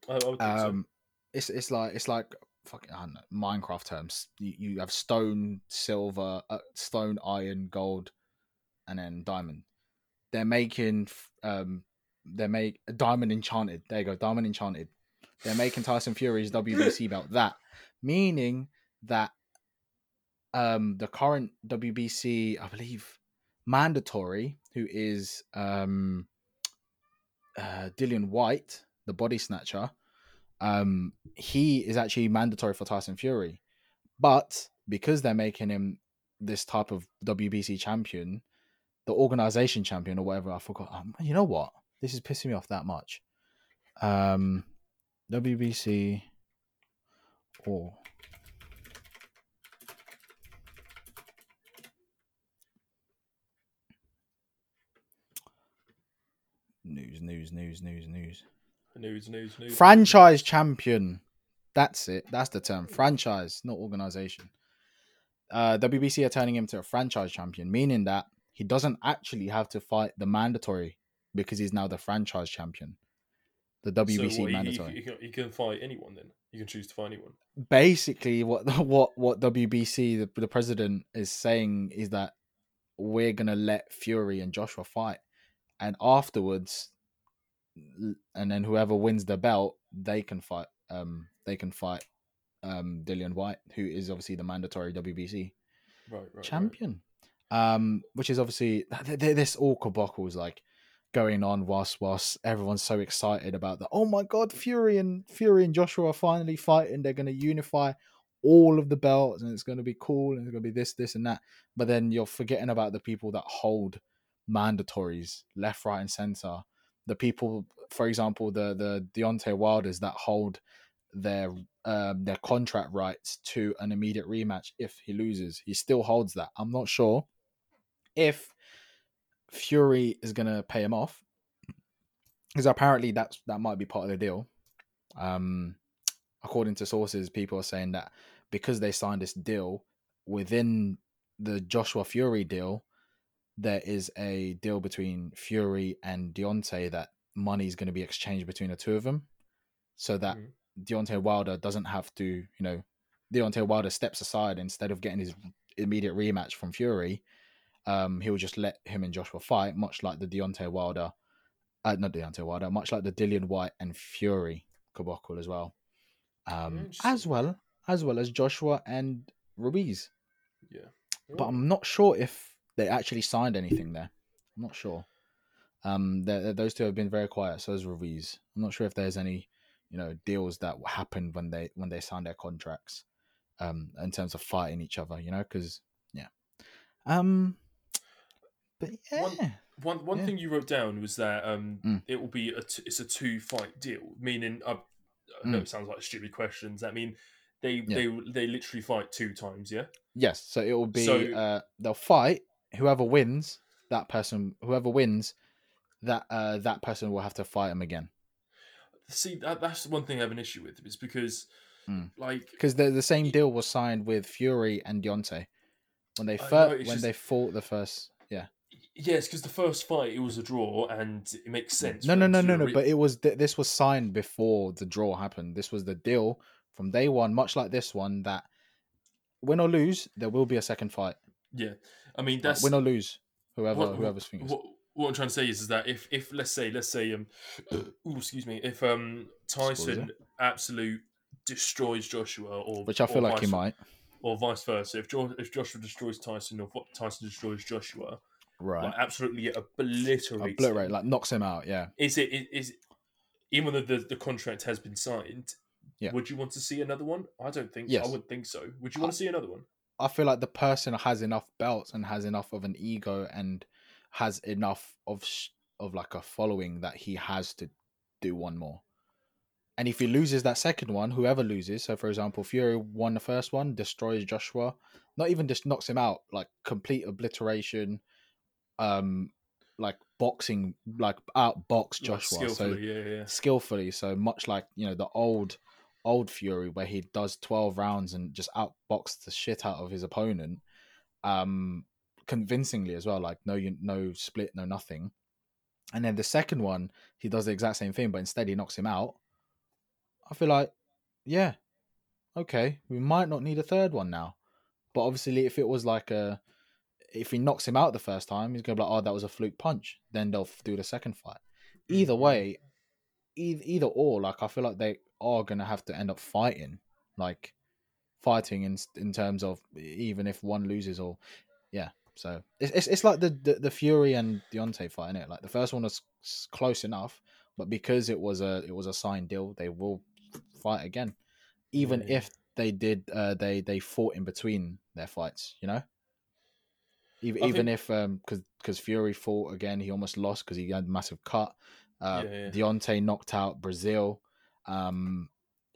Speaker 1: I, I think so.
Speaker 2: um it's it's like it's like fucking I don't know, Minecraft terms. You, you have stone, silver, uh, stone, iron, gold, and then diamond. They're making um they make diamond enchanted. There you go, diamond enchanted. They're making Tyson Fury's WBC belt that, meaning that um the current WBC, I believe, mandatory, who is um uh Dillian Whyte, the body snatcher, um, he is actually mandatory for Tyson Fury. But because they're making him this type of WBC champion, the organization champion or whatever, I forgot. Um, you know what? This is pissing me off that much. Um, WBC or news, news, news, news, news.
Speaker 1: news, news, news.
Speaker 2: franchise champion. That's it. That's the term. Franchise, not organization. Uh, WBC are turning him to a franchise champion, meaning that he doesn't actually have to fight the mandatory because he's now the franchise champion. The
Speaker 1: So
Speaker 2: WBC
Speaker 1: what, he- he,
Speaker 2: mandatory.
Speaker 1: he, can, he can fight anyone then. You can choose to fight anyone.
Speaker 2: Basically, what what what WBC the, the president is saying is that we're gonna let Fury and Joshua fight, and afterwards, and then whoever wins the belt, they can fight. Um, they can fight. Um, Dillian Whyte, who is obviously the mandatory WBC
Speaker 1: Right, right. right.
Speaker 2: champion. Um, which is obviously th- th- this all kabockle is like going on whilst whilst everyone's so excited about the oh my god, Fury and Fury and Joshua are finally fighting. They're going to unify all of the belts, and it's going to be cool, and it's going to be this, this, and that. But then you're forgetting about the people that hold mandatories left, right, and center. The people, for example, the the Deontay Wilders that hold their um, their contract rights to an immediate rematch if he loses. He still holds that. I'm not sure if Fury is to pay him off because apparently that's that might be part of the deal. Um, according to sources, people are saying that because they signed this deal within the Joshua Fury deal, there is a deal between Fury and Deontay that money is going to be exchanged between the two of them, so that
Speaker 1: Mhm.
Speaker 2: Deontay Wilder doesn't have to, you know, Deontay Wilder steps aside instead of getting his immediate rematch from Fury. Um, he'll just let him and Joshua fight, much like the Deontay Wilder, uh, not Deontay Wilder, much like the Dillian Whyte and Fury Kabokul as well. Um, as well as well as Joshua and Ruiz.
Speaker 1: Yeah.
Speaker 2: But I'm not sure if they actually signed anything there. I'm not sure. Um, th- th- those two have been very quiet. So is Ruiz. I'm not sure if there's any, you know, deals that happened when they when they signed their contracts, um, in terms of fighting each other. You know, because yeah, um, but yeah,
Speaker 1: One- One one
Speaker 2: Yeah.
Speaker 1: thing you wrote down was that um,
Speaker 2: Mm.
Speaker 1: it will be a t- it's a two fight deal, meaning uh, I know
Speaker 2: Mm.
Speaker 1: it sounds like stupid questions. That mean they
Speaker 2: Yeah.
Speaker 1: they they literally fight two times, yeah.
Speaker 2: yes. So it will be
Speaker 1: So-
Speaker 2: uh, they'll fight. Whoever wins, that person. Whoever wins, that uh, that person will have to fight him again.
Speaker 1: See, that, that's the one thing I have an issue with is because
Speaker 2: Mm.
Speaker 1: like
Speaker 2: because the the same deal was signed with Fury and Deontay when they
Speaker 1: I know,
Speaker 2: when
Speaker 1: just-
Speaker 2: they fought the first. Yeah,
Speaker 1: Yes, because the first fight it was a draw, and it makes sense.
Speaker 2: No, no, no, no, no.
Speaker 1: re-
Speaker 2: But it was th- this was signed before the draw happened. This was the deal from day one, much like this one. That win or lose, there will be a second fight.
Speaker 1: yeah, I mean that's
Speaker 2: win or lose, whoever
Speaker 1: what,
Speaker 2: whoever's fingers.
Speaker 1: what, what I'm trying to say is, is that if if let's say let's say um, ooh, excuse me, if um Tyson absolute destroys Joshua, or
Speaker 2: which I feel like he might.
Speaker 1: or vice versa, if jo- if Joshua destroys Tyson or what Tyson destroys Joshua,
Speaker 2: Right.
Speaker 1: like absolutely obliterates
Speaker 2: Obliterate,
Speaker 1: him,
Speaker 2: like knocks him out. Yeah.
Speaker 1: is it is, is even though the, the contract has been signed
Speaker 2: Yeah.
Speaker 1: would you want to see another one i don't think
Speaker 2: Yes.
Speaker 1: i wouldn't think so would you want to see another one
Speaker 2: I feel like the person has enough belts and has enough of an ego and has enough of of like a following that he has to do one more. And if he loses that second one, whoever loses, so for example, Fury won the first one, destroys Joshua, not even just knocks him out, like complete obliteration, um, like boxing, like outbox
Speaker 1: Like,
Speaker 2: Joshua. so
Speaker 1: yeah yeah
Speaker 2: skillfully. So much like you know the old old Fury, where he does twelve rounds and just outboxed the shit out of his opponent, um, convincingly as well. Like no, you no split, no nothing. And then the second one, he does the exact same thing, but instead he knocks him out. I feel like, yeah, okay, we might not need a third one now. But obviously, if it was like a, if he knocks him out the first time, he's gonna be like, oh, that was a fluke punch. Then they'll do the second fight. Either
Speaker 1: Mhm.
Speaker 2: way, either, either or, like I feel like they are gonna have to end up fighting, like fighting in in terms of even if one loses or yeah. So it's it's, it's like the, the the Fury and Deontay fight, is it? Like the first one was close enough, but because it was a it was a signed deal, they will fight again, even
Speaker 1: Yeah.
Speaker 2: if they did uh they they fought in between their fights, you know. Even
Speaker 1: I
Speaker 2: even
Speaker 1: think-
Speaker 2: if um because because Fury fought again, he almost lost because he had a massive cut. Uh,
Speaker 1: Yeah, yeah.
Speaker 2: Deontay knocked out Brazil, um,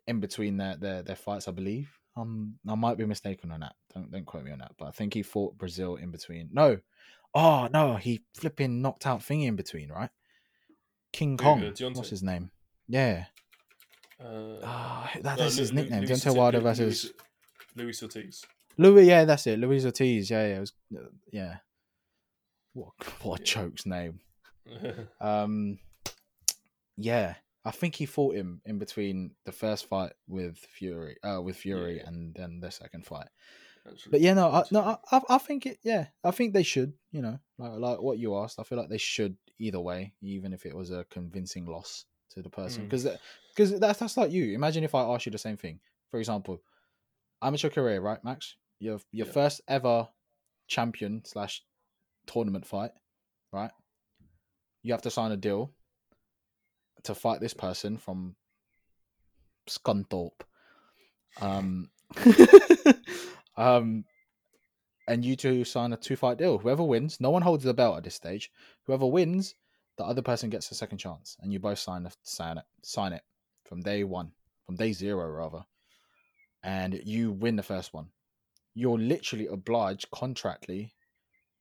Speaker 2: in between their, their their fights, I believe. Um, I might be mistaken on that. Don't don't quote me on that, but I think he fought Brazil in between. No, oh no, he flipping knocked out Thingy in between, right? King Kong.
Speaker 1: uh, Deontay?
Speaker 2: What's his name? Yeah,
Speaker 1: uh,
Speaker 2: ah, that,
Speaker 1: uh,
Speaker 2: that's his
Speaker 1: Lu- Lu-
Speaker 2: nickname.
Speaker 1: Luis
Speaker 2: Deontay Wilder versus
Speaker 1: Luis, Ortiz
Speaker 2: Louis. Yeah, that's it. Luis Ortiz. Yeah, yeah, it was, uh, yeah. What what a
Speaker 1: Yeah.
Speaker 2: joke's name. Um, yeah, I think he fought him in between the first fight with Fury, uh, with Fury,
Speaker 1: Yeah.
Speaker 2: and then the second fight. But yeah, no, I, no, I, I- think it. Yeah, I think they should. You know, like like what you asked, I feel like they should either way, even if it was a convincing loss to the person,
Speaker 1: Mm.
Speaker 2: because because that's that's like you. Imagine if I asked you the same thing. For example, amateur career, right, Max? Your your
Speaker 1: Yeah.
Speaker 2: first ever champion slash tournament fight, right? You have to sign a deal to fight this person from Scunthorpe. Um, um, and you two sign a two fight deal. Whoever wins, no one holds the belt at this stage. Whoever wins, the other person gets a second chance, and you both sign sign it sign it from day one, from day zero rather, and you win the first one. You're literally obliged contractually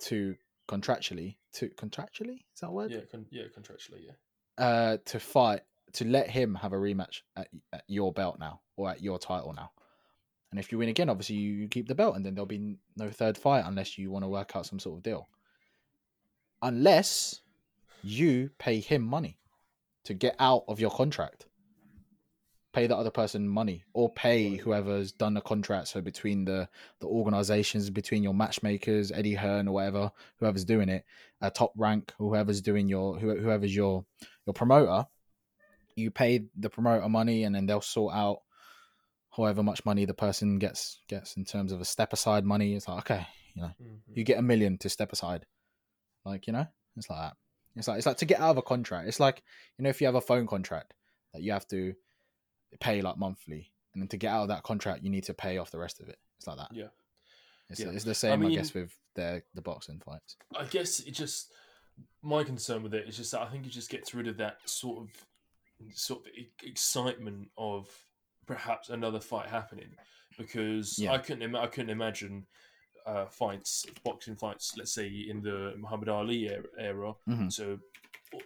Speaker 2: to contractually to contractually is that a word
Speaker 1: yeah, con- yeah, contractually, yeah.
Speaker 2: Uh to fight to let him have a rematch at, at your belt now or at your title now. And if you win again obviously you, you keep the belt and then there'll be no third fight unless you want to work out some sort of deal. Unless you pay him money to get out of your contract pay the other person money or pay whoever's done the contract. So between the the organizations between your matchmakers eddie hearn or whatever whoever's doing it a top rank whoever's doing your whoever's your your promoter you pay the promoter money and then they'll sort out however much money the person gets gets in terms of a step aside money. It's like okay you know
Speaker 1: Mhm.
Speaker 2: you get a million to step aside. Like you know it's like that. It's like it's like to get out of a contract. It's like you know if you have a phone contract that you have to pay like monthly and then to get out of that contract you need to pay off the rest of it it's like that
Speaker 1: Yeah.
Speaker 2: it's,
Speaker 1: Yeah.
Speaker 2: it's the same I,
Speaker 1: mean-
Speaker 2: guess with the the boxing fights
Speaker 1: I guess it just my concern with it is just that I think it just gets rid of that sort of sort of excitement of perhaps another fight happening because
Speaker 2: Yeah.
Speaker 1: I couldn't ima- I couldn't imagine uh, fights boxing fights let's say in the Muhammad Ali era, era.
Speaker 2: Mhm.
Speaker 1: so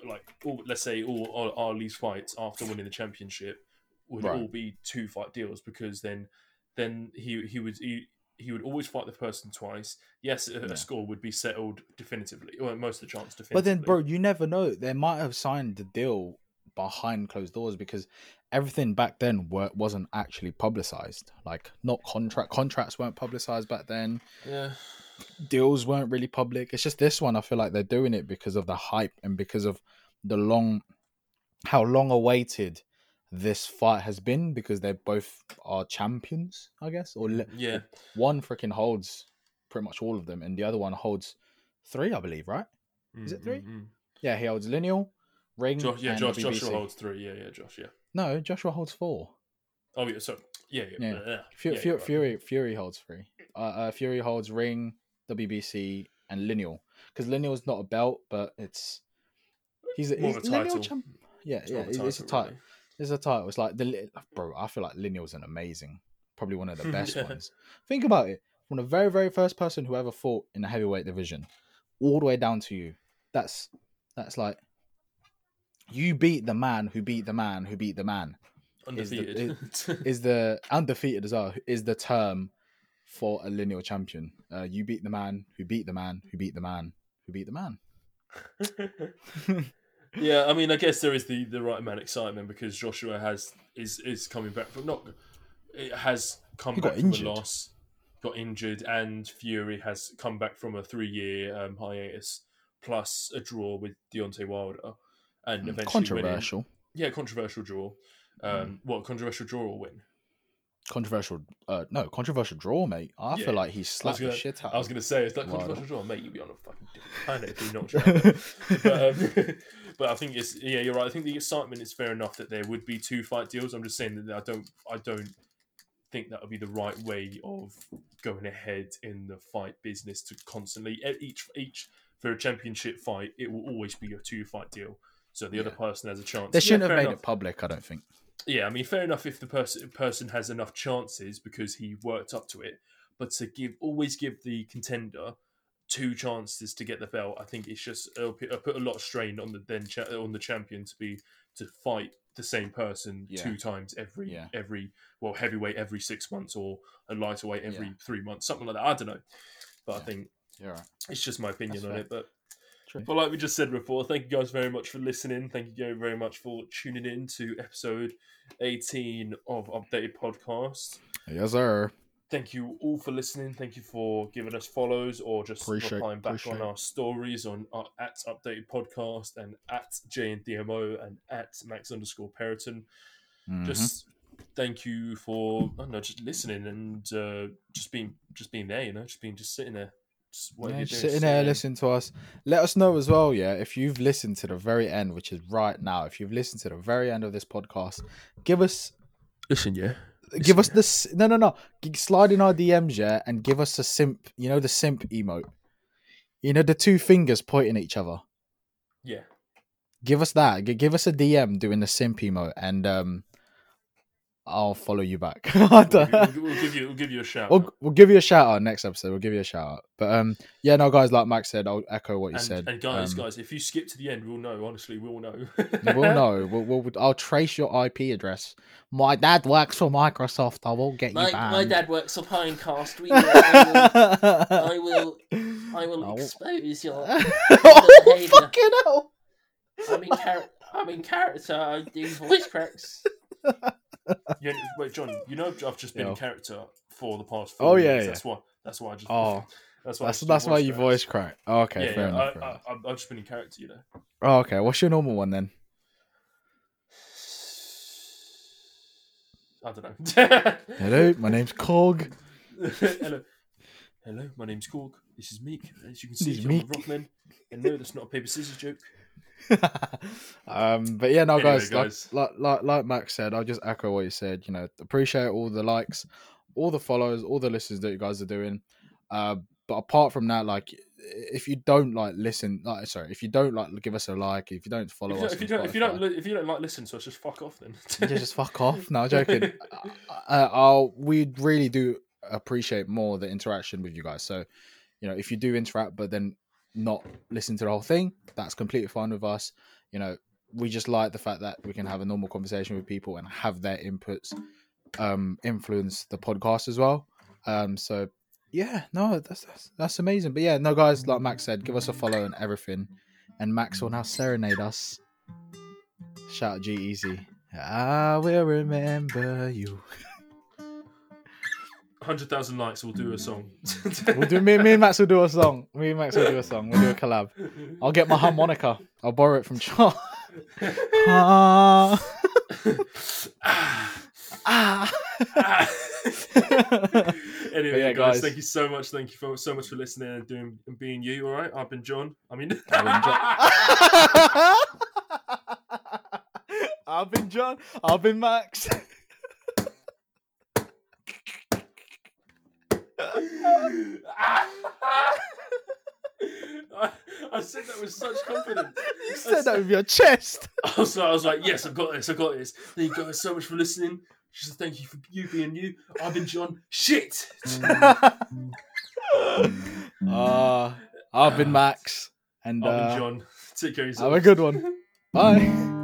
Speaker 1: like all, let's say all, all Ali's fights after winning the championship would
Speaker 2: Right.
Speaker 1: all be two fight deals because then then he he would he, he would always fight the person twice. Yes, a,
Speaker 2: Yeah.
Speaker 1: score would be settled definitively, or most of the chance definitively.
Speaker 2: But then, bro, you never know. They might have signed the deal behind closed doors because everything back then were, wasn't actually publicized. Like, not contract contracts weren't publicized back then.
Speaker 1: yeah,
Speaker 2: Deals weren't really public. It's just this one. I feel like they're doing it because of the hype and because of the long, how long awaited this fight has been. Because they both are champions, I guess, or
Speaker 1: yeah,
Speaker 2: one freaking holds pretty much all of them, and the other one holds three, I believe, right? Is it
Speaker 1: Mm,
Speaker 2: three?
Speaker 1: mm, mm.
Speaker 2: Yeah, he holds lineal, ring,
Speaker 1: Josh, yeah,
Speaker 2: and
Speaker 1: Josh, Joshua holds three. Yeah, yeah, Josh, yeah.
Speaker 2: No, Joshua holds four.
Speaker 1: Oh yeah, so yeah, yeah,
Speaker 2: Yeah.
Speaker 1: yeah.
Speaker 2: Fu-
Speaker 1: yeah,
Speaker 2: Fu-
Speaker 1: you're right.
Speaker 2: Fury, Fury holds three. Uh, uh, Fury holds ring, WBC, and lineal. Because lineal is not a belt, but it's he's,
Speaker 1: More
Speaker 2: he's
Speaker 1: a
Speaker 2: lineal
Speaker 1: title.
Speaker 2: champ. Yeah,
Speaker 1: It's
Speaker 2: yeah,
Speaker 1: more of
Speaker 2: it's, a
Speaker 1: title,
Speaker 2: title.
Speaker 1: really.
Speaker 2: It's a title. It's like the bro. I feel like lineal's an amazing, probably one of the best
Speaker 1: Yeah.
Speaker 2: ones. Think about it. From the very, very first person who ever fought in the heavyweight division, all the way down to you. That's that's like you beat the man who beat the man who beat the man. is the-
Speaker 1: Undefeated.
Speaker 2: Is the undefeated as well? Is the term for a lineal champion? Uh, you beat the man who beat the man who beat the man who beat the man.
Speaker 1: yeah, I mean, I guess there is the, the right amount of excitement because Joshua has is is coming back from not it has come
Speaker 2: He
Speaker 1: back from
Speaker 2: injured.
Speaker 1: a loss, got injured, and Fury has come back from a three year um, hiatus plus a draw with Deontay Wilder, and eventually winning.
Speaker 2: Hmm, Controversial.
Speaker 1: Yeah, controversial draw. Um, What controversial draw or win?
Speaker 2: Controversial. Uh, no, controversial draw, mate. I
Speaker 1: Yeah.
Speaker 2: feel like he slapped
Speaker 1: gonna-
Speaker 2: the shit out.
Speaker 1: I was going to say it's like
Speaker 2: Wilder.
Speaker 1: controversial draw, mate. You'd be on a fucking different planet if you out. but, um, but I think it's yeah, you're right. I think the excitement is fair enough that there would be two fight deals. I'm just saying that I don't I don't think that would be the right way of going ahead in the fight business to constantly each each for a championship fight it will always be a two fight deal. So the other person has a chance.
Speaker 2: They shouldn't have made
Speaker 1: enough.
Speaker 2: it public. I don't think.
Speaker 1: Yeah, I mean, fair enough if the person person has enough chances because he worked up to it, but to give always give the contender two chances to get the belt, I think it's just it'll put, it'll put a lot of strain on the then cha- on the champion to be to fight the same person
Speaker 2: Yeah.
Speaker 1: two times every
Speaker 2: Yeah.
Speaker 1: every well heavyweight every six months or a lighter weight every
Speaker 2: Yeah.
Speaker 1: three months, something like that. I don't know, but I think
Speaker 2: right.
Speaker 1: it's just my opinion
Speaker 2: That's
Speaker 1: on
Speaker 2: fair.
Speaker 1: it, but.
Speaker 2: True.
Speaker 1: But like we just said before, thank you guys very much for listening. Thank you very much for tuning in to episode 18 of Updated Podcast.
Speaker 2: Yes, sir.
Speaker 1: Thank you all for listening. Thank you for giving us follows or just
Speaker 2: Appreciate-
Speaker 1: replying back
Speaker 2: appreciate.
Speaker 1: on our stories on our at Updated Podcast and at J and DMO and at Max underscore Periton.
Speaker 2: Mhm.
Speaker 1: Just thank you for I don't know, just listening and uh, just being just being there. You know, just being just sitting there, just
Speaker 2: Yeah,
Speaker 1: you're
Speaker 2: just
Speaker 1: doing,
Speaker 2: sitting there listening to us. Let us know as well, yeah, if you've listened to the very end, which is right now. If you've listened to the very end of this podcast, give us
Speaker 1: Listen, yeah.
Speaker 2: Give us this no no no. Slide in our DMs yeah and give us a simp you know the simp emote. You know the two fingers pointing at each other.
Speaker 1: Yeah.
Speaker 2: give us that. Give us a DM doing the simp emote and um I'll follow you back
Speaker 1: We'll,
Speaker 2: don't-
Speaker 1: we'll, give you we'll give you a shout.
Speaker 2: we'll, we'll give you a shout out next episode we'll give you a shout out but um yeah no guys like Max said I'll echo what you
Speaker 1: and,
Speaker 2: said
Speaker 1: and guys,
Speaker 2: Um,
Speaker 1: guys, if you skip to the end, we'll know. Honestly, we'll know.
Speaker 2: we'll know we'll, we'll I'll trace your IP address my dad works for Microsoft I won't get you
Speaker 3: My,
Speaker 2: banned
Speaker 3: my dad works for Pinecast. We I will, I will, I will expose your.
Speaker 2: oh, fucking hell.
Speaker 3: I'm in, char- I'm in character. I do voice cracks.
Speaker 1: yeah, wait, John. You know I've just been
Speaker 2: Yo.
Speaker 1: in character for the past.
Speaker 2: Oh,
Speaker 1: Four
Speaker 2: yeah,
Speaker 1: years.
Speaker 2: yeah.
Speaker 1: That's why. That's why I just.
Speaker 2: Oh,
Speaker 1: that's why.
Speaker 2: That's that's why you
Speaker 1: cracks.
Speaker 2: voice crack. Oh, okay,
Speaker 1: Yeah,
Speaker 2: fair
Speaker 1: yeah.
Speaker 2: enough.
Speaker 1: I,
Speaker 2: fair
Speaker 1: I,
Speaker 2: enough.
Speaker 1: I, I've just been in character, you know.
Speaker 2: Oh, okay. What's your normal one then?
Speaker 1: I don't know.
Speaker 2: Hello, my name's Cog.
Speaker 1: Hello. Hello, my name's Cork. This is Meek. As you can see, I'm a
Speaker 2: Meek.
Speaker 1: Rockman. And no, that's not a paper scissors joke.
Speaker 2: um, but yeah, no,
Speaker 1: Anyway,
Speaker 2: guys,
Speaker 1: guys.
Speaker 2: Like, like like like Max said, I'll just echo what he said. You know, appreciate all the likes, all the follows, all the listens that you guys are doing. Uh, but apart from that, like, if you don't like listen, like, sorry, if you don't like give us a like, if you don't follow
Speaker 1: If you,
Speaker 2: us,
Speaker 1: if you don't, if you don't, if you don't like listen to us, just fuck off then.
Speaker 2: Yeah, just fuck off. No, joking. uh, I'll, we really do appreciate more the interaction with you guys. So, you know, if you do interact, but then not listen to the whole thing, that's completely fine with us. You know, we just like the fact that we can have a normal conversation with people and have their inputs um, influence the podcast as well. Um, so, yeah, no, that's, that's that's amazing. But yeah, no, guys, like Max said, give us a follow and everything, and Max will now serenade us. Shout out G-Eazy. I will remember you.
Speaker 1: Hundred thousand likes, we'll do a song.
Speaker 2: We'll do me, me and Max will do a song. Me and Max will do a song. We'll do a collab. I'll get my harmonica. I'll borrow it from Charles. ah. ah.
Speaker 1: anyway,
Speaker 2: yeah,
Speaker 1: guys,
Speaker 2: guys.
Speaker 1: thank you so much. Thank you for so much for listening and doing and being you. All right, I've been John. I mean,
Speaker 2: I've been John. I've been Max.
Speaker 1: I, I said that with such confidence.
Speaker 2: you said that with your chest.
Speaker 1: I was, I was like, yes, I've got this. I've got this. Thank you guys so much for listening. Just thank you for you being you. I've been John. Shit.
Speaker 2: uh, I've been Max. And
Speaker 1: I've
Speaker 2: uh,
Speaker 1: been John. Take care of
Speaker 2: have a good one. Bye.